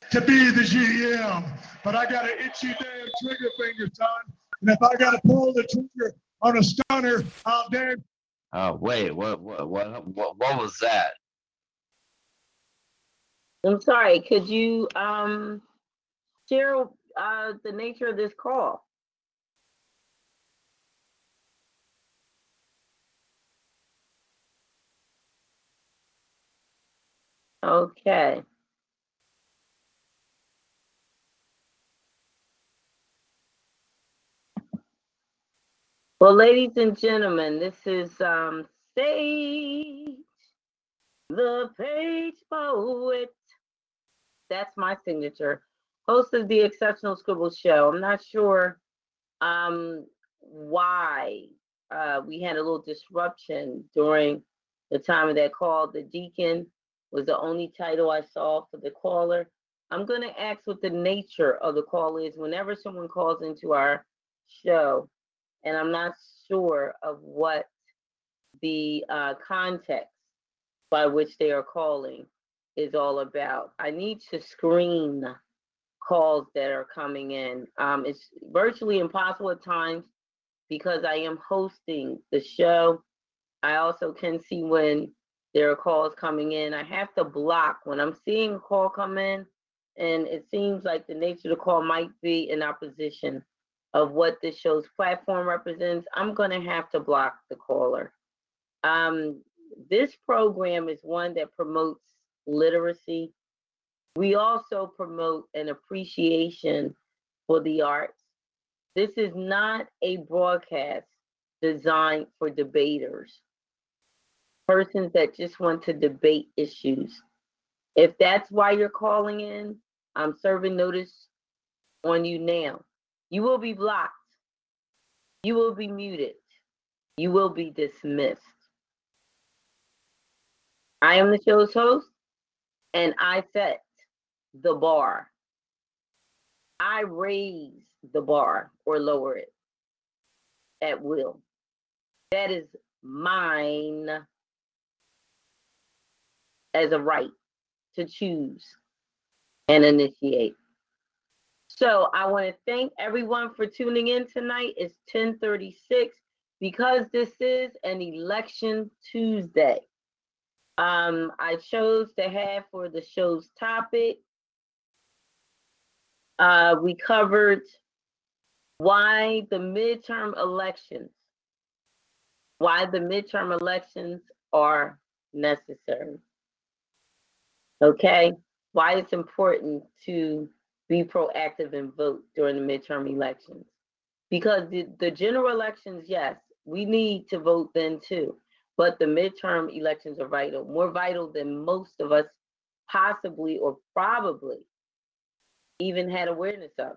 to be the GM, but I got an itchy damn trigger finger, son. And if I got to pull the trigger on a stunner, I'll damn Uh, wait, what, what, what, what, what was that? I'm sorry, could you um share uh the nature of this call? Okay. Well, ladies and gentlemen, this is um Sage, the page poet. That's my signature. Host of the Exceptional Scribble Show. I'm not sure um why uh we had a little disruption during the time of that call. The deacon was the only title I saw for the caller. I'm gonna ask what the nature of the call is whenever someone calls into our show, and I'm not sure of what the uh, context by which they are calling is all about. I need to screen calls that are coming in. Um, it's virtually impossible at times because I am hosting the show. I also can see when there are calls coming in. I have to block when I'm seeing a call come in, and it seems like the nature of the call might be in opposition of what this show's platform represents. I'm going to have to block the caller. Um, this program is one that promotes literacy. We also promote an appreciation for the arts. This is not a broadcast designed for debaters, persons that just want to debate issues. If that's why you're calling in, I'm serving notice on you now. You will be blocked. You will be muted. You will be dismissed. I am the show's host, and I set the bar. I raise the bar or lower it at will. That is mine as a right to choose and initiate. So I want to thank everyone for tuning in tonight. It's 1036 because this is an election Tuesday. Um, I chose to have for the show's topic. Uh, we covered why the midterm elections, why the midterm elections are necessary. Okay, why it's important to be proactive and vote during the midterm elections. Because the, the general elections, yes, we need to vote then too. But the midterm elections are vital, more vital than most of us possibly or probably even had awareness of.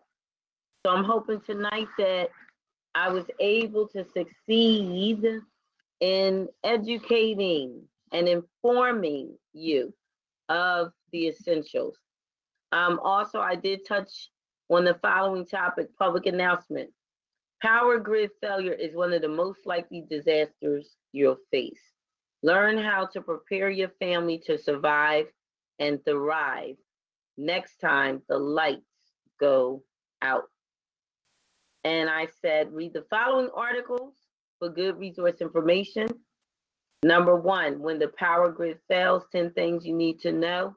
So I'm hoping tonight that I was able to succeed in educating and informing you of the essentials. Um, also, I did touch on the following topic, public announcement. Power grid failure is one of the most likely disasters you'll face. Learn how to prepare your family to survive and thrive next time the lights go out. And I said, read the following articles for good resource information. Number one, when the power grid fails, 10 things you need to know.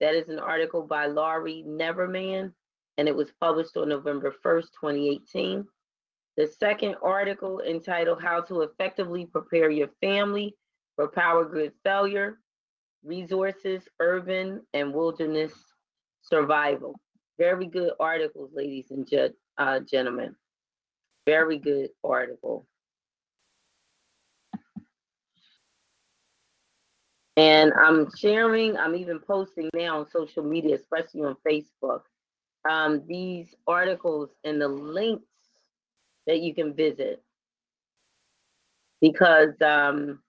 That is an article by Laurie Neverman, and it was published on November 1st, 2018. The second article entitled How to Effectively Prepare Your Family for Power Grid Failure, Resources, Urban and Wilderness Survival. Very good articles, ladies and gen- uh, gentlemen. Very good article. And I'm sharing, I'm even posting now on social media, especially on Facebook, um, these articles and the links that you can visit. Because um,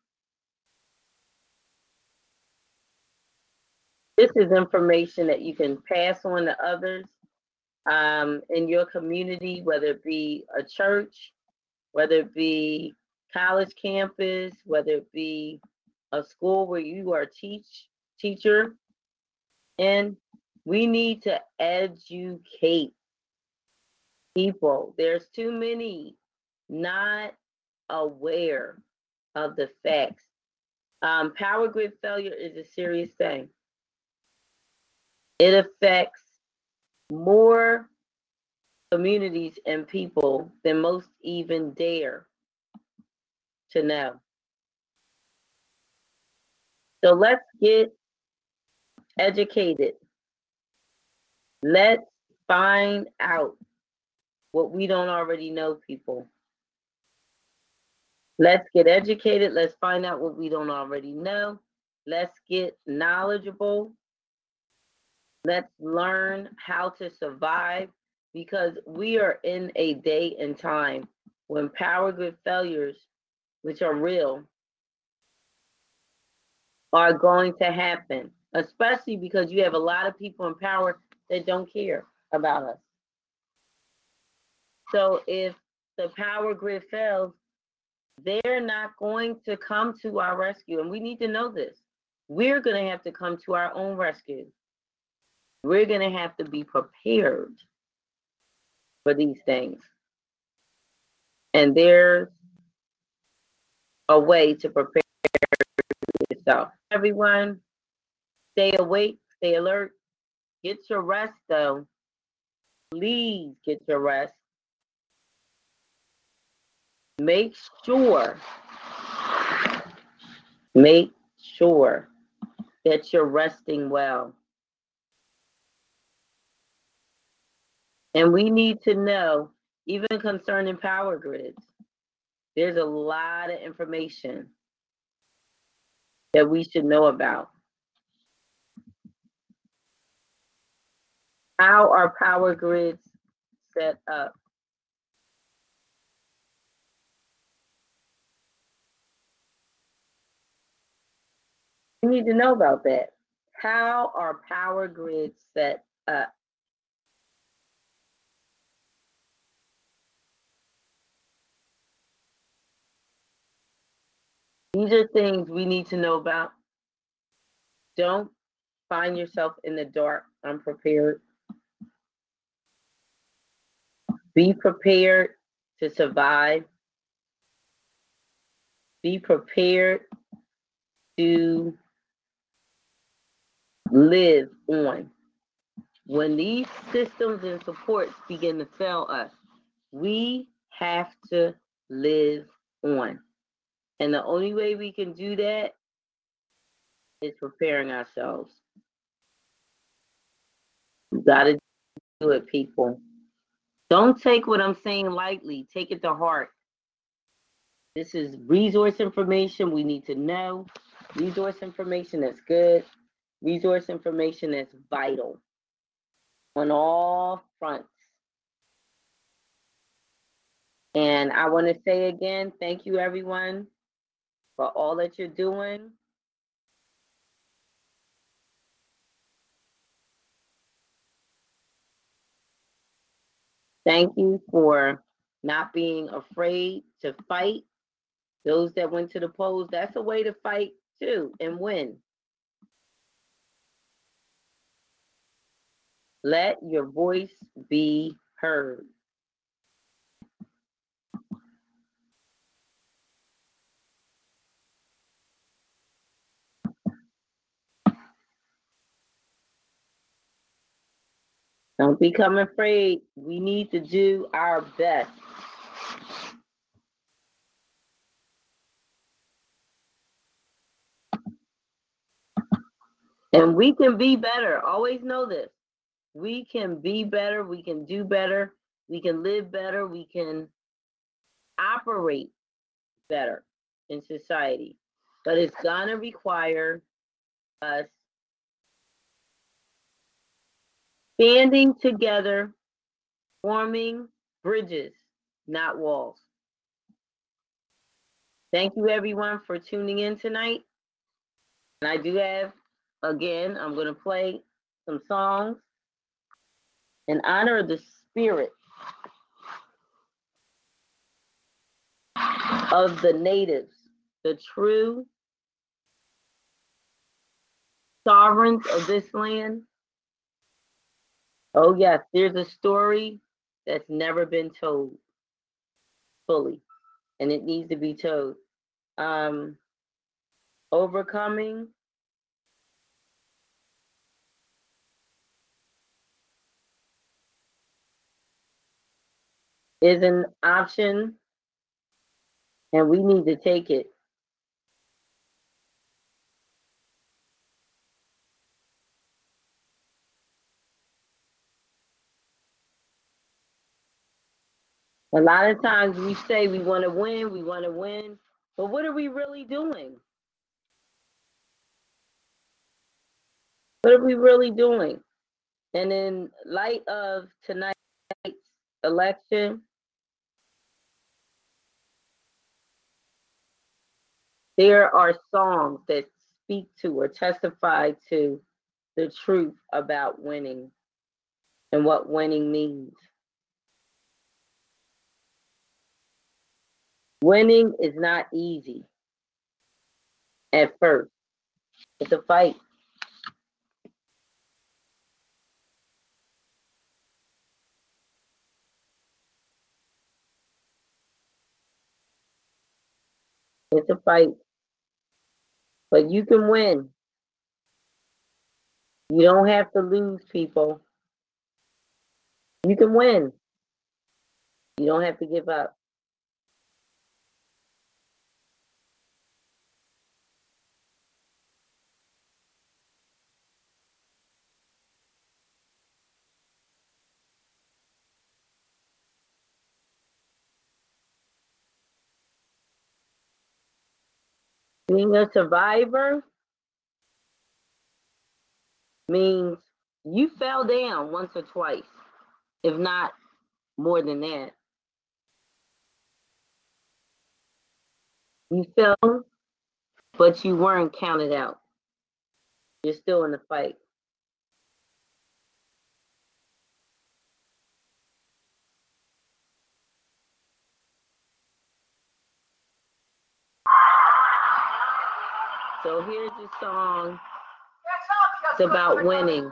this is information that you can pass on to others um, in your community, whether it be a church, whether it be college campus, whether it be a school where you are teach teacher, and we need to educate people. There's too many not aware of the facts. Um, power grid failure is a serious thing. It affects more communities and people than most even dare to know. So let's get educated. Let's find out what we don't already know, people. Let's get educated. Let's find out what we don't already know. Let's get knowledgeable. Let's learn how to survive because we are in a day and time when power grid failures, which are real, are going to happen, especially because you have a lot of people in power that don't care about us. So if the power grid fails, they're not going to come to our rescue. And we need to know this. We're going to have to come to our own rescue. We're going to have to be prepared for these things. And there's a way to prepare yourself. Everyone, stay awake, stay alert. Get your rest, though. Please get your rest. Make sure, make sure that you're resting well. And we need to know, even concerning power grids, there's a lot of information that we should know about. How are power grids set up? We need to know about that. How are power grids set up? These are things we need to know about. Don't find yourself in the dark unprepared. Be prepared to survive. Be prepared to live on. When these systems and supports begin to fail us, we have to live on. And the only way we can do that is preparing ourselves. We gotta do it, people. Don't take what I'm saying lightly. Take it to heart. This is resource information we need to know. Resource information that's good. Resource information that's vital on all fronts. And I want to say again, thank you everyone for all that you're doing. Thank you for not being afraid to fight. Those that went to the polls, that's a way to fight too and win. Let your voice be heard. Don't become afraid. We need to do our best. And we can be better. Always know this. We can be better. We can do better. We can live better. We can operate better in society. But it's going to require us standing together, forming bridges, not walls. Thank you, everyone, for tuning in tonight. And I do have, again, I'm going to play some songs in honor of the spirit of the natives, the true sovereigns of this land. Oh, yes, there's a story that's never been told fully, and it needs to be told. Um, overcoming is an option, and we need to take it. A lot of times we say we want to win, we want to win, but what are we really doing? What are we really doing? And in light of tonight's election, there are songs that speak to or testify to the truth about winning and what winning means. Winning is not easy at first. It's a fight. It's a fight. But you can win. You don't have to lose, people. You can win. You don't have to give up. Being a survivor means you fell down once or twice, if not more than that. You fell, but you weren't counted out. You're still in the fight. So here's the song. It's about winning.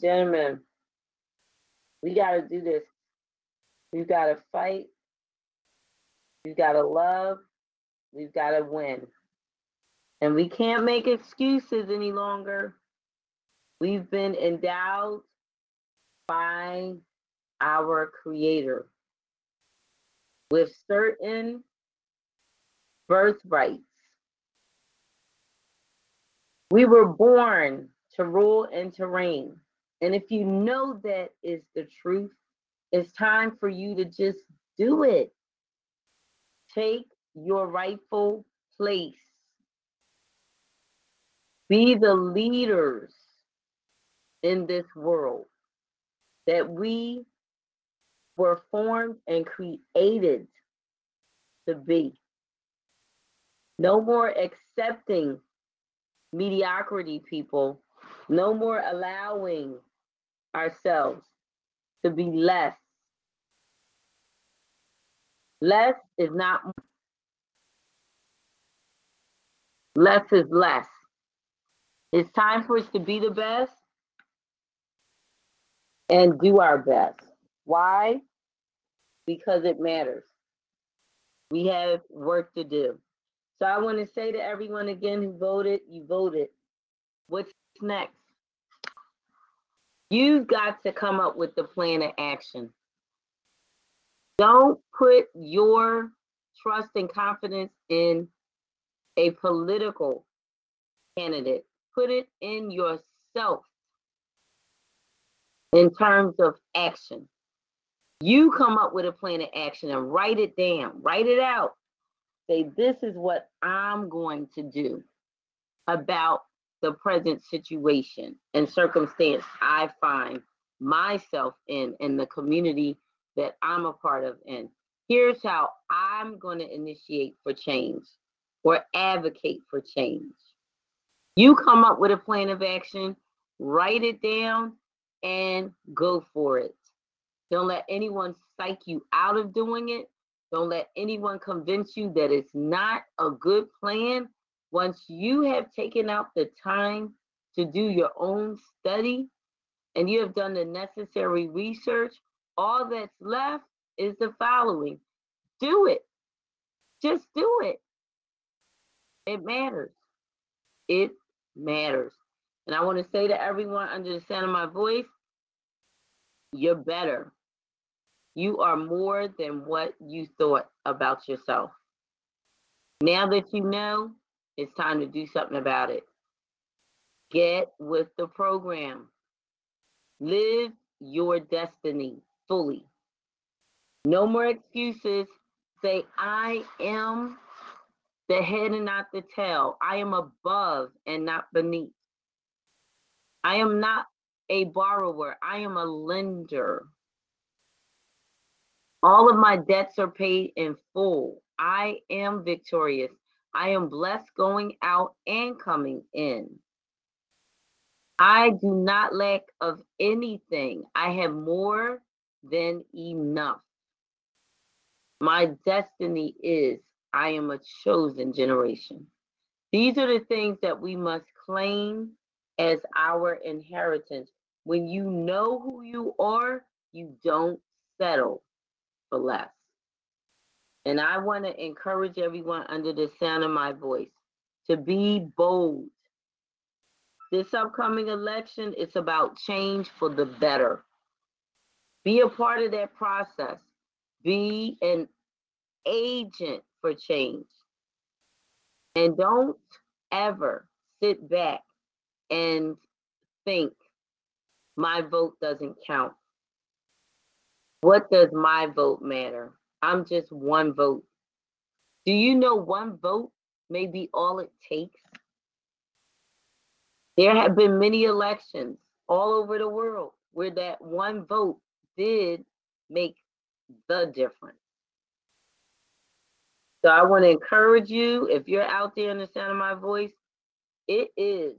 Gentlemen, we got to do this. We've got to fight. We've got to love. We've got to win. And we can't make excuses any longer. We've been endowed by our Creator with certain birthrights. We were born to rule and to reign. And if you know that is the truth, it's time for you to just do it. Take your rightful place. Be the leaders in this world that we were formed and created to be. No more accepting mediocrity, people. No more allowing ourselves to be less. Less is not less is less. It's time for us to be the best and do our best. Why? Because it matters. We have work to do. So I want to say to everyone again who voted, you voted. What's next? You've got to come up with the plan of action. Don't put your trust and confidence in a political candidate. Put it in yourself in terms of action. You come up with a plan of action and write it down, write it out. Say, this is what I'm going to do about the present situation and circumstance I find myself in and the community that I'm a part of in. Here's how I'm going to initiate for change or advocate for change. You come up with a plan of action, write it down, and go for it. Don't let anyone psych you out of doing it. Don't let anyone convince you that it's not a good plan. Once you have taken out the time to do your own study and you have done the necessary research, all that's left is the following do it. Just do it. It matters. It matters. And I want to say to everyone under the sound of my voice, you're better. You are more than what you thought about yourself. Now that you know, it's time to do something about it. Get with the program. Live your destiny fully. No more excuses. Say, I am the head and not the tail. I am above and not beneath. I am not a borrower. I am a lender. All of my debts are paid in full. I am victorious. I am blessed going out and coming in. I do not lack of anything. I have more than enough. My destiny is I am a chosen generation. These are the things that we must claim as our inheritance. When you know who you are, you don't settle for less. And I want to encourage everyone under the sound of my voice to be bold. This upcoming election, it's about change for the better. Be a part of that process. Be an agent for change. And don't ever sit back and think my vote doesn't count. What does my vote matter? I'm just one vote. Do you know one vote may be all it takes? There have been many elections all over the world where that one vote did make the difference. So I want to encourage you, if you're out there in the sound of my voice, it is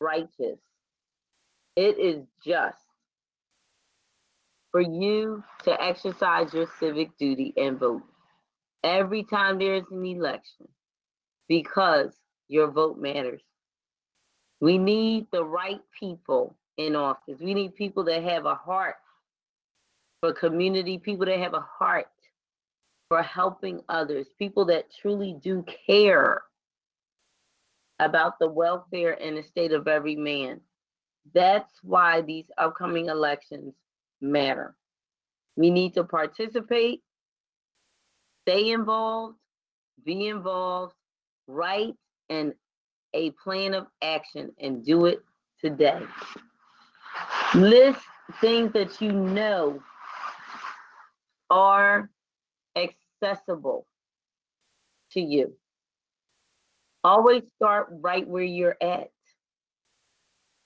righteous. It is just for you to exercise your civic duty and vote every time there is an election because your vote matters. We need the right people in office. We need people that have a heart for community, people that have a heart for helping others, people that truly do care about the welfare and the state of every man. That's why these upcoming elections matter. We need to participate, stay involved, be involved, write and a plan of action and do it today. List things that you know are accessible to you. Always start right where you're at.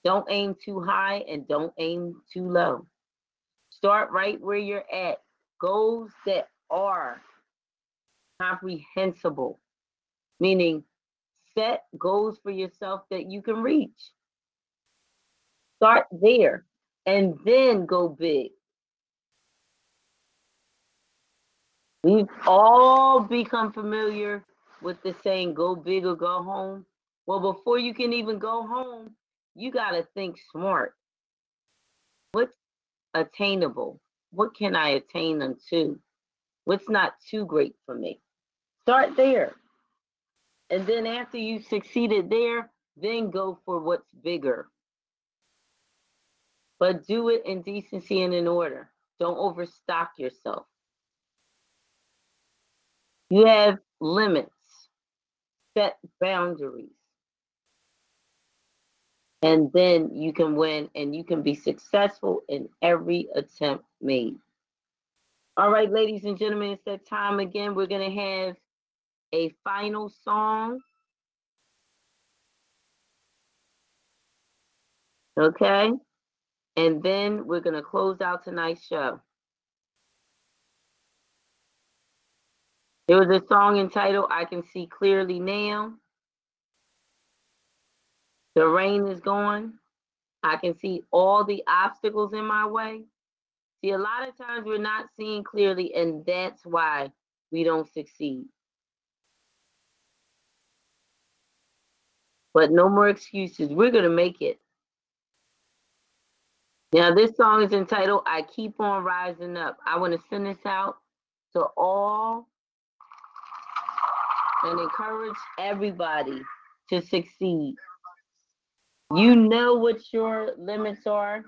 Don't aim too high and don't aim too low. Start right where you're at. Goals that are comprehensible, meaning set goals for yourself that you can reach. Start there and then go big. We've all become familiar with the saying go big or go home. Well, before you can even go home, you got to think smart. What's attainable? What can I attain unto? What's not too great for me? Start there. And then after you succeeded there, then go for what's bigger. But do it in decency and in order. Don't overstock yourself. You have limits, set boundaries. And then you can win and you can be successful in every attempt made. All right, ladies and gentlemen, it's that time again. We're going to have a final song. Okay. And then we're going to close out tonight's show. There was a song entitled I Can See Clearly Now. The rain is gone. I can see all the obstacles in my way. See, a lot of times we're not seeing clearly, and that's why we don't succeed. But no more excuses. We're going to make it. Now, this song is entitled I Keep On Rising Up. I want to send this out to all and encourage everybody to succeed. You know what your limits are,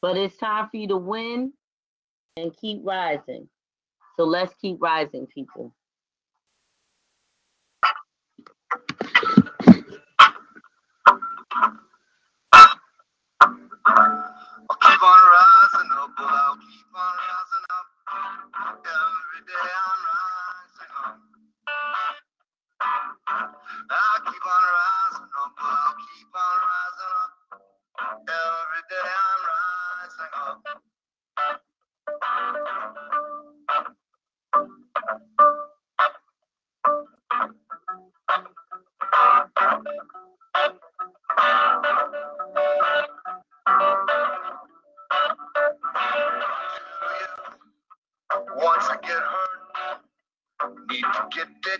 but it's time for you to win and keep rising. So let's keep rising, people. Keep on rising up,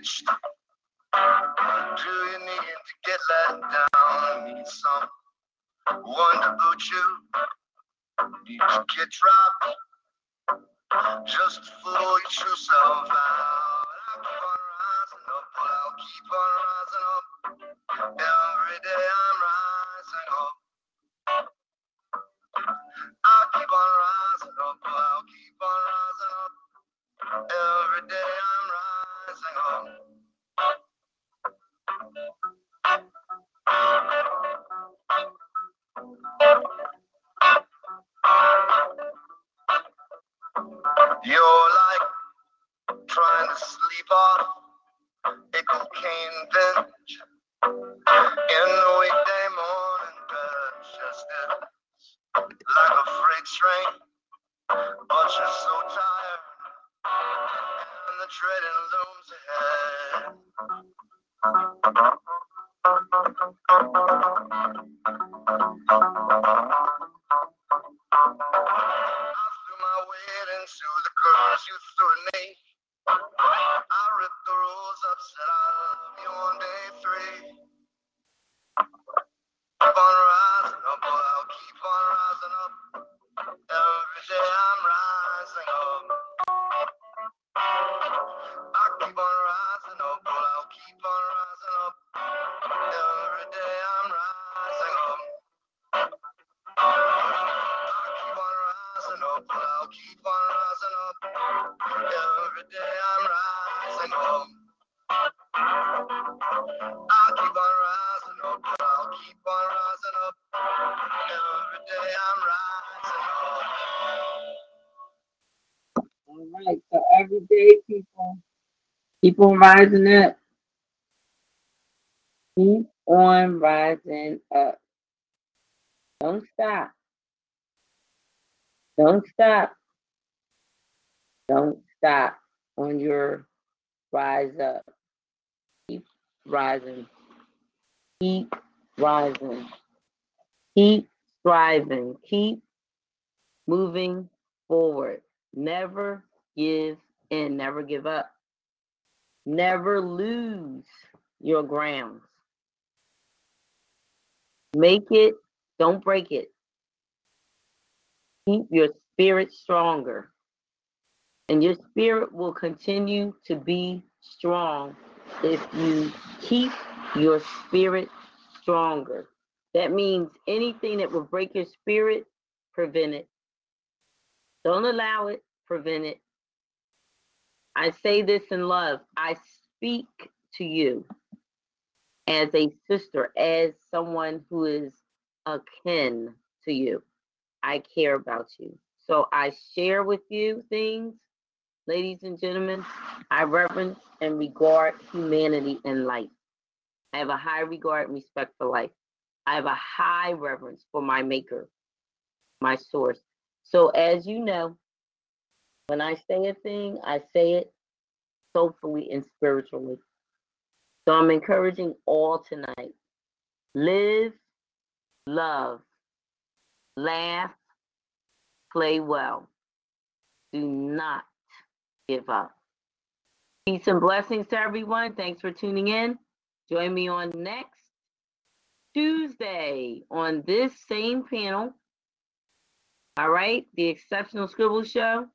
get? Do you need to get let down? Need someone to boot you? Need to get dropped? Just fool your true self out. On rising up. Keep on rising up. Don't stop. Don't stop. Don't stop on your rise up. Keep rising. Keep rising. Keep striving. Keep moving forward. Never give in. Never give up. Never lose your grounds. Make it, don't break it. Keep your spirit stronger. And your spirit will continue to be strong if you keep your spirit stronger. That means anything that will break your spirit, prevent it. Don't allow it, prevent it. I say this in love. I speak to you as a sister, as someone who is akin to you. I care about you. So I share with you things, ladies and gentlemen. I reverence and regard humanity and life. I have a high regard and respect for life. I have a high reverence for my maker, my source. So as you know, when I say a thing, I say it soulfully and spiritually. So I'm encouraging all tonight. Live, love, laugh, play well. Do not give up. Peace and blessings to everyone. Thanks for tuning in. Join me on next Tuesday on this same panel. All right, the Exceptional Scribble Show.